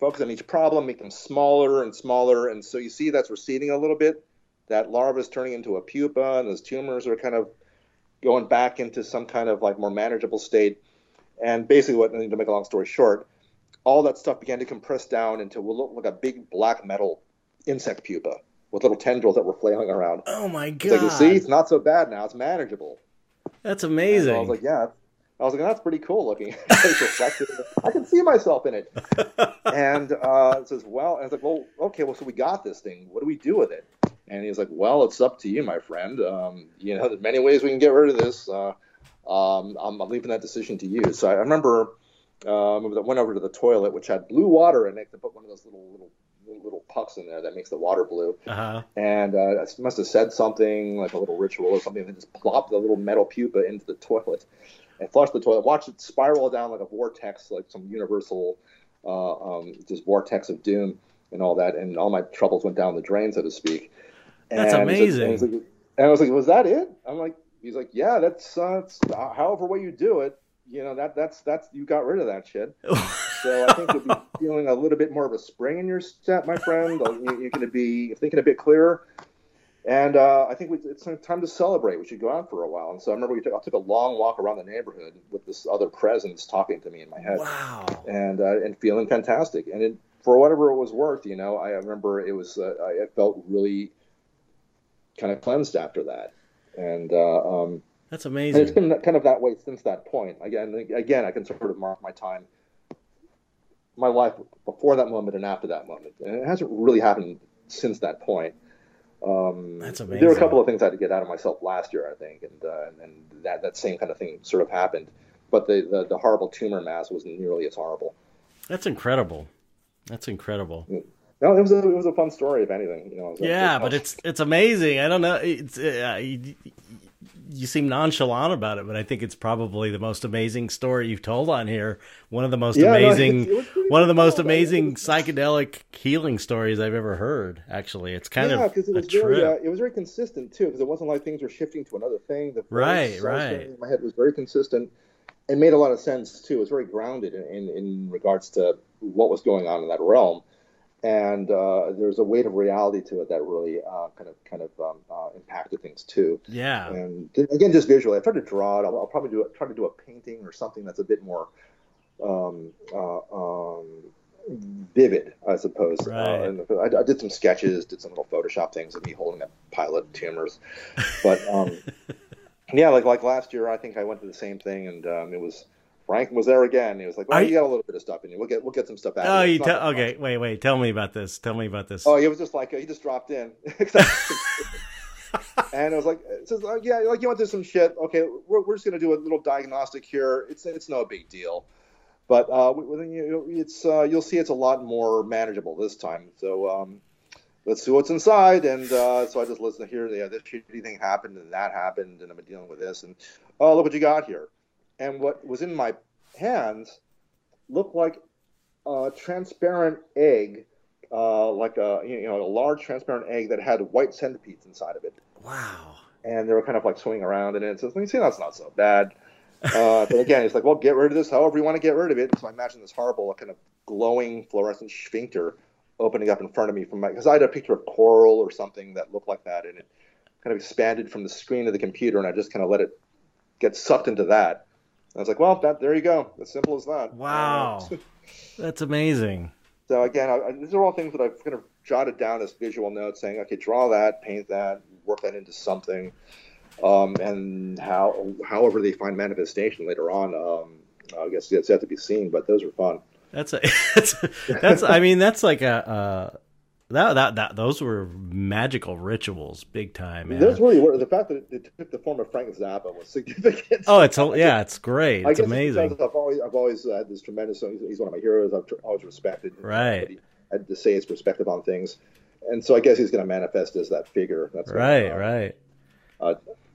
focus on each problem, make them smaller and smaller, and so you see that's receding a little bit. That larva is turning into a pupa, and those tumors are kind of going back into some kind of like more manageable state. And basically, what to make a long story short, all that stuff began to compress down into what looked like a big black metal insect pupa with little tendrils that were flailing around. oh my It's like, god. see, it's not so bad now. It's manageable. That's And amazing. I was like, yeah. I was like, that's pretty cool looking. *laughs* I can see myself in it. *laughs* And uh, it says, well, and I was like, well, okay, well, so we got this thing. What do we do with it? And he's like, well, it's up to you, my friend. Um, you know, there's many ways we can get rid of this. Uh, um, I'm, I'm leaving that decision to you. So I remember, uh, remember that went over to the toilet, which had blue water in it, to put one of those little little little pucks in there that makes the water blue. Uh-huh. And uh, I must have said something like a little ritual or something, and just plopped the little metal pupa into the toilet and flushed the toilet. Watched it spiral down like a vortex, like some universal uh, um, just vortex of doom and all that. And all my troubles went down the drain, so to speak. That's and amazing. and, I was like, and I was like, was that it? I'm like, he's like, yeah, that's, uh, that's however way you do it. You know that that's that's you got rid of that shit. *laughs* so I think you'll be feeling a little bit more of a spring in your step, my friend. You're going to be thinking a bit clearer. And uh, I think we, it's time to celebrate. We should go out for a while. And so I remember we took, I took a long walk around the neighborhood with this other presence talking to me in my head. Wow. And uh, and feeling fantastic. And it, for whatever it was worth, you know, I remember it was uh, I felt really kind of cleansed after that. And uh, um, that's amazing. And it's been kind of that way since that point. Again, again, I can sort of mark my time, my life before that moment and after that moment, and it hasn't really happened since that point. Um, That's amazing. There were a couple of things I had to get out of myself last year, I think, and uh, and that that same kind of thing sort of happened. But the, the, the horrible tumor mass wasn't nearly as horrible. That's incredible. That's incredible. No, it was a, it was a fun story, if anything. You know. yeah, but it's it's amazing. I don't know. It's uh, you, you seem nonchalant about it, but I think it's probably the most amazing story you've told on here. One of the most yeah, amazing, no, one of the most amazing psychedelic healing stories I've ever heard. Actually, it's kind yeah, of it was very, uh, it was very consistent too. Because it wasn't like things were shifting to another thing. The right, right. In my head was very consistent. It made a lot of sense too. It was very grounded in, in, in regards to what was going on in that realm and uh, there's a weight of reality to it that really uh, kind of kind of um, uh, impacted things too. Yeah. And again, just visually, I tried to draw it. I'll, I'll, probably do it, try to do a painting or something that's a bit more um, uh, um, vivid, I suppose. Uh, right. and I, I, did some sketches, did some little Photoshop things of me holding a pile of tumors, but um, *laughs* yeah, like like last year, I think I went to the same thing, and um, it was Frank was there again. He was like, "Well, you got a little bit of stuff in you. We'll get we'll get some stuff out." Oh, you tell? Okay, much. wait, wait. Tell me about this. Tell me about this. Oh, he was just like he just dropped in, *laughs* and I was like, "says yeah, like you went through some shit. Okay, we're, we're just gonna do a little diagnostic here. It's it's no big deal." But uh, it's uh, you'll see it's a lot more manageable this time. So um, let's see what's inside. And uh, so I just listened here. Yeah, this shitty thing happened, and that happened, and I've been dealing with this. And oh, look what you got here and what was in my hands looked like a transparent egg, uh, like a you know a large transparent egg that had white centipedes inside of it. Wow! And they were kind of like swimming around in it. So you see, that's not so bad. Uh, but again, it's like, well, get rid of this however you want to get rid of it. So I imagine this horrible kind of glowing fluorescent sphincter opening up in front of me from my because I had a picture of coral or something that looked like that, and it kind of expanded from the screen of the computer, and I just kind of let it get sucked into that. I was like, well, that there you go. As simple as that. Wow, *laughs* that's amazing. So again, I, these are all things that I've kind of jotted down as visual notes, saying, okay, draw that, paint that, work that into something, um, and how, however they find manifestation later on, um, I guess it's yet to be seen. But those are fun. That's a, *laughs* that's, that's I mean, that's like a, that, that that those were magical rituals, big time. Man. Those really were. The fact that it, took the form of Frank Zappa was significant. Oh, it's *laughs* yeah, it's great. It's amazing. It's I've always I've always had this tremendous. He's one of my heroes. I've always respected. Right. He had to say his perspective on things, and so I guess he's going to manifest as that figure. That's right. uh, right. Uh,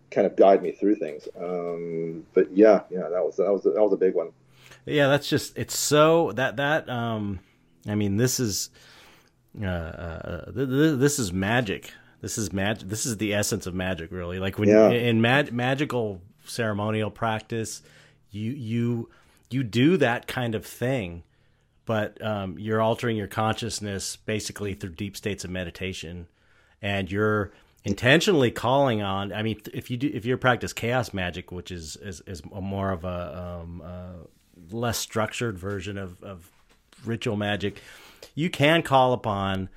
kind of guide me through things. Um, but yeah, yeah, that was that was that was a big one. Yeah, that's just it's so that that um, I mean, this is uh, uh, th- th- this is magic. This is magic. This is the essence of magic, really. Like when yeah. in mag- magical ceremonial practice, you you you do that kind of thing, but um, you're altering your consciousness basically through deep states of meditation, and you're intentionally calling on. I mean, if you do, if you practice chaos magic, which is is, is more of a um, uh, less structured version of, of ritual magic, you can call upon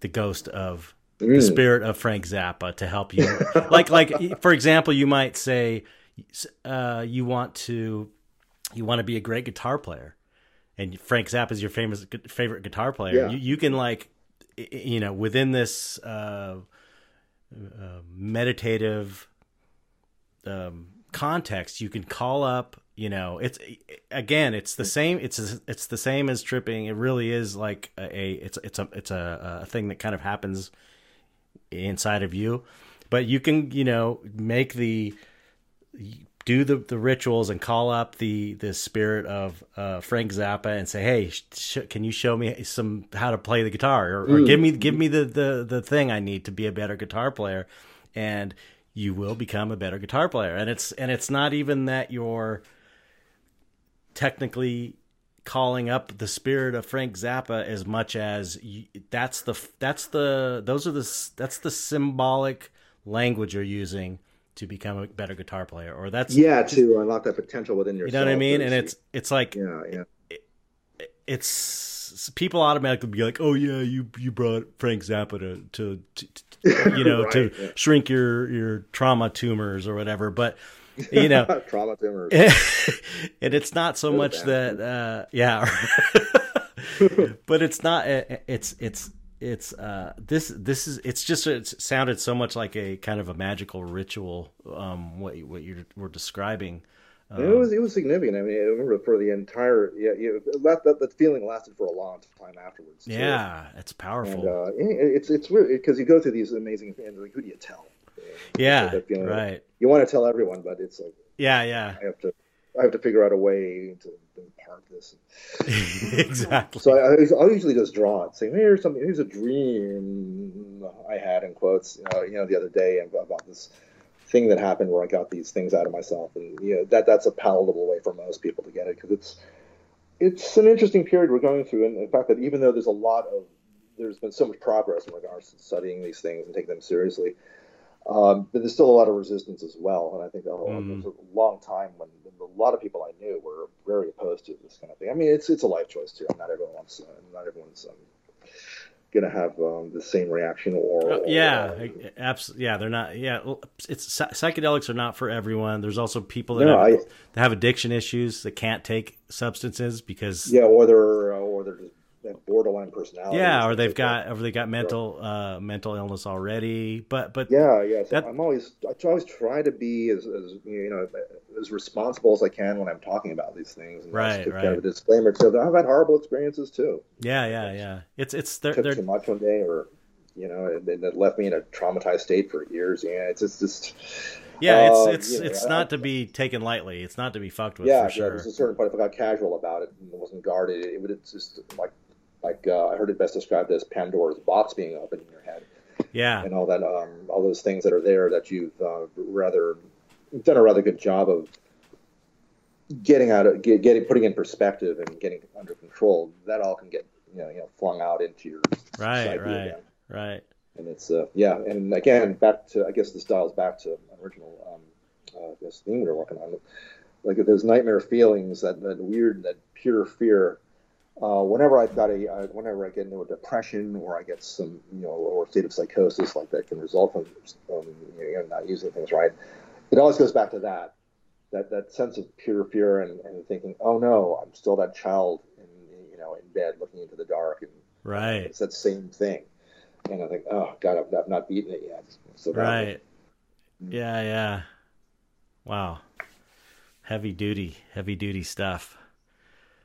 the ghost of mm. the spirit of Frank Zappa to help you. *laughs* like like for example, you might say uh, you want to you want to be a great guitar player, and Frank Zappa is your famous favorite guitar player. Yeah. You, you can like you know within this uh, uh, meditative um, context, you can call up you know it's again it's the same it's it's the same as tripping it really is like a, a it's it's a it's a, a thing that kind of happens inside of you but you can you know make the do the, the rituals and call up the the spirit of uh, Frank Zappa and say, "Hey, sh- can you show me some how to play the guitar, or, or mm. give me give me the, the the thing I need to be a better guitar player?" And you will become a better guitar player. And it's and it's not even that you're technically calling up the spirit of Frank Zappa as much as you, that's the that's the those are the that's the symbolic language you're using to become a better guitar player or that's yeah to unlock that potential within yourself you know what i mean? and it's it's like yeah yeah. it, it's people automatically be like oh yeah you you brought frank zappa to to, to, to *laughs* you know right, to yeah. shrink your your trauma tumors or whatever. But *laughs* you know *laughs* trauma tumors *laughs* and it's not so much that uh yeah but it's not it's it's it's uh this this is it's just it sounded so much like a kind of a magical ritual um what what you were describing um, it was it was significant. I mean, I remember for the entire yeah, you know, that, that that feeling lasted for a long time afterwards. Too. Yeah, it's powerful. And, uh, it's it's weird because you go through these amazing things. Like, who do you tell? Yeah, right. Like you want to tell everyone, but it's like yeah, yeah. I have to I have to figure out a way to impart this. *laughs* *laughs* exactly. So I, I'll usually just draw it, saying, "Here's something. Here's a dream I had in quotes, uh, you know, the other day about this thing that happened where I got these things out of myself, and you know, that that's a palatable way for most people to get it because it's it's an interesting period we're going through, and the fact that even though there's a lot of there's been so much progress in regards to studying these things and taking them seriously um, but there's still a lot of resistance as well, and I think oh, mm. there's a long time when a lot of people I knew were very opposed to this kind of thing. I mean, it's it's a life choice too. Not everyone wants, uh, not everyone's um, to have um, the same reaction or, uh, yeah, or, absolutely. Yeah, they're not. Yeah, it's psychedelics are not for everyone. There's also people that, no, have, I, that have addiction issues that can't take substances because yeah, or they're uh, or they're just borderline personality. Yeah, or they've got or they got mental uh, mental illness already. But but yeah, yeah. So that, I'm always I always try to be as, as you know as responsible as I can when I'm talking about these things. And right, right. Kind of a disclaimer too. I've had horrible experiences too. Yeah, yeah, yeah. It's it's they're, took they're... too much one day, or you know, it, it left me in a traumatized state for years. Yeah, it's just, just yeah, it's uh, it's know, it's not I, to be taken lightly. It's not to be fucked with. Yeah, for sure. yeah. There's a certain point if I got casual about it and wasn't guarded, it would just like like uh, I heard it best described as Pandora's box being opened in your head. Yeah, and all that, um, all those things that are there that you've uh, rather done a rather good job of getting out of get, getting putting in perspective and getting under control. That all can get you know, you know flung out into your right, right, again. right. And it's uh, yeah, and again back to I guess this dials back to original um, uh, this theme we were working on. Like those nightmare feelings, that that weird, that pure fear uh, whenever I've got a, uh, whenever I get into a depression or I get some, you know, or state of psychosis like that can result from um, you know, not using things right, it always goes back to that, that that sense of pure fear and, and thinking, oh no, I'm still that child, in, you know, in bed looking into the dark, and right, it's that same thing, and I think, oh God, I've, I've not beaten it yet. So right, yeah, yeah, wow, heavy duty, heavy duty stuff.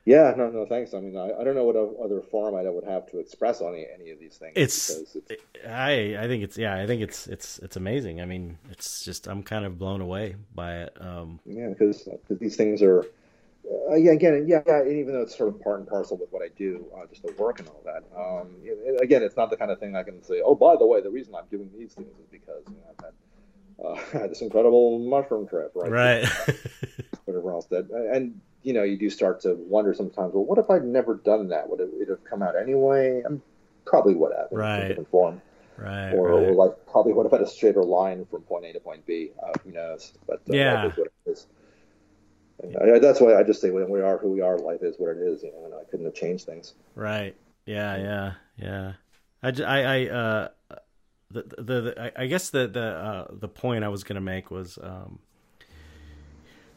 Yeah, no, no, thanks. I mean, I, I don't know what other form I would have to express on any, any of these things. It's, it's, I, I think it's, yeah, I think it's, it's, it's amazing. I mean, it's just, I'm kind of blown away by it. Um, yeah, because because these things are, uh, yeah, again, yeah, yeah, even though it's sort of part and parcel with what I do, uh, just the work and all that. Um, it, again, it's not the kind of thing I can say. Oh, by the way, the reason I'm doing these things is because you know, I've had, uh, *laughs* this incredible mushroom trip, right? Right. *laughs* Whatever else that, and you know, you do start to wonder sometimes, well, what if I'd never done that? Would it, it have come out anyway? I'm probably would have in right. a different form. Right, or, right. or, like probably would have had a straighter line from point A to point B. Uh, who knows? But uh, yeah, what it is. And I, that's why I just say when we are who we are, life is what it is. You know, and I couldn't have changed things. Right. Yeah. Yeah. Yeah. I, I, I uh, the, the, the I guess the the uh, the point I was going to make was um,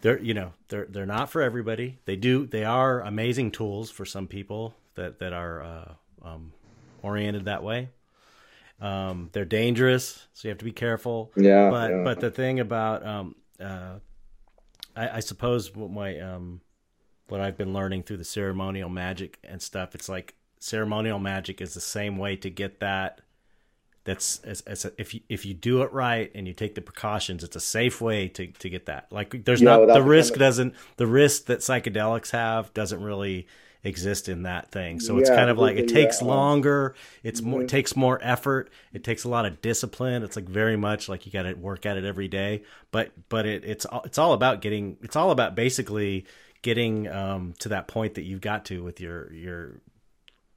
they're you know they're they're not for everybody. They do they are amazing tools for some people that that are uh, um, oriented that way. Um, they're dangerous, so you have to be careful. Yeah. But yeah. but the thing about um, uh, I, I suppose what my um, what I've been learning through the ceremonial magic and stuff, it's like ceremonial magic is the same way to get that. That's as, as a, if you if you do it right and you take the precautions, it's a safe way to, to get that. Like there's Yeah, not the risk doesn't the risk that psychedelics have doesn't really exist in that thing. So it's kind of like it takes yeah. longer. It's more Mhm. it takes more effort. It takes a lot of discipline. It's like very much like you got to work at it every day. But but it, it's it's all about getting. It's all about basically getting um, to that point that you've got to with your your.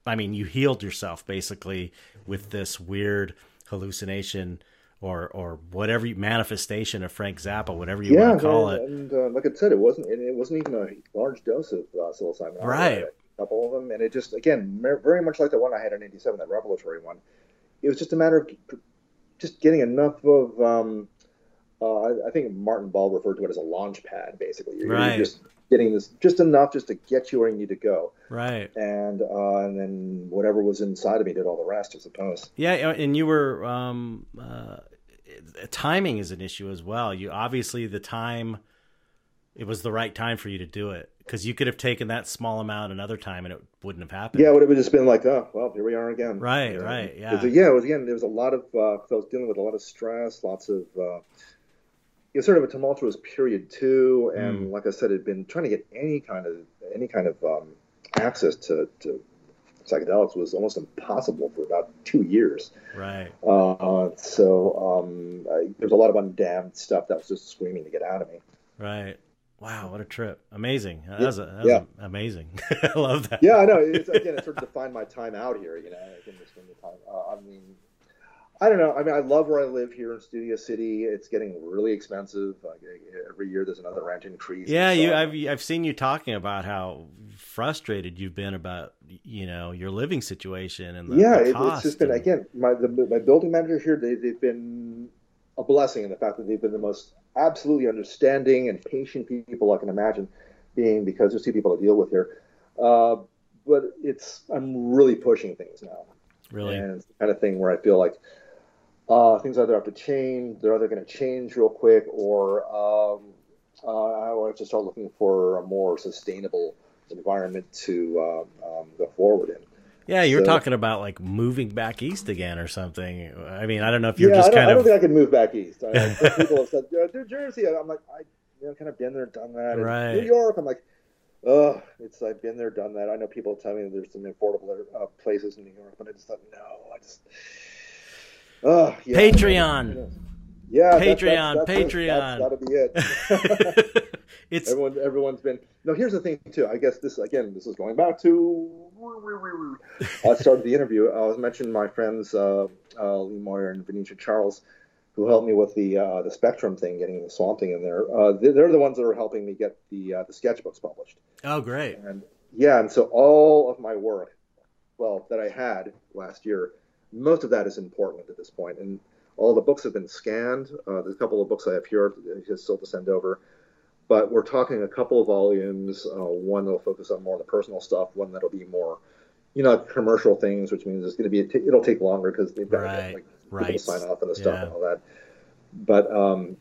I mean, you healed yourself basically with this weird hallucination. Or, or whatever manifestation of Frank Zappa, whatever you yeah, want to call and, it. and uh, like I said, it wasn't it, wasn't even a large dose of uh, psilocybin. Right. A couple of them, and it just again very much like the one I had in '87, that revelatory one. It was just a matter of just getting enough of. Um, uh, I- think Martin Ball referred to it as a launch pad, basically. You're, you're Right. just getting this just enough just to get you where you need to go, Right. and uh, and then whatever was inside of me did all the rest, I suppose. Yeah, and you were um, uh, timing is an issue as well. You obviously the time it was the right time for you to do it because you could have taken that small amount another time and it wouldn't have happened. Yeah, it would have just been like, oh, well, here we are again. Right, You know? right, yeah. yeah, it was again. There was a lot of. Uh, I was dealing with a lot of stress, lots of. It was sort of a tumultuous period too, and Mm. like I said, had been trying to get any kind of any kind of um, access to, to psychedelics was almost impossible for about two years. Right. Uh, so um, I, there's a lot of undamned stuff that was just screaming to get out of me. Right. Wow, what a trip! Amazing. That Yeah, was, a, that was yeah. amazing. *laughs* I love that. Yeah, I know. It's, again, it sort of defined my time out here. You know, I can just spend the time. Uh, I mean, I don't know. I mean, I love where I live here in Studio City. It's getting really expensive. Like, every year, there's another rent increase. Yeah, you. I've I've seen you talking about how frustrated you've been about you know your living situation and the, yeah, the it, it's just been and- again. My the, my building manager here. They they've been a blessing in the fact that they've been the most absolutely understanding and patient people I can imagine being because there's two people to deal with here. Uh, but it's I'm really pushing things now. really. And it's the kind of thing where I feel like uh, things either have to change, they're either going to change real quick, or um, uh, I have to start looking for a more sustainable environment to um, um, go forward in. Yeah, you're So- talking about like moving back east again or something. I mean, I don't know if you're yeah, just kind I don't of think I can move back east. I, people have said, *laughs* New Jersey. I'm like, I you know, kind of been there, done that. And Right. New York. I'm like, oh, it's I've been there, done that. I know people tell me there's some affordable uh, places in New York, but I just thought, no, I just. Oh, yeah. Patreon. Yeah, that- Patreon, that's, that's it. Patreon. That's gotta be it. *laughs* it's Everyone, everyone's been. No, here's the thing too. I guess this again. This is going back to. I started the interview. I was mentioning my friends uh, uh, Lee Moyer and Venetia Charles, who helped me with the uh, the Spectrum thing, getting the Swamp Thing in there. Uh, they- they're the ones that are helping me get the uh, the sketchbooks published. oh great. And yeah, and so all of my work, well, that I had last year, most of that is in Portland at this point, and all the books have been scanned. Uh, there's a couple of books I have here still to send over, but we're talking a couple of volumes. Uh, one that'll focus on more of the personal stuff. One that'll be more, you know, commercial things, which means it's going to be a t- it'll take longer because they've got to Right, get like right. to sign off on the stuff Yeah. and all that. But um,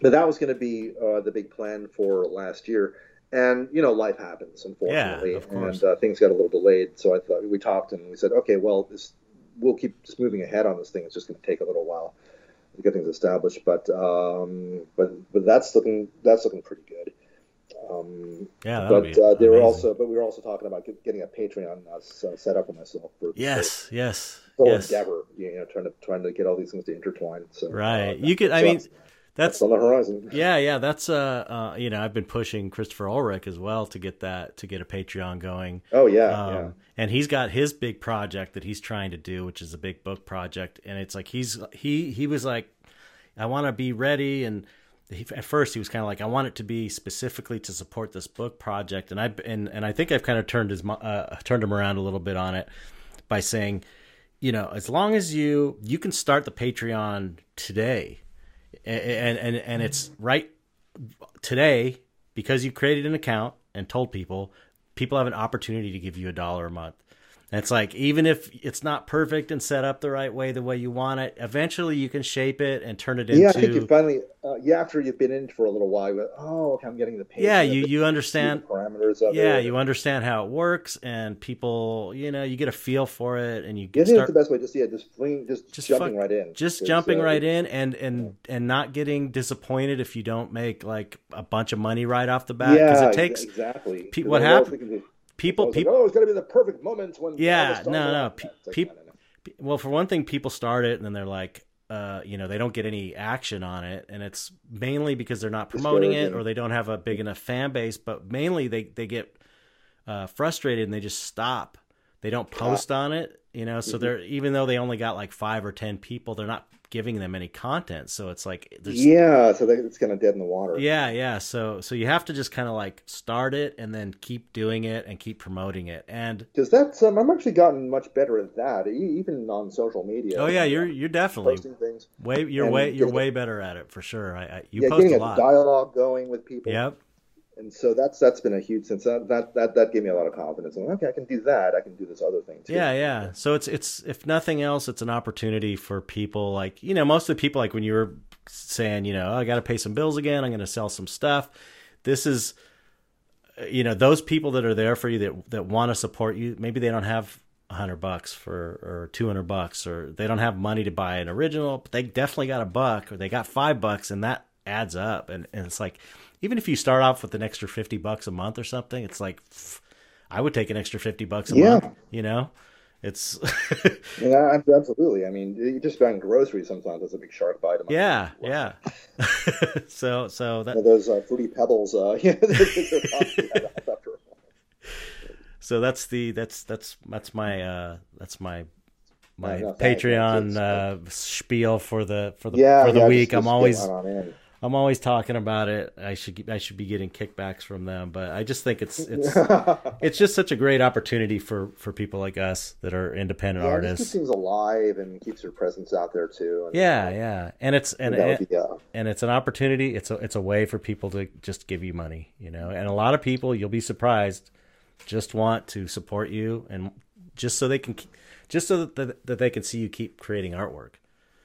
but that was going to be uh, the big plan for last year. And you know, life happens, unfortunately, course. and uh, things got a little delayed. So I thought we talked and we said, okay, well, this we'll keep just moving ahead on this thing. It's just going to take a little while to get things established, but um, but but that's looking that's looking pretty good. Um, Yeah, but be uh, they were also but we were also talking about get- getting a Patreon uh, uh, set up for myself for Yes, yes, for yes. endeavor. You know, trying to trying to get all these things to intertwine. So Right. uh, You could. I so mean, that's, that's on the horizon. Yeah, yeah, that's uh, uh, you know, I've been pushing Christopher Ulrich as well to get that to get a Patreon going. Oh yeah, Um, yeah. and he's got his big project that he's trying to do, which is a big book project, and it's like he's he he was like, I want to be ready, and he, at first he was kind of like, I want it to be specifically to support this book project, and I and and I think I've kind of turned his uh, turned him around a little bit on it by saying, you know, as long as you you can start the Patreon today, and and and it's right today because you created an account and told people people have an opportunity to give you a dollar a month it's like even if it's not perfect and set up the right way, the way you want it, eventually you can shape it and turn it into. Yeah, I think you finally, uh, yeah, after you've been in for a little while, you go, oh, okay, I'm getting the pace. Yeah, you you understand parameters of yeah, it. you understand how it works, and people, you know, you get a feel for it, and you yeah, start the best way. Just yeah, just fling, just, just jumping fuck, right in, just jumping uh, right in, and and and not getting disappointed if you don't make like a bunch of money right off the bat. Yeah, it takes exactly. Pe- what happened? People, people, like, oh, it's gonna be the perfect moment when. Yeah, no, no. Pe- like, pe- well, for one thing, people start it and then they're like, uh, you know, they don't get any action on it, and it's mainly because they're not promoting it or they don't have a big enough fan base. But mainly, they they get uh, frustrated and they just stop. They don't post on it, you know. So mm-hmm. they're even though they only got like five or ten people, they're not giving them any content. So it's like there's yeah, so it's kind of dead in the water. Yeah, yeah. So so you have to just kind of like start it and then keep doing it and keep promoting it. And because that's um, I'm actually gotten much better at that, even on social media. Oh yeah, you're you're definitely posting things. Way you're way you're way better at it for sure. I, I you yeah, post getting a lot. dialogue going with people. Yep and so that's that's been a huge sense that that that, that gave me a lot of confidence. I'm like, okay, I can do that. I can do this other thing too. Yeah, yeah. So it's it's if nothing else, it's an opportunity for people like you know most of the people like when you were saying you know oh, I got to pay some bills again. I'm going to sell some stuff. This is uh, you know those people that are there for you that that want to support you. Maybe they don't have a hundred bucks for or two hundred bucks or they don't have money to buy an original, but they definitely got a buck or they got five bucks and that adds up and, and it's like even if you start off with an extra 50 bucks a month or something, it's like, I would take an extra 50 bucks a yeah. month, you know? It's *laughs* yeah, absolutely. I mean, you just buying groceries sometimes that's a big shark bite. Yeah, yeah. *laughs* so, so that those uh, fruity pebbles. Uh, *laughs* so that's the that's that's that's my uh that's my my no, no, Patreon uh, spiel for the for the yeah, for the yeah, week. Just, I'm always I'm always talking about it. I should I should be getting kickbacks from them, but I just think it's it's *laughs* it's just such a great opportunity for for people like us that are independent yeah, artists. It seems alive and keeps your presence out there too. And, yeah, yeah, and it's and and, be, uh, and it's an opportunity. It's a it's a way for people to just give you money, you know. And a lot of people, you'll be surprised, just want to support you and just so they can just so that that they can see you keep creating artwork.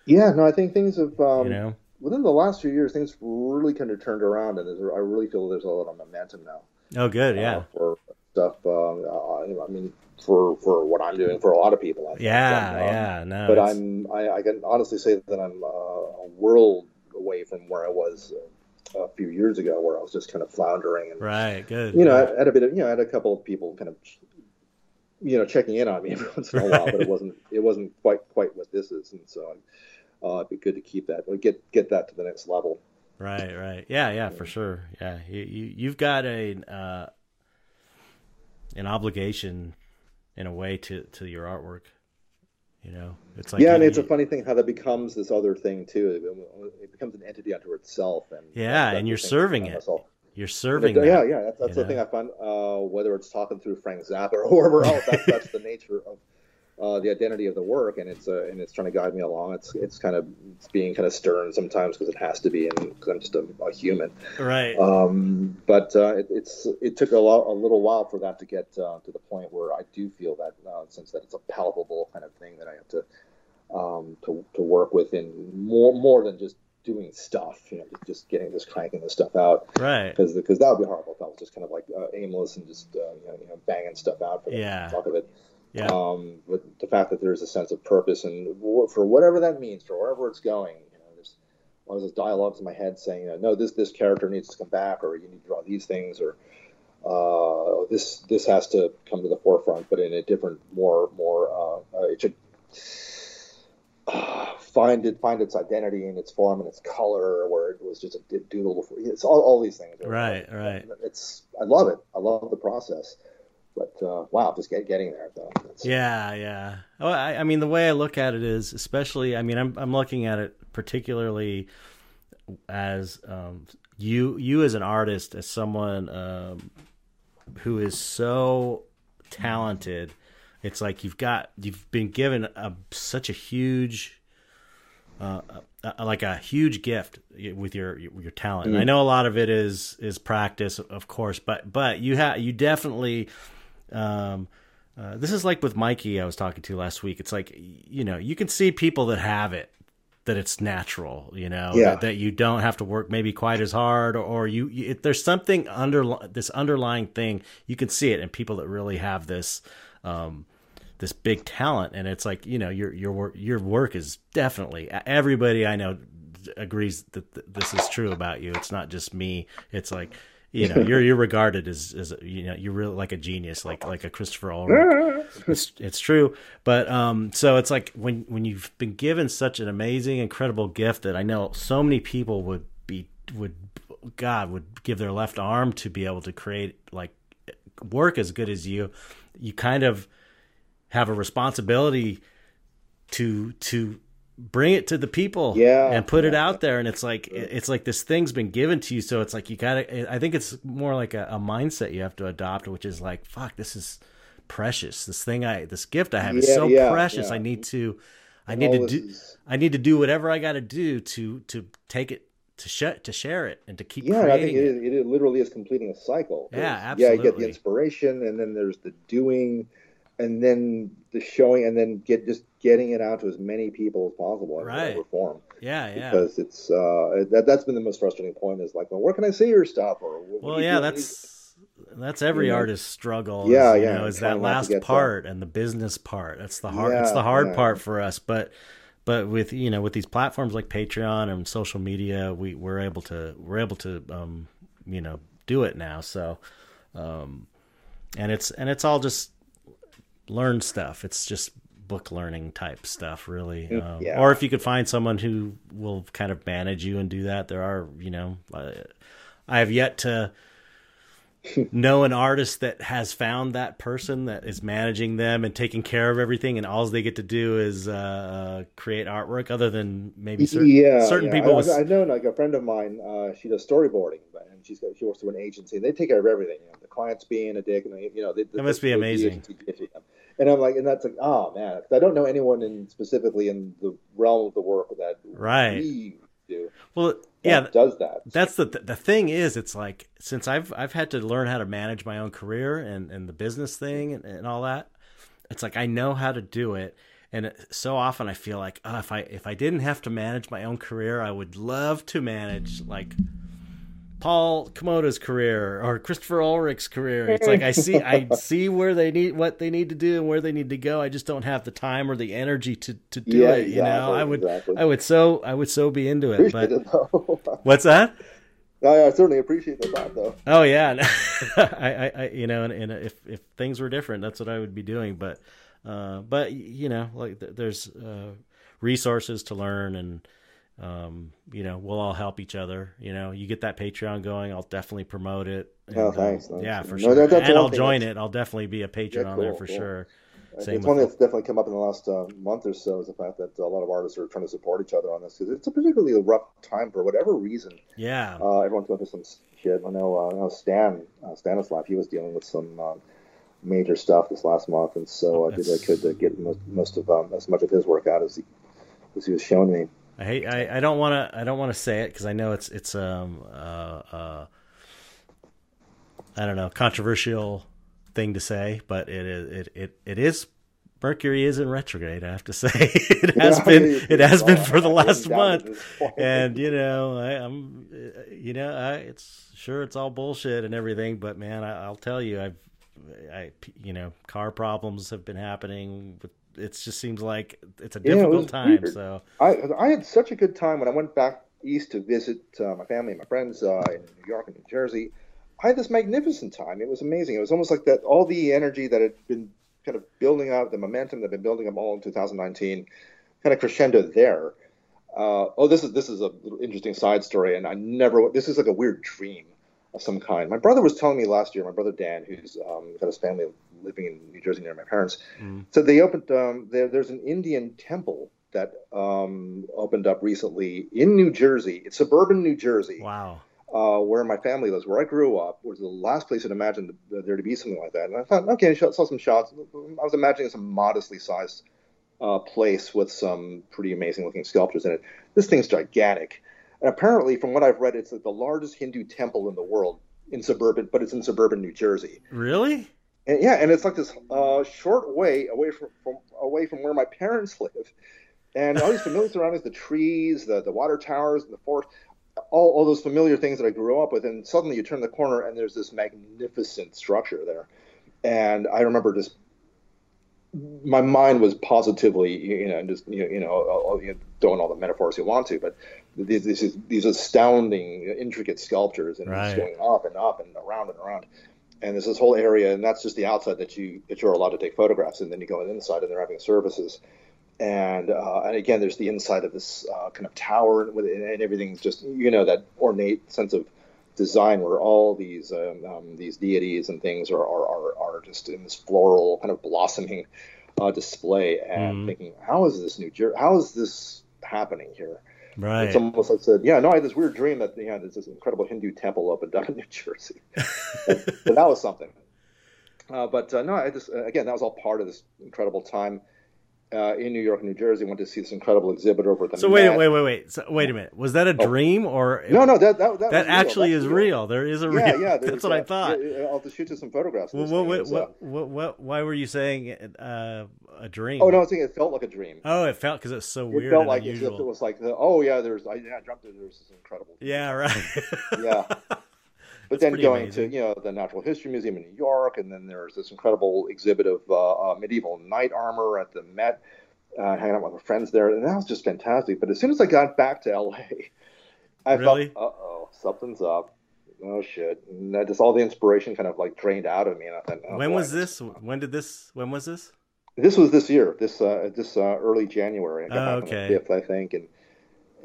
Yeah, no, I think things have um, you know within the last few years, things really kind of turned around, and I really feel there's a lot of momentum now. Oh, good, yeah. Uh, for stuff, um, uh, I mean, for for what I'm doing for a lot of people. I think. Yeah, um, yeah, no. But it's... I'm, I, I, can honestly say that I'm uh, a world away from where I was. Uh, a few years ago, where I was just kind of floundering, and right, good. You know, I had a bit of, you know, I had a couple of people kind of you know checking in on me *laughs* every once in a while, but it wasn't it wasn't quite quite what this is, and so uh, it'd be good to keep that, get get that to the next level. Right, right, yeah, yeah, for sure. Yeah, you, you have got a uh, an obligation in a way to to your artwork. You know, it's like yeah, and it's a funny thing how that becomes this other thing too. It becomes an entity unto itself, and yeah, and you're serving it. You're serving. It, yeah, yeah, that's, that's the know? thing I find. Uh, whether it's talking through Frank Zappa or whoever *laughs* else, that's, that's the nature of uh, the identity of the work, and it's uh, and it's trying to guide me along. It's it's kind of it's being kind of stern sometimes because it has to be, and because I'm just a, a, human. Right. Um, but uh, it, it's it took a, lot, a little while for that to get uh, to the point where I do feel that uh, sense that it's a palpable kind of thing that I have to um, to to work with in more more than just doing stuff, you know, just getting just cranking this stuff out, right? Because because that would be horrible if I was just kind of like uh, aimless and just uh, you, know, you, know, banging stuff out for the yeah. talk of it. Yeah. Um, but the fact that there's a sense of purpose and for whatever that means, for wherever it's going, you know, there's all those dialogues in my head saying, you know, no, this this character needs to come back, or you need to draw these things, or uh, this this has to come to the forefront, but in a different, more more uh, uh, it should uh, find it find its identity and its form and its color, where it was just a doodle before. It's all, all these things. Right, right. It's I love it. I love the process but uh, wow, just get, getting there though. That's... Yeah, yeah. Oh, I, I, mean, the way I look at it is, especially, I mean, I'm I'm looking at it particularly as um, you you as an artist, as someone um, who is so talented. It's like you've got you've been given a, such a huge. Uh, like a huge gift with your your talent. Mm-hmm. I know a lot of it is is practice, of course, but but you have you definitely um, uh, this is like with Mikey I was talking to last week. It's like you know you can see people that have it that it's natural, you know, Yeah. that, that you don't have to work maybe quite as hard, or, or you, you if there's something under this underlying thing, you can see it in people that really have this, um, this big talent, and it's like you know your your work your work is definitely everybody I know agrees that th- this is true about you. It's not just me. It's like you know you're you're regarded as as you know you're really like a genius, like like a Christopher Ulrich *laughs* it's it's true. But um so it's like when when you've been given such an amazing incredible gift that i know so many people would be would god would give their left arm to be able to create like work as good as you you kind of have a responsibility to to bring it to the people Yeah. and put it out there. And it's like it's like this thing's been given to you. So it's like you gotta i think it's more like a, a mindset you have to adopt which is like fuck this is precious. This thing i this gift i have is so yeah, precious. Yeah. i need to i And need to do is- i need to do whatever i gotta do to to take it to sh- to share it and to keep Yeah, I think it, is, it literally is completing a cycle. Yeah, There's- Yeah, you get the inspiration, and then there's the doing, and then the showing, and then get just getting it out to as many people as possible in Right. whatever form. yeah yeah Because it's uh, that that's been the most frustrating point is like, well, where can I see your stuff? Or well yeah that's that's every You know? artist's struggle Yeah, is, you yeah, know is that last get that. part and the business part that's the hard it's Yeah, the hard yeah. part for us but but with you know with these platforms like patreon and social media we we're able to we're able to um you know do it now so um and it's and it's all just learn stuff it's just book learning type stuff really um, yeah. or if you could find someone who will kind of manage you and do that there are you know uh, i have yet to *laughs* know an artist that has found that person that is managing them and taking care of everything and all they get to do is uh, create artwork other than maybe certain, yeah, certain yeah. people I, with I know like a friend of mine. Uh, she does storyboarding, but- and she's got, she works through an agency. And They take care of everything. You know, the clients being a dick, and they, you know, they, That must be amazing. agency gives you them. And I'm like, and that's like, oh man, I don't know anyone in specifically in the realm of the work that Right. we do. well that yeah does that. that's the the thing is it's like since I've I've had to learn how to manage my own career and and the business thing and, and all that it's like I know how to do it and so often I feel like oh, if I if I didn't have to manage my own career I would love to manage like Paul Komoda's career or Christopher Ulrich's career. It's like I see I *laughs* see where they need what they need to do and where they need to go. I just don't have the time or the energy to to do Yeah, it. You know, I would exactly. I would so I would so be into it. Appreciate But *laughs* it what's that? I, I certainly appreciate the thought though. Oh yeah, *laughs* I, I, I, you know, and, and if if things were different, that's what I would be doing. But, uh, but you know, like there's uh, resources to learn, and um, you know, we'll all help each other. You know, you get that Patreon going, I'll definitely promote it. And, Oh, uh, thanks, yeah, for No, sure, that- and I'll join that's- it. I'll definitely be a patron Yeah, on there for cool. sure. Same it's one that's definitely come up in the last uh, month or so is the fact that a lot of artists are trying to support each other on this because it's a particularly rough time for whatever reason. Yeah, Uh, everyone's going through some shit. I know, uh, I know Stan uh, Stanislav. He was dealing with some uh, major stuff this last month, and so I did what I could to get most, most of um, as much of his work out as he as he was showing me. I hate. I, I don't want to. I don't want to say it because I know it's it's um uh uh. I don't know controversial thing to say, but it is it it, it is. Mercury is in retrograde. I have to *laughs* say it has Yeah, been. It has been for the *laughs* last month, to this point. and you know I, I'm, uh, you know I, it's sure it's all bullshit and everything, but man, I, I'll tell you, I've, I you know car problems have been happening. It just seems like it's a Yeah, difficult was time. weird. So I I had such a good time when I went back east to visit uh, my family and my friends uh, in New York and New Jersey. I had this magnificent time. It was amazing. It was almost like that all the energy that had been kind of building up, the momentum that had been building up all in 2019, kind of crescendo there. Uh, oh, this is this is a little interesting side story, and I never. This is like a weird dream of some kind. My brother was telling me last year. My brother Dan, who's um, got his family living in New Jersey near my parents, Mm. so they opened. Um, there, there's an Indian temple that um, opened up recently in New Jersey. It's suburban New Jersey, wow. uh, where my family lives, where I grew up. Was the last place I'd imagined th- there to be something like that. And I thought, okay, I saw some shots. I was imagining some modestly sized uh, place with some pretty amazing looking sculptures in it. This thing's gigantic. And apparently, from what I've read, it's like the largest Hindu temple in the world in suburban, but it's in suburban New Jersey. Really? And yeah, and it's like this uh, short way away from, from away from where my parents live, and all these familiar surroundings, the trees, the the water towers, and the forest, all, all those familiar things that I grew up with, and suddenly you turn the corner and there's this magnificent structure there, and I remember just my mind was positively, you know, just you know, you know, all, throwing all the metaphors you want to, but these these, these astounding, intricate sculptures, and Right. it's going up and up and around and around. And there's this whole area, and that's just the outside that you that you're allowed to take photographs, and then you go inside, and they're having services. And uh, and again, there's the inside of this uh, kind of tower, with and everything's just you know that ornate sense of design where all these um, um, these deities and things are, are, are, are just in this floral kind of blossoming uh, display and Mhm. thinking how is this New Jersey how is this happening here Right. it's almost like I said yeah no I had this weird dream that yeah there's this incredible Hindu temple opened up in *laughs* down in New Jersey. But, *laughs* but that was something. Uh, but uh, no I just uh, again that was all part of this incredible time uh, in New York and New Jersey went to see this incredible exhibit over at the so wait, Met. wait, wait, wait. So, wait a minute. Was that a Oh. dream or no no that that, that, that real. actually That's is real? There is a yeah, real. yeah. *laughs* That's what I uh, thought. I'll have to shoot you some photographs. Well, what, what, uh, what, what, why were you saying uh, a dream? oh no, I was saying it felt like a dream. Oh, it felt because it's so it weird felt and like unusual. it was like the oh yeah, there's I, yeah, I dreamt there's this incredible. Yeah, right. *laughs* Yeah. But That's then going amazing. to you know the Natural History Museum in New York, and then there's this incredible exhibit of uh, uh, medieval knight armor at the Met, uh, hanging out with my friends there, and that was just fantastic. But as soon as I got back to LA, I Really? felt, uh oh, something's up. Oh shit! And that just all the inspiration kind of like drained out of me, and I thought, oh, when boy, was this? When did this? When was this? This was this year, this uh, this uh, early January. I got Oh, okay. fifth, I think, and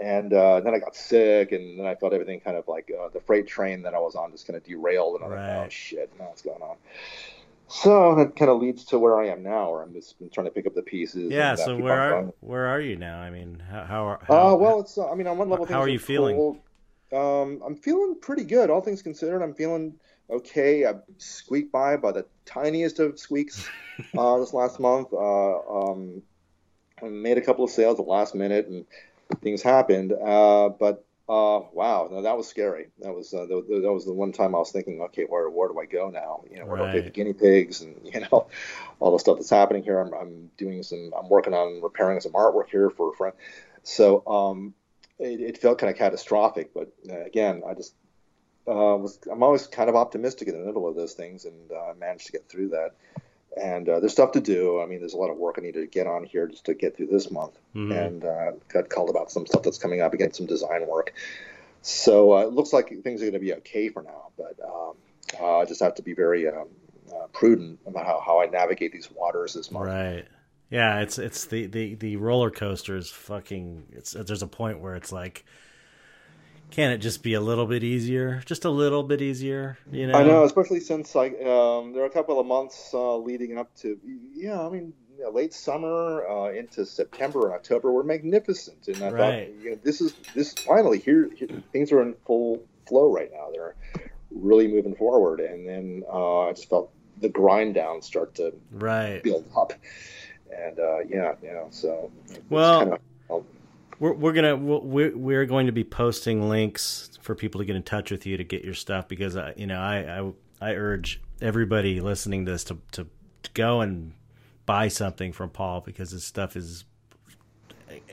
and uh, then I got sick, and then I felt everything kind of like uh, the freight train that I was on just kind of derailed, and I'm like, oh shit, now what's going on? So that kind of leads to where I am now, where I'm just been trying to pick up the pieces. Yeah. uh, So where are going. where are you now? I mean, how how are? Uh, well, it's uh, I mean on one level, How are you feeling? cool. Um, I'm feeling pretty good, all things considered. I'm feeling okay. I squeaked by by the tiniest of squeaks *laughs* uh, this last month. Uh, um, I made a couple of sales at the last minute, and things happened. Uh, but uh, wow, no, that was scary. That was uh, the, the, that was the one time I was thinking, okay, where where do I go now? You know, where do I take the guinea pigs, and *laughs* you know, all the stuff that's happening here. I'm, I'm doing some. I'm working on repairing some artwork here for a friend. So um, it, it felt kind of catastrophic, but uh, again, I just uh, was. I'm always kind of optimistic in the middle of those things, and uh, I managed to get through that. And uh, there's stuff to do. I mean, there's a lot of work I need to get on here just to get through this month. Mhm. And uh, got called about some stuff that's coming up again, some design work. So uh, it looks like things are going to be okay for now, but um, uh, I just have to be very um, uh, prudent about how, how I navigate these waters this month. Right. Yeah, it's it's the the the roller coaster is fucking. It's there's a point where it's like, can it just be a little bit easier? Just a little bit easier, you know? I know, especially since like um, there are a couple of months uh, leading up to yeah, I mean yeah, late summer uh, into September and October were magnificent, and I Right. thought you know, this is this finally here, here things are in full flow right now. They're really moving forward, and then uh, I just felt the grind down start to Right. build up, and uh, yeah, you know, so it's Well, kind of, We're we're gonna we're we're going to be posting links for people to get in touch with you to get your stuff because I you know I I, I urge everybody listening to this to, to to go and buy something from Paul because his stuff is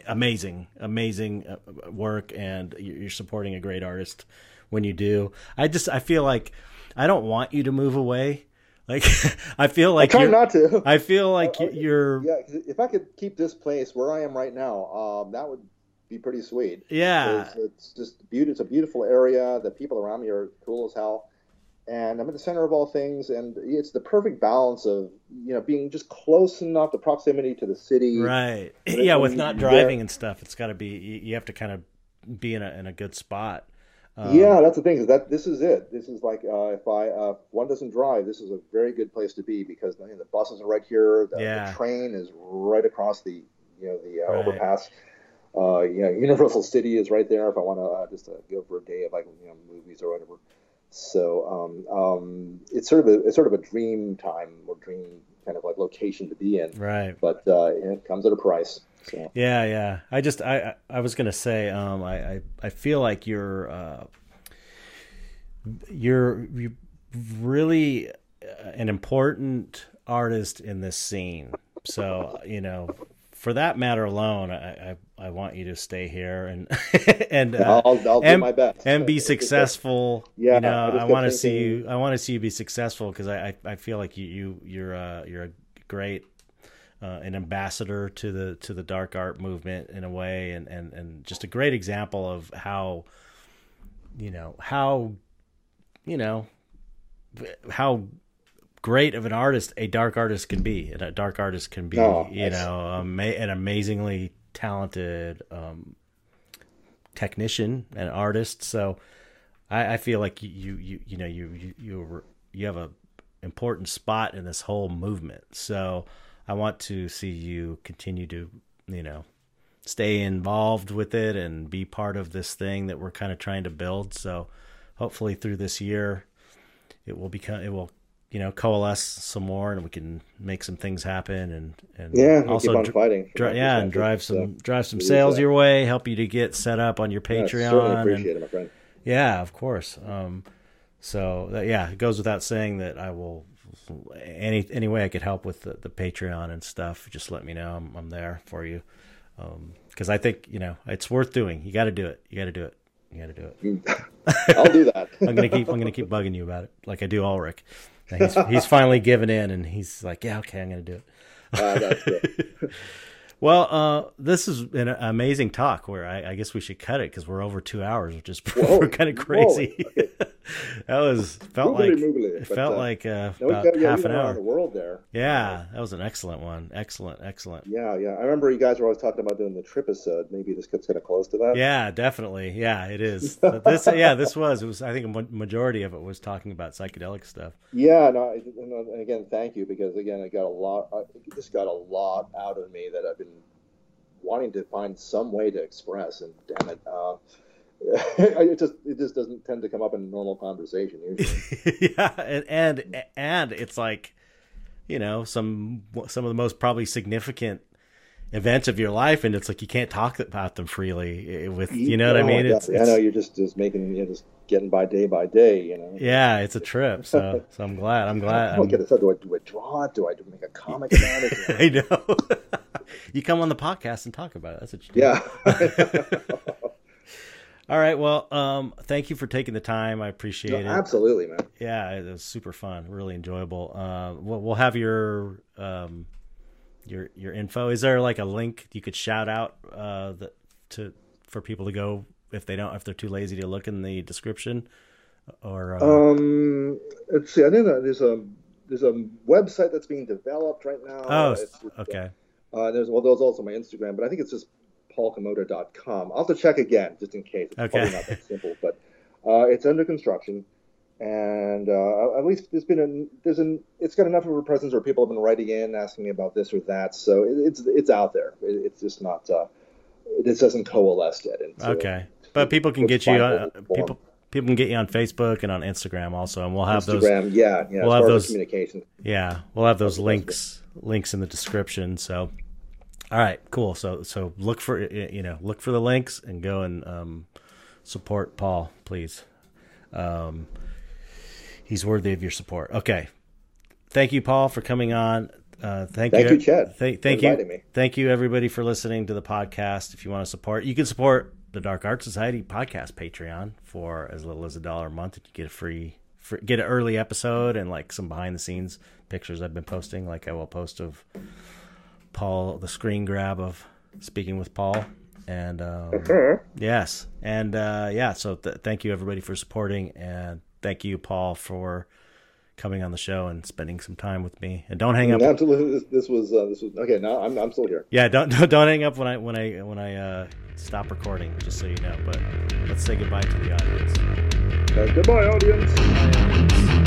amazing amazing uh, work and you're you're supporting a great artist when you do. I just I feel like I don't want you to move away. Like *laughs* I feel like I try not to. I feel like Oh, you're yeah, if I could keep this place where I am right now, um, that would be pretty sweet. yeah. It's, just beautiful. It's a beautiful area. The people around me are cool as hell, and I'm at the center of all things. And it's the perfect balance of you know being just close enough, to the proximity to the city. Right. Yeah, with not driving and stuff, it's got to be. You you have to kind of be in a in a good spot. Um, yeah, that's the thing. Is that this is it. This is like uh, if I uh, one doesn't drive, this is a very good place to be because you know, the buses are right here. The, Yeah. the train is right across the you know the uh, Right. overpass. Uh, you know, *laughs* Universal City is right there. If I want to uh, just uh, go for a day of like you know movies or whatever. So um, um, it's sort of a it's sort of a dream time or dream kind of like location to be in, Right. but uh, it comes at a price. So Yeah, yeah. I just I I was gonna say um I I, I feel like you're uh you're you really uh, an important artist in this scene. So you know, for that matter alone, I I, I want you to stay here and *laughs* and uh, I'll, I'll and, do my best and be successful. Yeah, you know, I, I want to see you. I want to see you be successful because I, I I feel like you you you're uh, you're a great uh, an ambassador to the to the dark art movement in a way, and and and just a great example of how you know how you know how great of an artist a dark artist can be, and a dark artist can be oh, you know ama- an amazingly talented um, technician and artist. So I, I feel like you you you know you you you you have a important spot in this whole movement. So I want to see you continue to, you know, stay involved with it and be part of this thing that we're kind of trying to build. So hopefully through this year, it will become, it will, you know, coalesce some more and we can make some things happen and, and yeah, also keep on fighting. Dri- yeah. And drive some, so, drive some sales your way, help you to get set up on your Patreon. Yeah, appreciate and, it, my friend. Yeah, of course. Um, so that, yeah, it goes without saying that I will any any way I could help with the, the Patreon and stuff, just let me know. I'm, I'm there for you. Because um, I think you know it's worth doing. You got to do it. You got to do it. You got to do it. *laughs* I'll do that. *laughs* I'm gonna keep. I'm gonna keep bugging you about it, like I do Ulrich. He's he's finally given in, and he's like, "Yeah, okay, I'm gonna do it." Uh, that's good. *laughs* Well, uh, this is an amazing talk. Where I, I guess we should cut it because we're over two hours, which is *laughs* kind of crazy. *laughs* that was felt like it felt uh, like uh, about half an hour. The world there. Yeah, that was an excellent one. Excellent, excellent. Yeah, yeah. I remember you guys were always talking about doing the trip episode. Maybe this gets kind of close to that. Yeah, definitely. Yeah, it is. *laughs* this, yeah, this was. It was. I think a majority of it was talking about psychedelic stuff. Yeah, no. And again, thank you because again, I got a lot. I just got a lot out of me that I've been wanting to find some way to express. And damn it, uh, *laughs* it just it just doesn't tend to come up in normal conversation usually. *laughs* yeah, and, and and it's like, you know, some some of the most probably significant events of your life, and it's like you can't talk about them freely. Eh, with you know what I mean? It's, it's, I know you're just just making you know, just getting by day by day. You know. Yeah, it's a trip. So *laughs* so I'm glad. I'm glad. I'm, get it. So do I do I draw it? Do I do make a comic about it? *laughs* I know. *laughs* you come on the podcast and talk about it. That's what you do. Yeah. All right. Well, um, thank you for taking the time. I appreciate no, it. Absolutely, man. Yeah, it was super fun, really enjoyable. Uh, we'll, we'll have your um, your your info. Is there like a link you could shout out uh, that to for people to go if they don't if they're too lazy to look in the description? Or uh... um, let's see. I think there's a there's a website that's being developed right now. Oh, it's, okay. Uh, there's well, there's also my Instagram, but I think it's just paulkomoda.com. I'll have to check again just in case. It's okay. probably not that simple, but uh, it's under construction, and uh, at least there's been a there's an it's got enough of a presence where people have been writing in asking me about this or that. So it, it's it's out there. It, it's just not uh, it just doesn't coalesce yet. Into, okay, but people can get you on people people can get you on Facebook and on Instagram also, and we'll have Instagram, those. Yeah, yeah. We'll have those communication. Yeah, we'll have those links links in the description. So all right, cool. So so look for you know look for the links and go and um, support Paul, please. Um, he's worthy of your support. Okay, thank you, Paul, for coming on. Uh, thank, thank you, you Chet. Th- thank you, me. thank you, everybody, for listening to the podcast. If you want to support, you can support the Dark Art Society podcast Patreon for as little as a dollar a month. You get a free, free, get an early episode and like some behind the scenes pictures I've been posting. Like I will post of Paul, the screen grab of speaking with Paul. And um, mm-hmm. yes, and uh, yeah, so th- thank you everybody for supporting, and thank you, Paul, for coming on the show and spending some time with me. And don't hang up. Absolutely, this, this was uh, this was okay. Now I'm I'm still here. Yeah, *laughs* don't don't, hang up when I when I when I uh, stop recording, just so you know. But let's say goodbye to the audience. Uh, goodbye, audience. Bye, audience.